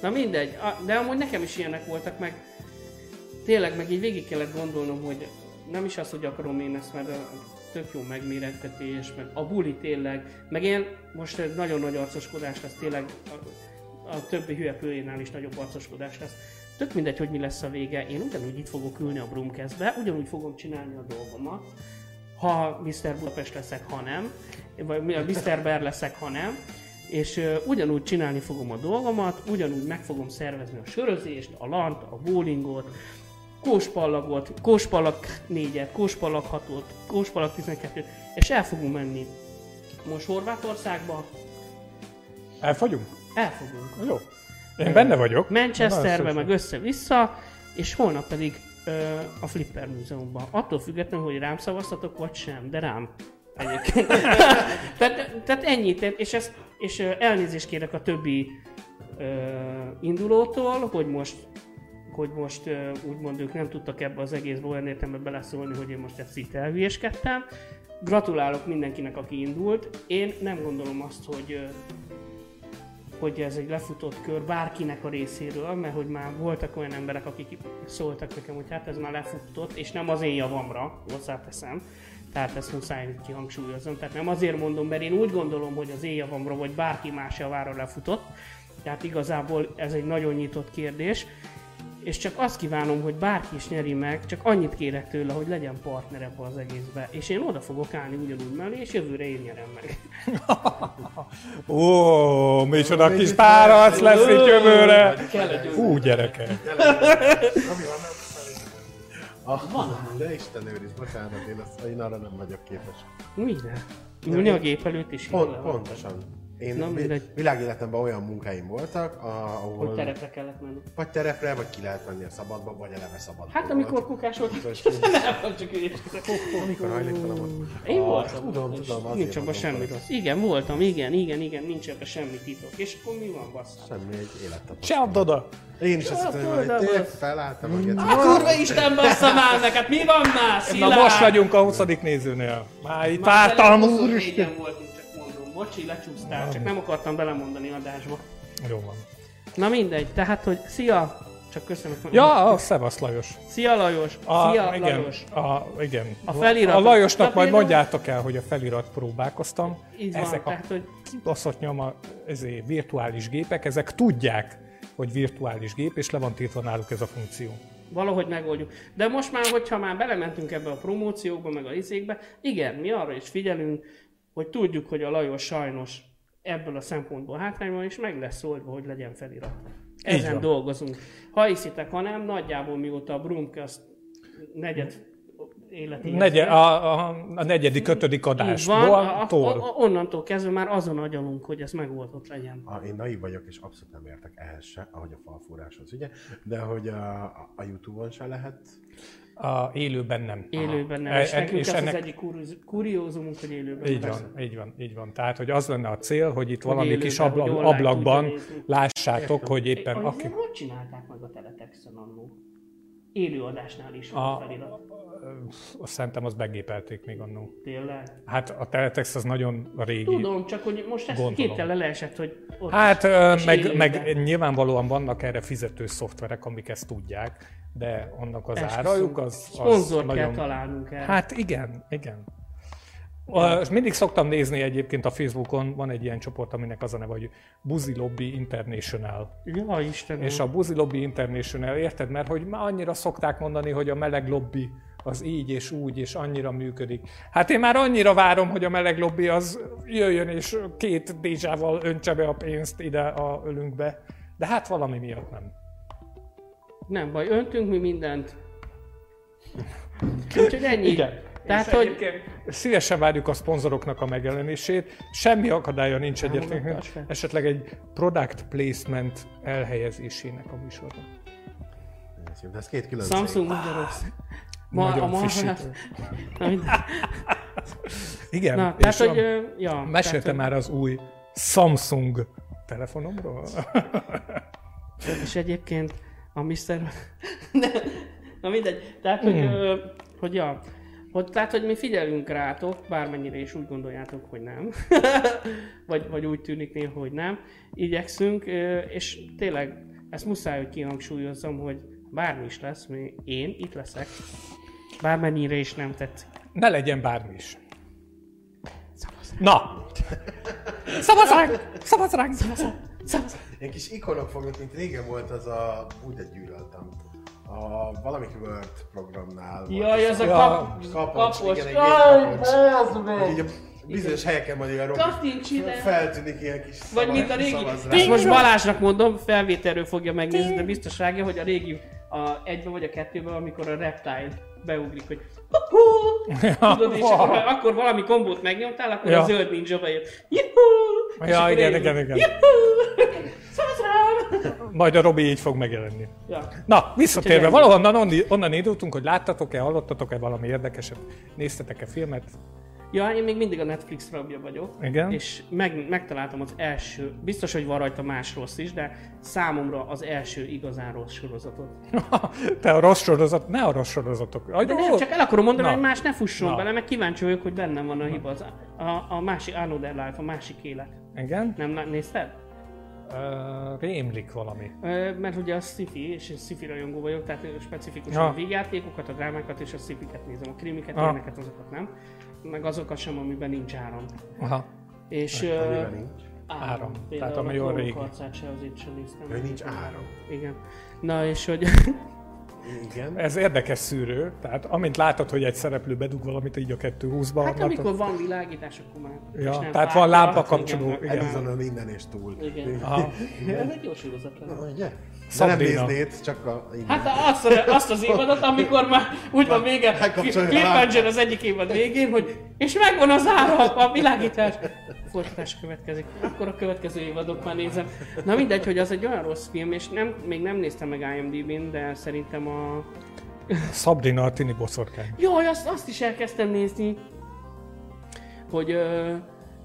[SPEAKER 2] Na mindegy, A- de amúgy nekem is ilyenek voltak, meg tényleg meg így végig kellett gondolnom, hogy nem is az, hogy akarom én ezt, mert a tök jó megmérettetés, meg a buli tényleg, meg én most egy nagyon nagy arcoskodás lesz tényleg, a, a többi hülyepőjénál is nagyobb arcoskodás lesz. Tök mindegy, hogy mi lesz a vége, én ugyanúgy itt fogok ülni a Brumkezbe, ugyanúgy fogom csinálni a dolgomat, ha Mr. Budapest leszek, ha nem, vagy Mr. Bear leszek, ha nem, és uh, ugyanúgy csinálni fogom a dolgomat, ugyanúgy meg fogom szervezni a sörözést, a lant, a bowlingot, kóspallagot, kóspallag 4-et, kóspallag 6-ot, kóspallag 12-t, és el fogunk menni most Horvátországba,
[SPEAKER 3] elfagyunk?
[SPEAKER 2] el fogunk.
[SPEAKER 3] Jó. Én benne vagyok.
[SPEAKER 2] Manchesterbe, meg össze-vissza, és holnap pedig ö, a Flipper Múzeumban. Attól függetlenül, hogy rám szavaztatok, vagy sem, de rám. Egyébként. tehát, tehát ennyit, és, ezt, és elnézést kérek a többi ö, indulótól, hogy most hogy most ö, úgymond ők nem tudtak ebbe az egészbe olyan értelemben beleszólni, hogy én most ezt itt elhülyeskedtem. Gratulálok mindenkinek, aki indult. Én nem gondolom azt, hogy ö, hogy ez egy lefutott kör bárkinek a részéről, mert hogy már voltak olyan emberek, akik szóltak nekem, hogy hát ez már lefutott, és nem az én javamra, hozzáteszem, tehát ezt muszáj kihangsúlyozom, tehát nem azért mondom, mert én úgy gondolom, hogy az én javamra, vagy bárki más javára lefutott, tehát igazából ez egy nagyon nyitott kérdés, és csak azt kívánom, hogy bárki is nyeri meg, csak annyit kérek tőle, hogy legyen partner ebbe az egészbe. És én oda fogok állni ugyanúgy mellé, és jövőre én nyerem meg.
[SPEAKER 3] Ó, micsoda kis párac lesz itt jövőre. Hú, gyerekek.
[SPEAKER 1] Ami van, Ah, de Isten őriz, bocsánat, én, azt, én arra nem vagyok képes.
[SPEAKER 2] Mire? Ülni a gép előtt is
[SPEAKER 1] Pont, pontosan. Én
[SPEAKER 2] Na, mindegy.
[SPEAKER 1] világéletemben olyan munkáim voltak, ahol
[SPEAKER 2] Hogy terepre kellett menni.
[SPEAKER 1] vagy terepre, vagy ki lehet menni a szabadba, vagy eleve szabad.
[SPEAKER 2] Hát amikor kukás volt, nem, csak ügyeskedek.
[SPEAKER 1] Amikor hajléktalan volt.
[SPEAKER 2] Én voltam.
[SPEAKER 1] tudom, tudom,
[SPEAKER 2] Nincs abban semmi rossz. Igen, voltam, igen, igen, igen, nincs ebben semmi titok. És akkor mi van, bassza?
[SPEAKER 1] Semmi egy élettapasztalat.
[SPEAKER 3] Csapd oda.
[SPEAKER 1] Én is azt hittem, hogy tényleg felálltam a
[SPEAKER 2] kurva Isten bassza már hát mi van már,
[SPEAKER 3] Na
[SPEAKER 2] Szilárd?
[SPEAKER 3] most vagyunk a 20. nézőnél. Már itt
[SPEAKER 2] 24-en
[SPEAKER 3] úristen.
[SPEAKER 2] csak mondom. Bocsi, lecsúsztál, csak nem akartam belemondani adásba.
[SPEAKER 3] Jó van.
[SPEAKER 2] Na mindegy, tehát, hogy szia, csak köszönöm. hogy-
[SPEAKER 3] Ja, a Szevasz Lajos.
[SPEAKER 2] Szia Lajos,
[SPEAKER 3] A,
[SPEAKER 2] szia
[SPEAKER 3] igen,
[SPEAKER 2] Lajos.
[SPEAKER 3] A, igen.
[SPEAKER 2] A felirat-
[SPEAKER 3] A Lajosnak
[SPEAKER 2] Na,
[SPEAKER 3] majd mondjátok el, hogy a felirat próbálkoztam.
[SPEAKER 2] Így van,
[SPEAKER 3] ezek a
[SPEAKER 2] tehát, hogy
[SPEAKER 3] kibaszott nyoma, ezért virtuális gépek, ezek tudják, hogy virtuális gép, és le van tiltva náluk ez a funkció.
[SPEAKER 2] valahogy megoldjuk. De most már, hogyha már belementünk ebbe a promóciókba, meg a izékbe, igen, mi arra is figyelünk, hogy tudjuk, hogy a Lajos sajnos ebből a szempontból hátrányban is meg lesz oldva, hogy legyen felirat. Ezen dolgozunk. Ha hiszitek, ha nem, nagyjából mióta a Brumcast negyed életéhez
[SPEAKER 3] Negye,
[SPEAKER 2] ért,
[SPEAKER 3] a, a, a negyedik, ötödik
[SPEAKER 2] így van,
[SPEAKER 3] adásból.
[SPEAKER 2] a, a, a, onnantól kezdve már azon agyalunk, hogy ez megoldott legyen.
[SPEAKER 1] A, én naiv vagyok, és abszolút nem értek ehhez se, ahogy a falfúráshoz, ugye? De hogy a, a, a Youtube-on se lehet.
[SPEAKER 3] A élőben nem.
[SPEAKER 2] Élőben nem.
[SPEAKER 3] E-
[SPEAKER 2] És
[SPEAKER 3] e-
[SPEAKER 2] nekünk
[SPEAKER 3] és
[SPEAKER 2] ez
[SPEAKER 3] ennek-
[SPEAKER 2] az egyik kurióz- kuriózumunk, hogy élőben
[SPEAKER 3] Így
[SPEAKER 2] persze.
[SPEAKER 3] van, így van, így van. Tehát, hogy az lenne a cél, hogy itt valami
[SPEAKER 2] élőben,
[SPEAKER 3] kis
[SPEAKER 2] hogy
[SPEAKER 3] abla,
[SPEAKER 2] jól lehet
[SPEAKER 3] ablakban lássátok, hogy éppen
[SPEAKER 2] Hogy
[SPEAKER 3] aki...
[SPEAKER 2] Hogy csinálták meg a teletexten annó? Élőadásnál is
[SPEAKER 3] A,
[SPEAKER 2] felirat.
[SPEAKER 3] azt szerintem azt begépelték még annó.
[SPEAKER 2] Tényleg?
[SPEAKER 3] Hát a teletext az nagyon régi.
[SPEAKER 2] Tudom, csak hogy most ezt hirtelen leesett, hogy ott
[SPEAKER 3] Hát
[SPEAKER 2] is,
[SPEAKER 3] meg, meg nyilvánvalóan vannak erre fizető szoftverek, amik ezt tudják, de annak az
[SPEAKER 2] Esküszöm.
[SPEAKER 3] árajuk az, az
[SPEAKER 2] Szponzort kell
[SPEAKER 3] nagyon...
[SPEAKER 2] találnunk erre.
[SPEAKER 3] Hát igen, igen. A, mindig szoktam nézni egyébként a Facebookon, van egy ilyen csoport, aminek az a neve, hogy Buzi Lobby International.
[SPEAKER 2] Ja, Istenem.
[SPEAKER 3] És a Buzi Lobby International, érted? Mert hogy már annyira szokták mondani, hogy a meleg lobby az így és úgy, és annyira működik. Hát én már annyira várom, hogy a meleg lobby az jöjjön, és két dézsával öntse be a pénzt ide a ölünkbe. De hát valami miatt nem.
[SPEAKER 2] Nem baj, öntünk mi mindent. Úgyhogy ennyi.
[SPEAKER 3] Igen.
[SPEAKER 2] Tehát, hogy
[SPEAKER 3] Szívesen várjuk a szponzoroknak a megjelenését. Semmi akadálya nincs
[SPEAKER 2] fel.
[SPEAKER 3] Esetleg egy product placement elhelyezésének a műsorban.
[SPEAKER 1] De ez két külön
[SPEAKER 2] Samsung Magyarország. Ma,
[SPEAKER 3] Nagyon
[SPEAKER 2] a ma,
[SPEAKER 3] frissítő.
[SPEAKER 2] na, minden.
[SPEAKER 3] Igen,
[SPEAKER 2] na,
[SPEAKER 3] és
[SPEAKER 2] tehát,
[SPEAKER 3] a-
[SPEAKER 2] hogy, ja.
[SPEAKER 3] Meséltem
[SPEAKER 2] tehát,
[SPEAKER 3] már az új Samsung telefonomról?
[SPEAKER 2] És egyébként a Mr. Na mindegy. Tehát, hogy, ö, hogy ja. Hogy, tehát, hogy mi figyelünk rátok, bármennyire is úgy gondoljátok, hogy nem. vagy, vagy úgy tűnik néha, hogy nem. Igyekszünk, és tényleg ezt muszáj, hogy kihangsúlyozzam, hogy bármi is lesz, mi, én itt leszek. Bármennyire is nem tetszik.
[SPEAKER 3] Ne legyen bármi is. Na! Szavazz ránk! Szavazz ránk!
[SPEAKER 1] Ilyen kis ikonok fognak, mint régen volt az a... Úgy de gyűlöltem. A valamik Word programnál. volt
[SPEAKER 2] Jaj, ez a
[SPEAKER 3] Ja,
[SPEAKER 2] kap,
[SPEAKER 1] kapocs,
[SPEAKER 2] kapos.
[SPEAKER 1] igen, egy
[SPEAKER 2] Jaj,
[SPEAKER 1] kapocs.
[SPEAKER 2] ez
[SPEAKER 1] Hogy
[SPEAKER 2] meg!
[SPEAKER 1] így a bizonyos helyeken majd olyan
[SPEAKER 2] Kattints ide!
[SPEAKER 1] feltűnik ilyen kis
[SPEAKER 2] Vagy
[SPEAKER 1] szava-
[SPEAKER 2] mint a régi, ezt most Balázsnak mondom, felvételről fogja megnézni, de biztos rágja, hogy a régi a egyben vagy a kettőben, amikor a reptile beugrik, hogy Tudod, és akkor, akkor valami kombót megnyomtál, akkor
[SPEAKER 3] Ja.
[SPEAKER 2] a zöld ninja bejött. Juhú!
[SPEAKER 3] Ja, igen, igen, igen.
[SPEAKER 2] Rám!
[SPEAKER 3] Majd a Robi így fog megjelenni.
[SPEAKER 2] Ja.
[SPEAKER 3] Na, visszatérve, valahonnan onnan, onnan indultunk, hogy láttatok-e, hallottatok-e valami érdekeset, néztetek-e filmet?
[SPEAKER 2] Ja, én még mindig a Netflix rabja vagyok.
[SPEAKER 3] Igen?
[SPEAKER 2] És meg, megtaláltam az első, biztos, hogy van rajta más rossz is, de számomra az első igazán rossz sorozatot.
[SPEAKER 3] Te a rossz sorozat, ne a rossz sorozatok. Aj,
[SPEAKER 2] De nem, csak el akarom mondani,
[SPEAKER 3] Na.
[SPEAKER 2] hogy más ne fusson
[SPEAKER 3] Na.
[SPEAKER 2] bele, meg kíváncsi vagyok, hogy bennem van a hiba. Az, a, a másik Another Life, a másik élet.
[SPEAKER 3] Igen?
[SPEAKER 2] Nem nézted?
[SPEAKER 3] Uh, rémlik valami.
[SPEAKER 2] Ö, mert ugye a sci-fi, és én sci-fi rajongó vagyok, tehát specifikusan
[SPEAKER 3] Ja.
[SPEAKER 2] a vígjátékokat, a drámákat és a sci-fiket nézem. A krimiket,
[SPEAKER 3] Ja.
[SPEAKER 2] ilyeneket, azokat nem. Meg azokat sem, amiben nincs áram.
[SPEAKER 3] Aha.
[SPEAKER 2] És
[SPEAKER 1] Amiben nincs.
[SPEAKER 3] Áram.
[SPEAKER 2] Például
[SPEAKER 3] Tehát ami
[SPEAKER 2] a
[SPEAKER 3] régi.
[SPEAKER 2] harcát se azért sem néztem.
[SPEAKER 1] Hogy nincs áram.
[SPEAKER 2] Igen. Na és hogy...
[SPEAKER 1] Igen.
[SPEAKER 3] Ez érdekes szűrő, tehát amint látod, hogy egy szereplő bedug valamit így a 220-ba,
[SPEAKER 2] Hát
[SPEAKER 3] látod-
[SPEAKER 2] amikor van világítás, akkor már...
[SPEAKER 3] Ja, tehát van lámpa
[SPEAKER 2] igen,
[SPEAKER 3] kapcsoló, igen.
[SPEAKER 1] Edison minden és túl.
[SPEAKER 2] Igen.
[SPEAKER 3] Aha.
[SPEAKER 2] Ez egy jó sorozat lenne.
[SPEAKER 1] Ugye? De nem néznéd, csak a... Igen.
[SPEAKER 2] Hát azt, a- azt az évadot, amikor már úgy van vége, Cliffhanger az egyik évad végén, hogy és megvan az ára, a világítás. Folytatás következik. Akkor a következő évadok már nézem. Na mindegy, hogy az egy olyan rossz film, és nem, még nem néztem meg IMDb-n, de szerintem a...
[SPEAKER 3] Sabrina a tini boszorkány.
[SPEAKER 2] Jaj, azt, azt is elkezdtem nézni, hogy ö,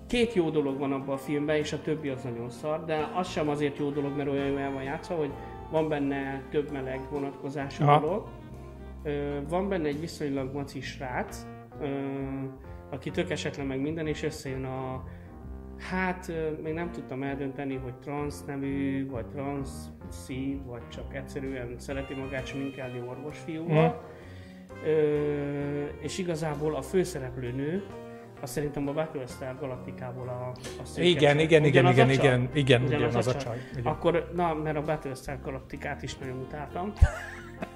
[SPEAKER 2] két jó dolog van abban a filmben, és a többi az nagyon szar, de az sem azért jó dolog, mert olyan jól el van játszva, hogy van benne több meleg vonatkozású
[SPEAKER 3] Aha.
[SPEAKER 2] dolog. Van benne egy viszonylag maci srác, aki tök esetlen meg minden, és összejön a Hát még nem tudtam eldönteni, hogy trans nemű, vagy trans szí, vagy csak egyszerűen szereti magát sminkelni orvosfiúval. Ö, és igazából a főszereplő nő, azt szerintem a Battlestar Galaktikából a, a szőke
[SPEAKER 3] Igen,
[SPEAKER 2] csaj.
[SPEAKER 3] igen, igen, igen, igen, igen,
[SPEAKER 2] Ugyanaz
[SPEAKER 3] ugyanaz a
[SPEAKER 2] csaj?
[SPEAKER 3] Igen.
[SPEAKER 2] Akkor, na, mert a Battlestar Galaktikát is nagyon utáltam.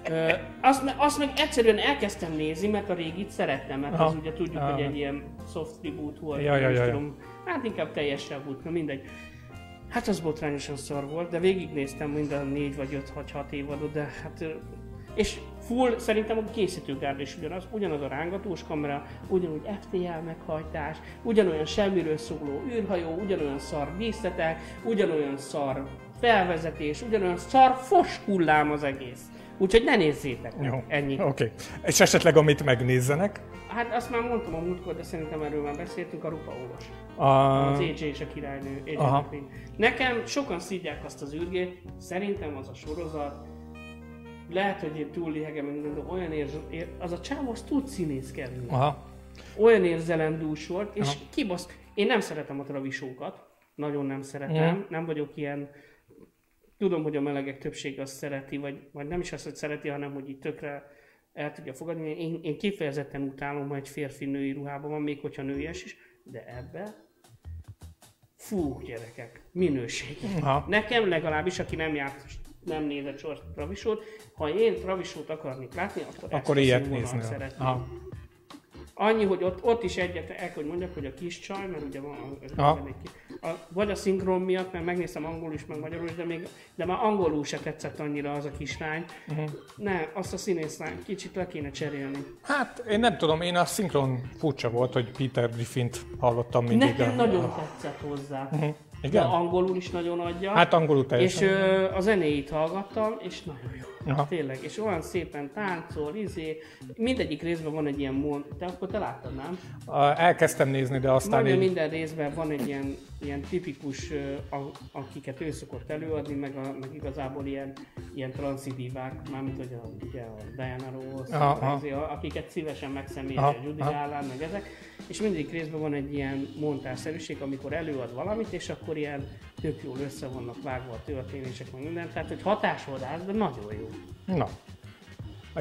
[SPEAKER 2] Ö, azt, azt meg egyszerűen elkezdtem nézni, mert a régit szerettem, mert
[SPEAKER 3] Aha.
[SPEAKER 2] az ugye tudjuk,
[SPEAKER 3] Aha.
[SPEAKER 2] hogy egy ilyen soft reboot volt.
[SPEAKER 3] Ja, ja, ja, ja.
[SPEAKER 2] tudom, hát inkább teljes reboot, na mindegy. Hát az botrányosan szar volt, de végignéztem mind a négy vagy öt vagy hat évadot, de hát... És full, szerintem a készítőgárd is ugyanaz, ugyanaz a rángatós kamera, ugyanúgy FTL meghajtás, ugyanolyan semmiről szóló űrhajó, ugyanolyan szar díszletek, ugyanolyan szar felvezetés, ugyanolyan szar fos hullám az egész. Úgyhogy ne nézzétek
[SPEAKER 3] Jó,
[SPEAKER 2] ennyi.
[SPEAKER 3] Oké. Okay. És esetleg amit megnézzenek,
[SPEAKER 2] Hát azt már mondtam a múltkor, de szerintem erről már beszéltünk, a Rupa Ólos.
[SPEAKER 3] a...
[SPEAKER 2] Az AJ és a királynő. Nekem sokan szídják azt az űrgét, szerintem az a sorozat, lehet, hogy én túl lihegem, de olyan érz, ér, az a csávó az tud színészkedni.
[SPEAKER 3] Aha.
[SPEAKER 2] Olyan érzelendús volt, és
[SPEAKER 3] Aha.
[SPEAKER 2] kibasz... Én nem szeretem a travisókat, nagyon nem szeretem, nem vagyok ilyen... Tudom, hogy a melegek többsége azt szereti, vagy, vagy nem is azt, hogy szereti, hanem hogy így tökre el tudja fogadni. Én, én kifejezetten utálom, ha egy férfi női ruhában van, még hogyha nőies is, de ebbe fú, gyerekek, minőség.
[SPEAKER 3] Aha.
[SPEAKER 2] Nekem legalábbis, aki nem járt, nem nézett sor Travisót, ha én Travisót akarnék látni, akkor,
[SPEAKER 3] Akkor ilyet néznél.
[SPEAKER 2] szeretném.
[SPEAKER 3] Aha.
[SPEAKER 2] Annyi, hogy ott, ott is egyet el, hogy mondjak, hogy a kis csaj, mert ugye van a, a, vagy a szinkron miatt, mert megnéztem angolul is, meg magyarul is, de, még, de már angolul se tetszett annyira az a kislány. Uh-huh. Ne, azt a színészlány kicsit le kéne cserélni.
[SPEAKER 3] Hát én nem tudom, én a szinkron furcsa volt, hogy Peter Griffint hallottam mindig.
[SPEAKER 2] Nekem
[SPEAKER 3] a...
[SPEAKER 2] nagyon tetszett hozzá. Uh-huh. De
[SPEAKER 3] Igen?
[SPEAKER 2] angolul is nagyon adja.
[SPEAKER 3] Hát angolul
[SPEAKER 2] És
[SPEAKER 3] teljesen.
[SPEAKER 2] ö, a zenéit hallgattam, és nagyon jó.
[SPEAKER 3] Aha.
[SPEAKER 2] Tényleg, és olyan szépen táncol, izé. Mindegyik részben van egy ilyen mond... Te akkor te láttad, nem?
[SPEAKER 3] Elkezdtem nézni, de aztán
[SPEAKER 2] Majdnem
[SPEAKER 3] így...
[SPEAKER 2] minden részben van egy ilyen, ilyen tipikus, akiket ő szokott előadni, meg, a, meg igazából ilyen, ilyen transzidívák, mármint hogy a, ugye a Diana Ross,
[SPEAKER 3] Aha,
[SPEAKER 2] izé, akiket szívesen a Judy. Garland, meg ezek. És mindegyik részben van egy ilyen montásszerűség, amikor előad valamit, és akkor ilyen tök jól össze vannak vágva a történések, meg minden. Tehát, hogy hatásvadász, de nagyon jó.
[SPEAKER 3] Na.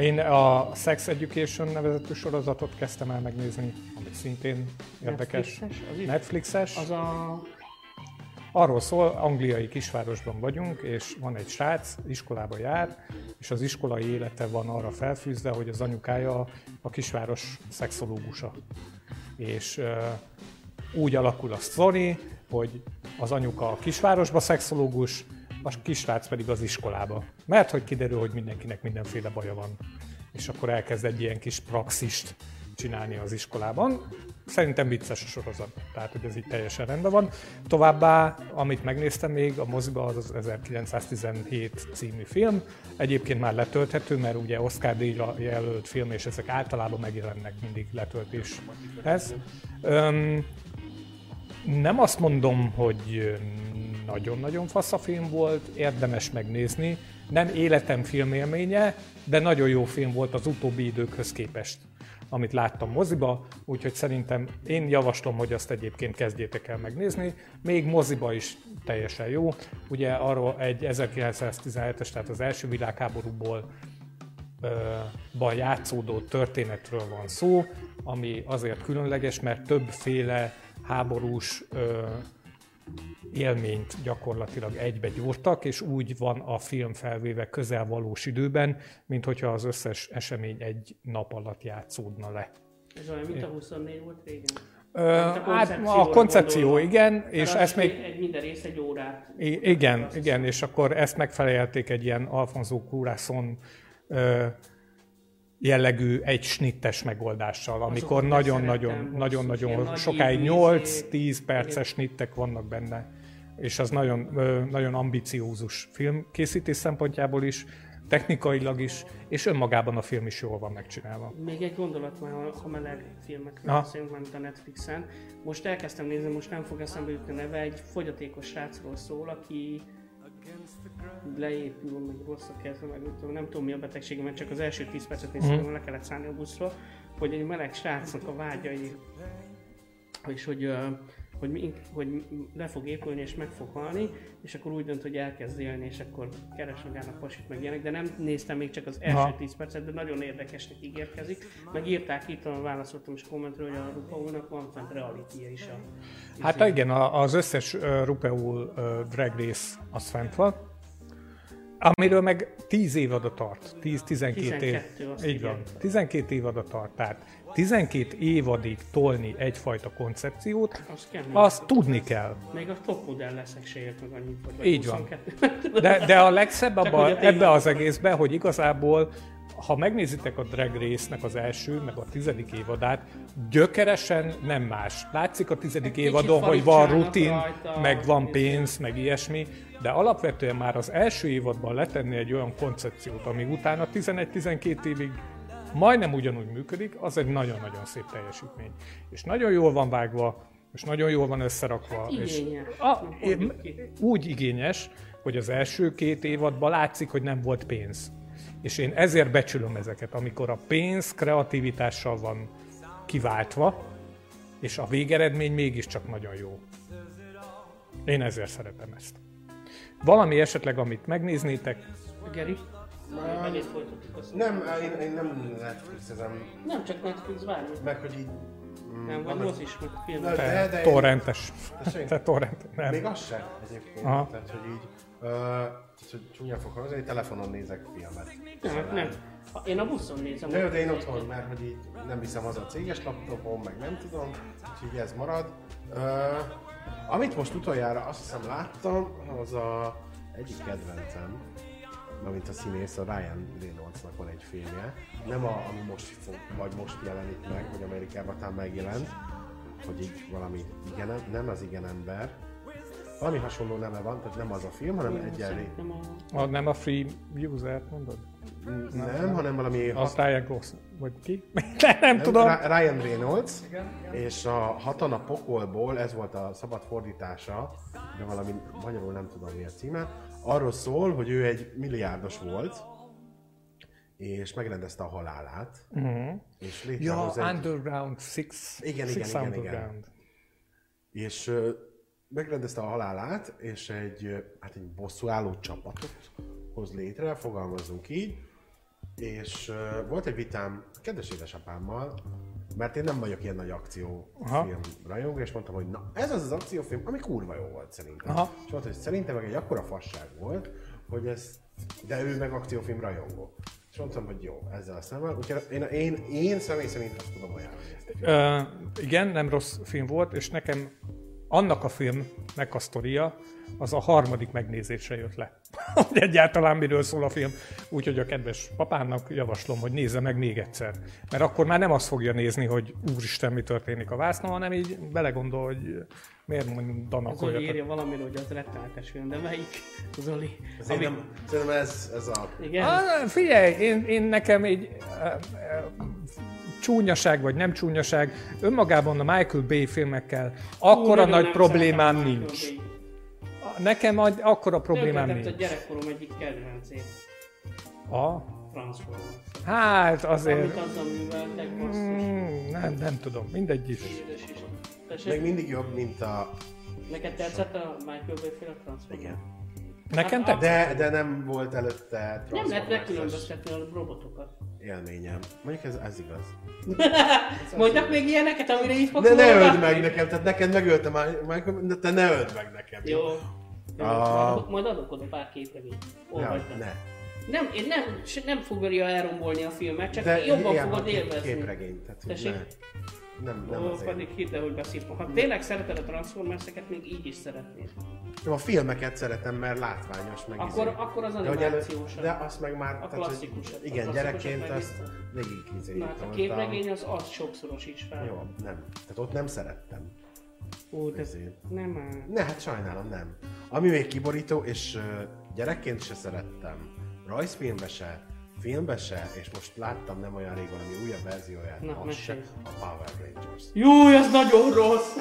[SPEAKER 3] Én a Sex Education nevezetű sorozatot kezdtem el megnézni, ami szintén érdekes.
[SPEAKER 2] Netflixes? Az?
[SPEAKER 3] Netflixes.
[SPEAKER 2] Az a...
[SPEAKER 3] Arról szól, angliai kisvárosban vagyunk, és van egy srác, iskolába jár, és az iskolai élete van arra felfűzve, hogy az anyukája a kisváros szexológusa. És uh, úgy alakul a sztori, hogy az anyuka a kisvárosba szexológus, a kisrác pedig az iskolába. Mert hogy kiderül, hogy mindenkinek mindenféle baja van. És akkor elkezd egy ilyen kis praxist csinálni az iskolában. Szerintem vicces a sorozat, tehát hogy ez így teljesen rendben van. Továbbá, amit megnéztem még a moziba, az az 1917 című film. Egyébként már letölthető, mert ugye Oscar díjra jelölt film, és ezek általában megjelennek mindig letöltéshez. Öm, nem azt mondom, hogy nagyon-nagyon fasz a film volt, érdemes megnézni. Nem életem filmélménye, de nagyon jó film volt az utóbbi időkhöz képest, amit láttam moziba, úgyhogy szerintem én javaslom, hogy azt egyébként kezdjétek el megnézni. Még moziba is teljesen jó. Ugye arról egy 1917-es, tehát az első világháborúból ban játszódó történetről van szó, ami azért különleges, mert többféle háborús ö, élményt gyakorlatilag egybe gyúrtak, és úgy van a film felvéve közel valós időben, mint hogyha az összes esemény egy nap alatt játszódna le.
[SPEAKER 2] Ez olyan, mint a 24 volt régen.
[SPEAKER 3] Ö, hát
[SPEAKER 2] koncepcióra
[SPEAKER 3] a koncepció
[SPEAKER 2] gondolom.
[SPEAKER 3] igen, és ezt még
[SPEAKER 2] egy, minden rész egy órát.
[SPEAKER 3] Igen, igen, és akkor ezt megfelelték egy ilyen Alfonso ö, jellegű egy snittes megoldással, amikor nagyon-nagyon
[SPEAKER 2] szerettem,
[SPEAKER 3] nagyon,
[SPEAKER 2] basszus, ilyen
[SPEAKER 3] nagyon
[SPEAKER 2] nagy
[SPEAKER 3] sokáig
[SPEAKER 2] ízé-
[SPEAKER 3] 8-10 perces snittek vannak benne, és az nagyon, nagyon ambiciózus film készítés szempontjából is, technikailag is, és önmagában a film is jól van megcsinálva.
[SPEAKER 2] Még egy gondolat már, ha- meleg filmekről beszélünk, mint a Netflixen. Most elkezdtem nézni, most nem fog eszembe jutni neve, egy fogyatékos srácról szól, aki leépül, meg rossz a kezem, meg nem tudom, nem tudom mi a betegsége, mert csak az első 10 percet néztem, mm. le kellett szállni a buszról, hogy egy meleg srácnak a vágyai, és hogy, ö, hogy, mi- hogy le fog épülni és meg fog halni, és akkor úgy dönt, hogy elkezd élni, és akkor keres magának pasit meg ilyenek, de nem néztem még csak az első
[SPEAKER 3] Aha.
[SPEAKER 2] 10 percet, de nagyon érdekesnek ígérkezik. Meg írták itt, válaszoltam is kommentről, hogy a Rupa úrnak van fent reality is a
[SPEAKER 3] Hát igen, a- az összes Rupeul Drag Race az fent van. Amiről meg 10 évada tart. 10-12 év.
[SPEAKER 2] 12, azt
[SPEAKER 3] Így
[SPEAKER 2] igen.
[SPEAKER 3] van. 12 évada tart. Tehát 12 évadig tolni egyfajta koncepciót,
[SPEAKER 2] Az kemény.
[SPEAKER 3] azt tudni kell.
[SPEAKER 2] Még a top modell leszek se ért meg annyit, vagy
[SPEAKER 3] Így van.
[SPEAKER 2] 22.
[SPEAKER 3] De, de a legszebb abba, ebbe az egészben, hogy igazából ha megnézitek a Drag Race-nek az első, meg a tizedik évadát, gyökeresen nem más. Látszik a tizedik évadon, hogy van rutin,
[SPEAKER 2] rajta,
[SPEAKER 3] meg van pénz, meg ilyesmi, de alapvetően már az első évadban letenni egy olyan koncepciót, ami utána 11-12 évig majdnem ugyanúgy működik, az egy nagyon-nagyon szép teljesítmény. És nagyon jól van vágva, és nagyon jól van összerakva. és
[SPEAKER 2] Igényes.
[SPEAKER 3] a,
[SPEAKER 2] Mondjuk ki.
[SPEAKER 3] úgy igényes, hogy az első két évadban látszik, hogy nem volt pénz. És én ezért becsülöm ezeket, amikor a pénz kreativitással van kiváltva, és a végeredmény mégiscsak nagyon jó. Én ezért szeretem ezt. Valami esetleg, amit megnéznétek,
[SPEAKER 2] Geri? Folytatjuk azt.
[SPEAKER 1] Nem, én, én nem Netflixezem,
[SPEAKER 2] Nem csak Netflix, bármi.
[SPEAKER 1] meg hogy így... mm,
[SPEAKER 2] Nem, vagy mozis, meg film.
[SPEAKER 1] Na,
[SPEAKER 3] te
[SPEAKER 1] de, de
[SPEAKER 3] torrentes. Te torrent. Nem.
[SPEAKER 1] Még az se egyébként.
[SPEAKER 3] Aha.
[SPEAKER 1] Tehát, hogy így... Ö, tehát, hogy csúnya fog hangzni, telefonon nézek filmet.
[SPEAKER 2] Nem, nem. Én a buszon nézem.
[SPEAKER 1] De jó, de én otthon, mert hogy így nem viszem haza a céges laptopom, meg nem tudom, úgyhogy ez marad. Uh, amit most utoljára azt hiszem láttam, az a egyik kedvencem, mint a színész, a Ryan Reynoldsnak van egy filmje. Nem a, ami most fog, vagy most jelenik meg, vagy Amerikában talán megjelent, hogy így valami igen, nem az igen ember. Valami hasonló neve van, tehát nem az a film, hanem egyenlé.
[SPEAKER 2] Nem a...
[SPEAKER 3] A, nem a free user, mondod?
[SPEAKER 1] Nem, hanem valami
[SPEAKER 3] A Ryan Gosling, vagy ki? nem, nem tudom.
[SPEAKER 1] Ryan Reynolds, és a Hatan a pokolból, ez volt a szabad fordítása, de valami magyarul nem tudom mi a címe, arról szól, hogy ő egy milliárdos volt, és megrendezte a halálát, uh-huh. és
[SPEAKER 3] Ja,
[SPEAKER 1] egy...
[SPEAKER 3] Underground Six.
[SPEAKER 1] Igen,
[SPEAKER 3] Six
[SPEAKER 1] igen, igen,
[SPEAKER 3] Underground.
[SPEAKER 1] és ö, megrendezte a halálát, és egy, hát egy bosszúálló csapatot hoz létre, fogalmazzunk így, és ö, volt egy vitám kedves édesapámmal, mert én nem vagyok ilyen nagy akciófilm rajongó, és mondtam, hogy na, ez az az akciófilm, ami kurva jó volt szerintem.
[SPEAKER 3] Aha.
[SPEAKER 1] És mondta, hogy szerintem meg egy akkora fasság volt, hogy ez, de ő meg akciófilm rajongó. És mondtam, hogy jó, ezzel a szemmel. Úgyhogy én, én, én személy szerint azt tudom ajánlani.
[SPEAKER 3] Ö, igen, nem rossz film volt, és nekem annak a filmnek a sztoria, az a harmadik megnézésre jött le. Hogy egyáltalán miről szól a film. Úgyhogy a kedves papának javaslom, hogy nézze meg még egyszer. Mert akkor már nem azt fogja nézni, hogy úristen, mi történik a vásznon, hanem így belegondol, hogy miért mondanak
[SPEAKER 2] Zoli
[SPEAKER 3] olyat.
[SPEAKER 2] írja valamiről, hogy az rettenetes film, de melyik? Zoli?
[SPEAKER 1] Nem, szerintem ez, ez a...
[SPEAKER 2] Igen?
[SPEAKER 3] Ah, figyelj, én, én nekem egy uh, uh, csúnyaság vagy nem csúnyaság, önmagában a Michael Bay filmekkel akkora
[SPEAKER 2] Hú,
[SPEAKER 3] nagy problémám nincs.
[SPEAKER 2] Bay.
[SPEAKER 3] Nekem egy akkora problémám
[SPEAKER 2] Tönkretett a
[SPEAKER 3] nincs.
[SPEAKER 2] gyerekkorom egyik kedvencét,
[SPEAKER 3] A?
[SPEAKER 2] Transformers.
[SPEAKER 3] Hát azért...
[SPEAKER 2] Amit azzal műveltek.
[SPEAKER 3] Mm, nem, nem tudom, mindegy is.
[SPEAKER 2] Édes is.
[SPEAKER 1] Még mindig jobb, mint a...
[SPEAKER 2] neked tetszett a Michael Bay féle Transformers?
[SPEAKER 1] Igen.
[SPEAKER 3] Nekem
[SPEAKER 2] Hát,
[SPEAKER 3] te?
[SPEAKER 1] De, de nem volt előtte
[SPEAKER 2] Nem lehet megkülönböztetni a robotokat.
[SPEAKER 1] élményem. Mondjuk ez, ez igaz.
[SPEAKER 2] Mondjak még ilyeneket, amire így fogsz
[SPEAKER 1] De ne
[SPEAKER 2] mondani?
[SPEAKER 1] öld meg nekem, tehát neked megölte már, meg, de te ne öld meg nekem.
[SPEAKER 2] Jó.
[SPEAKER 1] Ah.
[SPEAKER 2] majd- Majd adok oda pár képregényt.
[SPEAKER 1] Ne,
[SPEAKER 2] Olvasd el.
[SPEAKER 1] ne.
[SPEAKER 2] Nem, én nem, nem fogja elrombolni a filmet, csak
[SPEAKER 1] De
[SPEAKER 2] jobban
[SPEAKER 1] ilyen
[SPEAKER 2] fogod élvezni.
[SPEAKER 1] Képregény, tehát ne. Nem, nem
[SPEAKER 2] Ó,
[SPEAKER 1] azért.
[SPEAKER 2] pedig hidd el, hogy beszívtam. Ha tényleg szereted a Transformers-eket, még így is szeretnéd.
[SPEAKER 1] Jó, a filmeket szeretem, mert látványos, meg
[SPEAKER 2] Akkor,
[SPEAKER 1] izé.
[SPEAKER 2] akkor az
[SPEAKER 1] de,
[SPEAKER 2] animációs.
[SPEAKER 1] de azt meg már...
[SPEAKER 2] A
[SPEAKER 1] tehát,
[SPEAKER 2] klasszikusat. A
[SPEAKER 1] Igen, gyerekként azt végig izé.
[SPEAKER 2] Na, hát a képregény az azt sokszoros is fel.
[SPEAKER 1] Jó, nem. Tehát ott nem szerettem.
[SPEAKER 2] Ó, de
[SPEAKER 1] Ezért.
[SPEAKER 2] nem áll.
[SPEAKER 1] Ne, hát sajnálom, nem. Ami még kiborító, és gyerekként se szerettem, rajzfilmbe se, filmbe se, és most láttam nem olyan rég valami újabb verzióját,
[SPEAKER 2] Na,
[SPEAKER 1] az se, a Power Rangers.
[SPEAKER 2] Jó, ez nagyon rossz!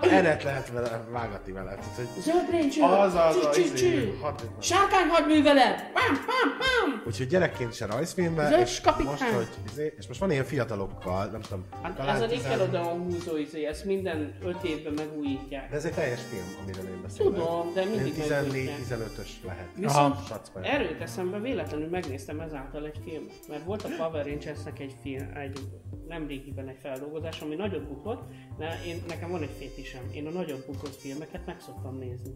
[SPEAKER 1] Ennek lehet vele, vágatni vele. Tehát, hogy
[SPEAKER 2] Zöld Ranger!
[SPEAKER 1] az az a
[SPEAKER 2] Csü, csü,
[SPEAKER 1] izé,
[SPEAKER 2] Sárkány hadművelet! Pam, pam, pam!
[SPEAKER 1] Úgyhogy gyerekként se rajzfilmbe,
[SPEAKER 2] Zöld
[SPEAKER 1] és
[SPEAKER 2] kapitán.
[SPEAKER 1] most, hogy, izé, és most van ilyen fiatalokkal, nem tudom,
[SPEAKER 2] Hát
[SPEAKER 1] talán
[SPEAKER 2] ez a Nickelodeon húzó izé, ezt minden öt évben megújítják.
[SPEAKER 1] De ez egy teljes film, amiről én beszélek.
[SPEAKER 2] Tudom, de mindig
[SPEAKER 1] Ilyen
[SPEAKER 2] megújítják.
[SPEAKER 1] 14-15-ös lehet.
[SPEAKER 2] Viszont erőt eszembe véletlenül megnéztem ezáltal egy filmet, mert volt a Power Rangersnek egy film, egy nem régiben egy feldolgozás, ami nagyot bukott, de én, nekem van egy fétisem, én a nagyot bukott filmeket meg szoktam nézni.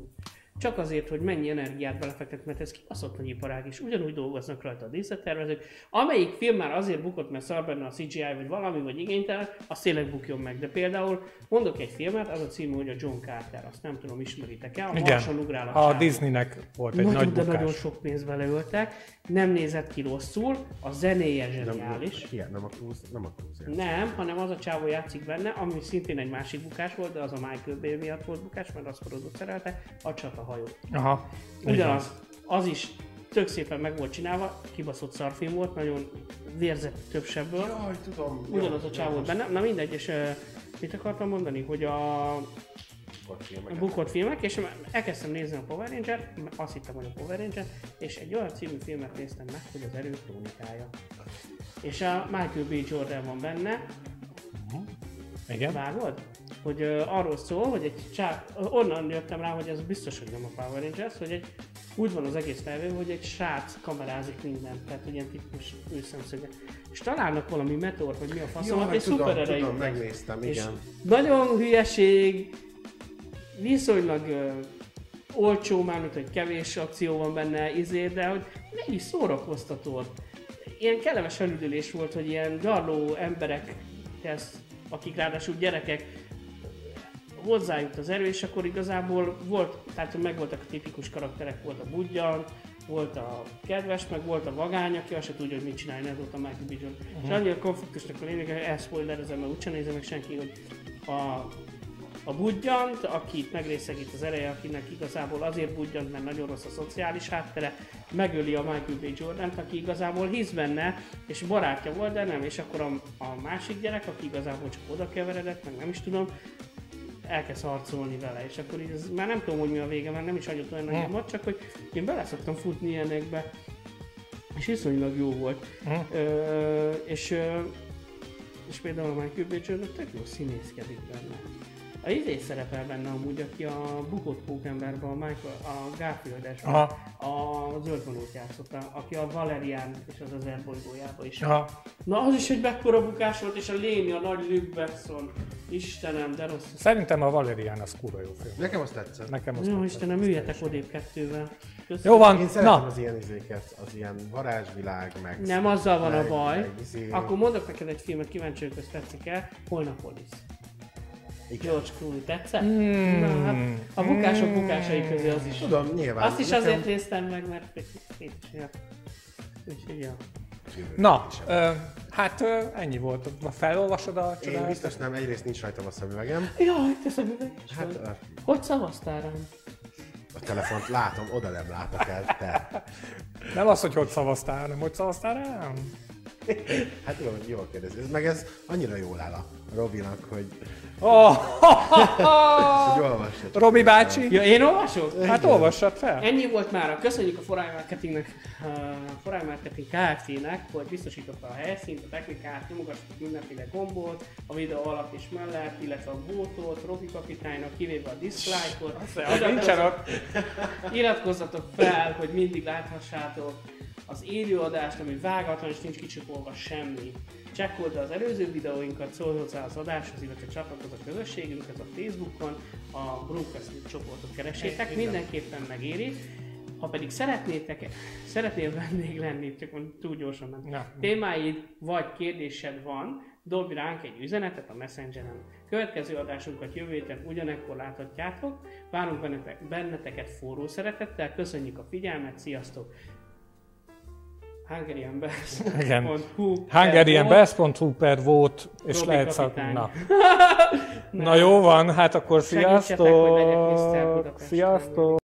[SPEAKER 2] Csak azért, hogy mennyi energiát belefektet, mert ez kibaszott nagy iparág, és ugyanúgy dolgoznak rajta a díszlettervezők. Amelyik film már azért bukott, mert szar benne a CGI, vagy valami, vagy igénytelen, az tényleg bukjon meg. De például mondok egy filmet, az a címe, hogy a John Carter, azt nem tudom, ismeritek-e, a
[SPEAKER 3] Igen,
[SPEAKER 2] ugrál a,
[SPEAKER 3] a. Disneynek volt egy
[SPEAKER 2] nagyon,
[SPEAKER 3] nagy
[SPEAKER 2] de
[SPEAKER 3] bukás.
[SPEAKER 2] nagyon sok pénzt beleöltek, nem nézett ki rosszul, a zenéje
[SPEAKER 1] Nem,
[SPEAKER 2] zseniális.
[SPEAKER 1] ilyen, nem a Cruise, nem a Cruise.
[SPEAKER 2] Nem, hanem az a csávó játszik benne, ami szintén egy másik bukás volt, de az a Michael Bay miatt volt bukás, mert azt producerelte, a csatahajó.
[SPEAKER 3] Aha.
[SPEAKER 2] Ugyanaz, az is tök szépen meg volt csinálva, kibaszott szarfilm volt, nagyon vérzett több sebből.
[SPEAKER 1] Jaj, tudom.
[SPEAKER 2] Ugyanaz a csávó volt benne, na mindegy, és mit akartam mondani, hogy a a bukott filmek, és elkezdtem nézni a Power ranger azt hittem, hogy a Power Ranger, és egy olyan című filmet néztem meg, hogy az erő krónikája. És a Michael B. Jordan van benne,
[SPEAKER 3] Igen.
[SPEAKER 2] vágod? Hogy uh, arról szól, hogy egy csá... onnan jöttem rá, hogy ez biztos, hogy nem a Power Rangers, hogy egy úgy van az egész felvő, hogy egy srác kamerázik mindent, tehát ilyen tipikus őszemszöge. És találnak valami meteor, hogy mi a faszomat, és
[SPEAKER 1] tudom,
[SPEAKER 2] szuper erejű.
[SPEAKER 1] tudom, megnéztem,
[SPEAKER 2] És
[SPEAKER 1] igen.
[SPEAKER 2] nagyon hülyeség, viszonylag ö, olcsó, mármint, hogy kevés akció van benne, izé, de hogy mégis szórakoztató. Ilyen kellemes felüdülés volt, hogy ilyen darló emberekhez, akik ráadásul gyerekek, hozzájut az erő, és akkor igazából volt, tehát megvoltak a tipikus karakterek, volt a budjan, volt a kedves, meg volt a vagány, aki azt se tudja, hogy mit csinálni, ez volt a Michael B. Jordan. És annyira konfliktusnak a lényeg, hogy elszpoilerezem, mert úgyse nézem meg senki, hogy a, a budjant, akit megrészegít az ereje, akinek igazából azért budjant, mert nagyon rossz a szociális háttere, megöli a Michael B. jordan aki igazából hisz benne, és barátja volt, de nem, és akkor a, a másik gyerek, aki igazából csak oda keveredett, meg nem is tudom, elkezd harcolni vele, és akkor így ez, már nem tudom, hogy mi a vége, mert nem is annyit olyan nagy volt, csak hogy én bele szoktam futni ilyenekbe, és iszonylag jó volt.
[SPEAKER 3] Mhm.
[SPEAKER 2] Ö, és, és például a Michael B. Jordan tök jó színészkedik benne. A izé szerepel benne amúgy, aki a bukott pókemberben, a, Michael, a garfield a zöldvonót játszotta, aki a Valerian és az az bolygójába is.
[SPEAKER 3] Aha.
[SPEAKER 2] Na az is egy mekkora bukás volt, és a lény, a nagy Luke Besson. Istenem, de rossz.
[SPEAKER 3] Szerintem a Valerian az kurva jó film.
[SPEAKER 1] Nekem azt tetszett.
[SPEAKER 3] Nekem az
[SPEAKER 2] Jó,
[SPEAKER 3] tetszett.
[SPEAKER 2] Istenem, üljetek odébb kettővel. Köszönöm.
[SPEAKER 3] Jó van,
[SPEAKER 1] Én szeretem
[SPEAKER 3] na,
[SPEAKER 1] az ilyen izéket, az ilyen varázsvilág, meg...
[SPEAKER 2] Nem azzal van a
[SPEAKER 1] meg-
[SPEAKER 2] baj.
[SPEAKER 1] meg izé-
[SPEAKER 2] Akkor mondok neked egy filmet, kíváncsi hogy tetszik el. Holnapolis.
[SPEAKER 1] Igen.
[SPEAKER 2] George Clooney, tetszett?
[SPEAKER 3] Mm.
[SPEAKER 2] Na, hát a bukások bukásai közé az is.
[SPEAKER 1] Tudom, nyilván.
[SPEAKER 2] Azt is
[SPEAKER 1] nekem-
[SPEAKER 2] azért néztem meg, mert én is ja. Úgyhogy ja.
[SPEAKER 3] na, ö, hát ö, ennyi volt. Felolvasod a
[SPEAKER 1] Én
[SPEAKER 3] csodálatos?
[SPEAKER 1] biztos nem, egyrészt nincs rajtam a szemüvegem.
[SPEAKER 2] Jaj, te szemüveg is
[SPEAKER 1] Hát a,
[SPEAKER 2] Hogy szavaztál rám?
[SPEAKER 1] a telefont látom, oda nem látok el, te.
[SPEAKER 3] Nem az, hogy hogy szavaztál, hanem hogy szavaztál rám?
[SPEAKER 1] Hát jó, jól kérdezi. Ez meg ez annyira jól áll a Robinak, hogy,
[SPEAKER 3] Oh. Robi bácsi,
[SPEAKER 2] Ja, én olvasok?
[SPEAKER 3] hát olvassad fel.
[SPEAKER 2] Ennyi volt már. Köszönjük a Forai Marketingnek, a Forai Marketing Kft-nek, hogy biztosította a helyszínt, a technikát, nyomogassatok mindenféle gombot, a videó alatt és mellett, illetve a bótot, Robi kapitánynak, kivéve a dislike-ot. Iratkozzatok fel, hogy mindig láthassátok az élőadást, ami vágatlan és nincs kicsipolva semmi. Csekkold az előző videóinkat, szólj hozzá az adáshoz, illetve csatlakozz a közösségünkhöz a Facebookon, a Brewcast csoportot keresétek, mindenképpen megéri. Ha pedig szeretnétek, szeretnél vendég lenni, csak mondjuk túl gyorsan nem. Témáid vagy kérdésed van, dobj ránk egy üzenetet a Messengeren. Következő adásunkat jövő héten ugyanekkor láthatjátok. Várunk bennetek, benneteket forró szeretettel, köszönjük a figyelmet, sziasztok!
[SPEAKER 3] Igen.
[SPEAKER 2] HungarianBest.hu
[SPEAKER 3] Hungarianbest.hu per volt, és
[SPEAKER 2] Robi
[SPEAKER 3] lehet szak...
[SPEAKER 2] kapitány.
[SPEAKER 3] Na. Na jó van, hát akkor sziasztok! Sziasztok!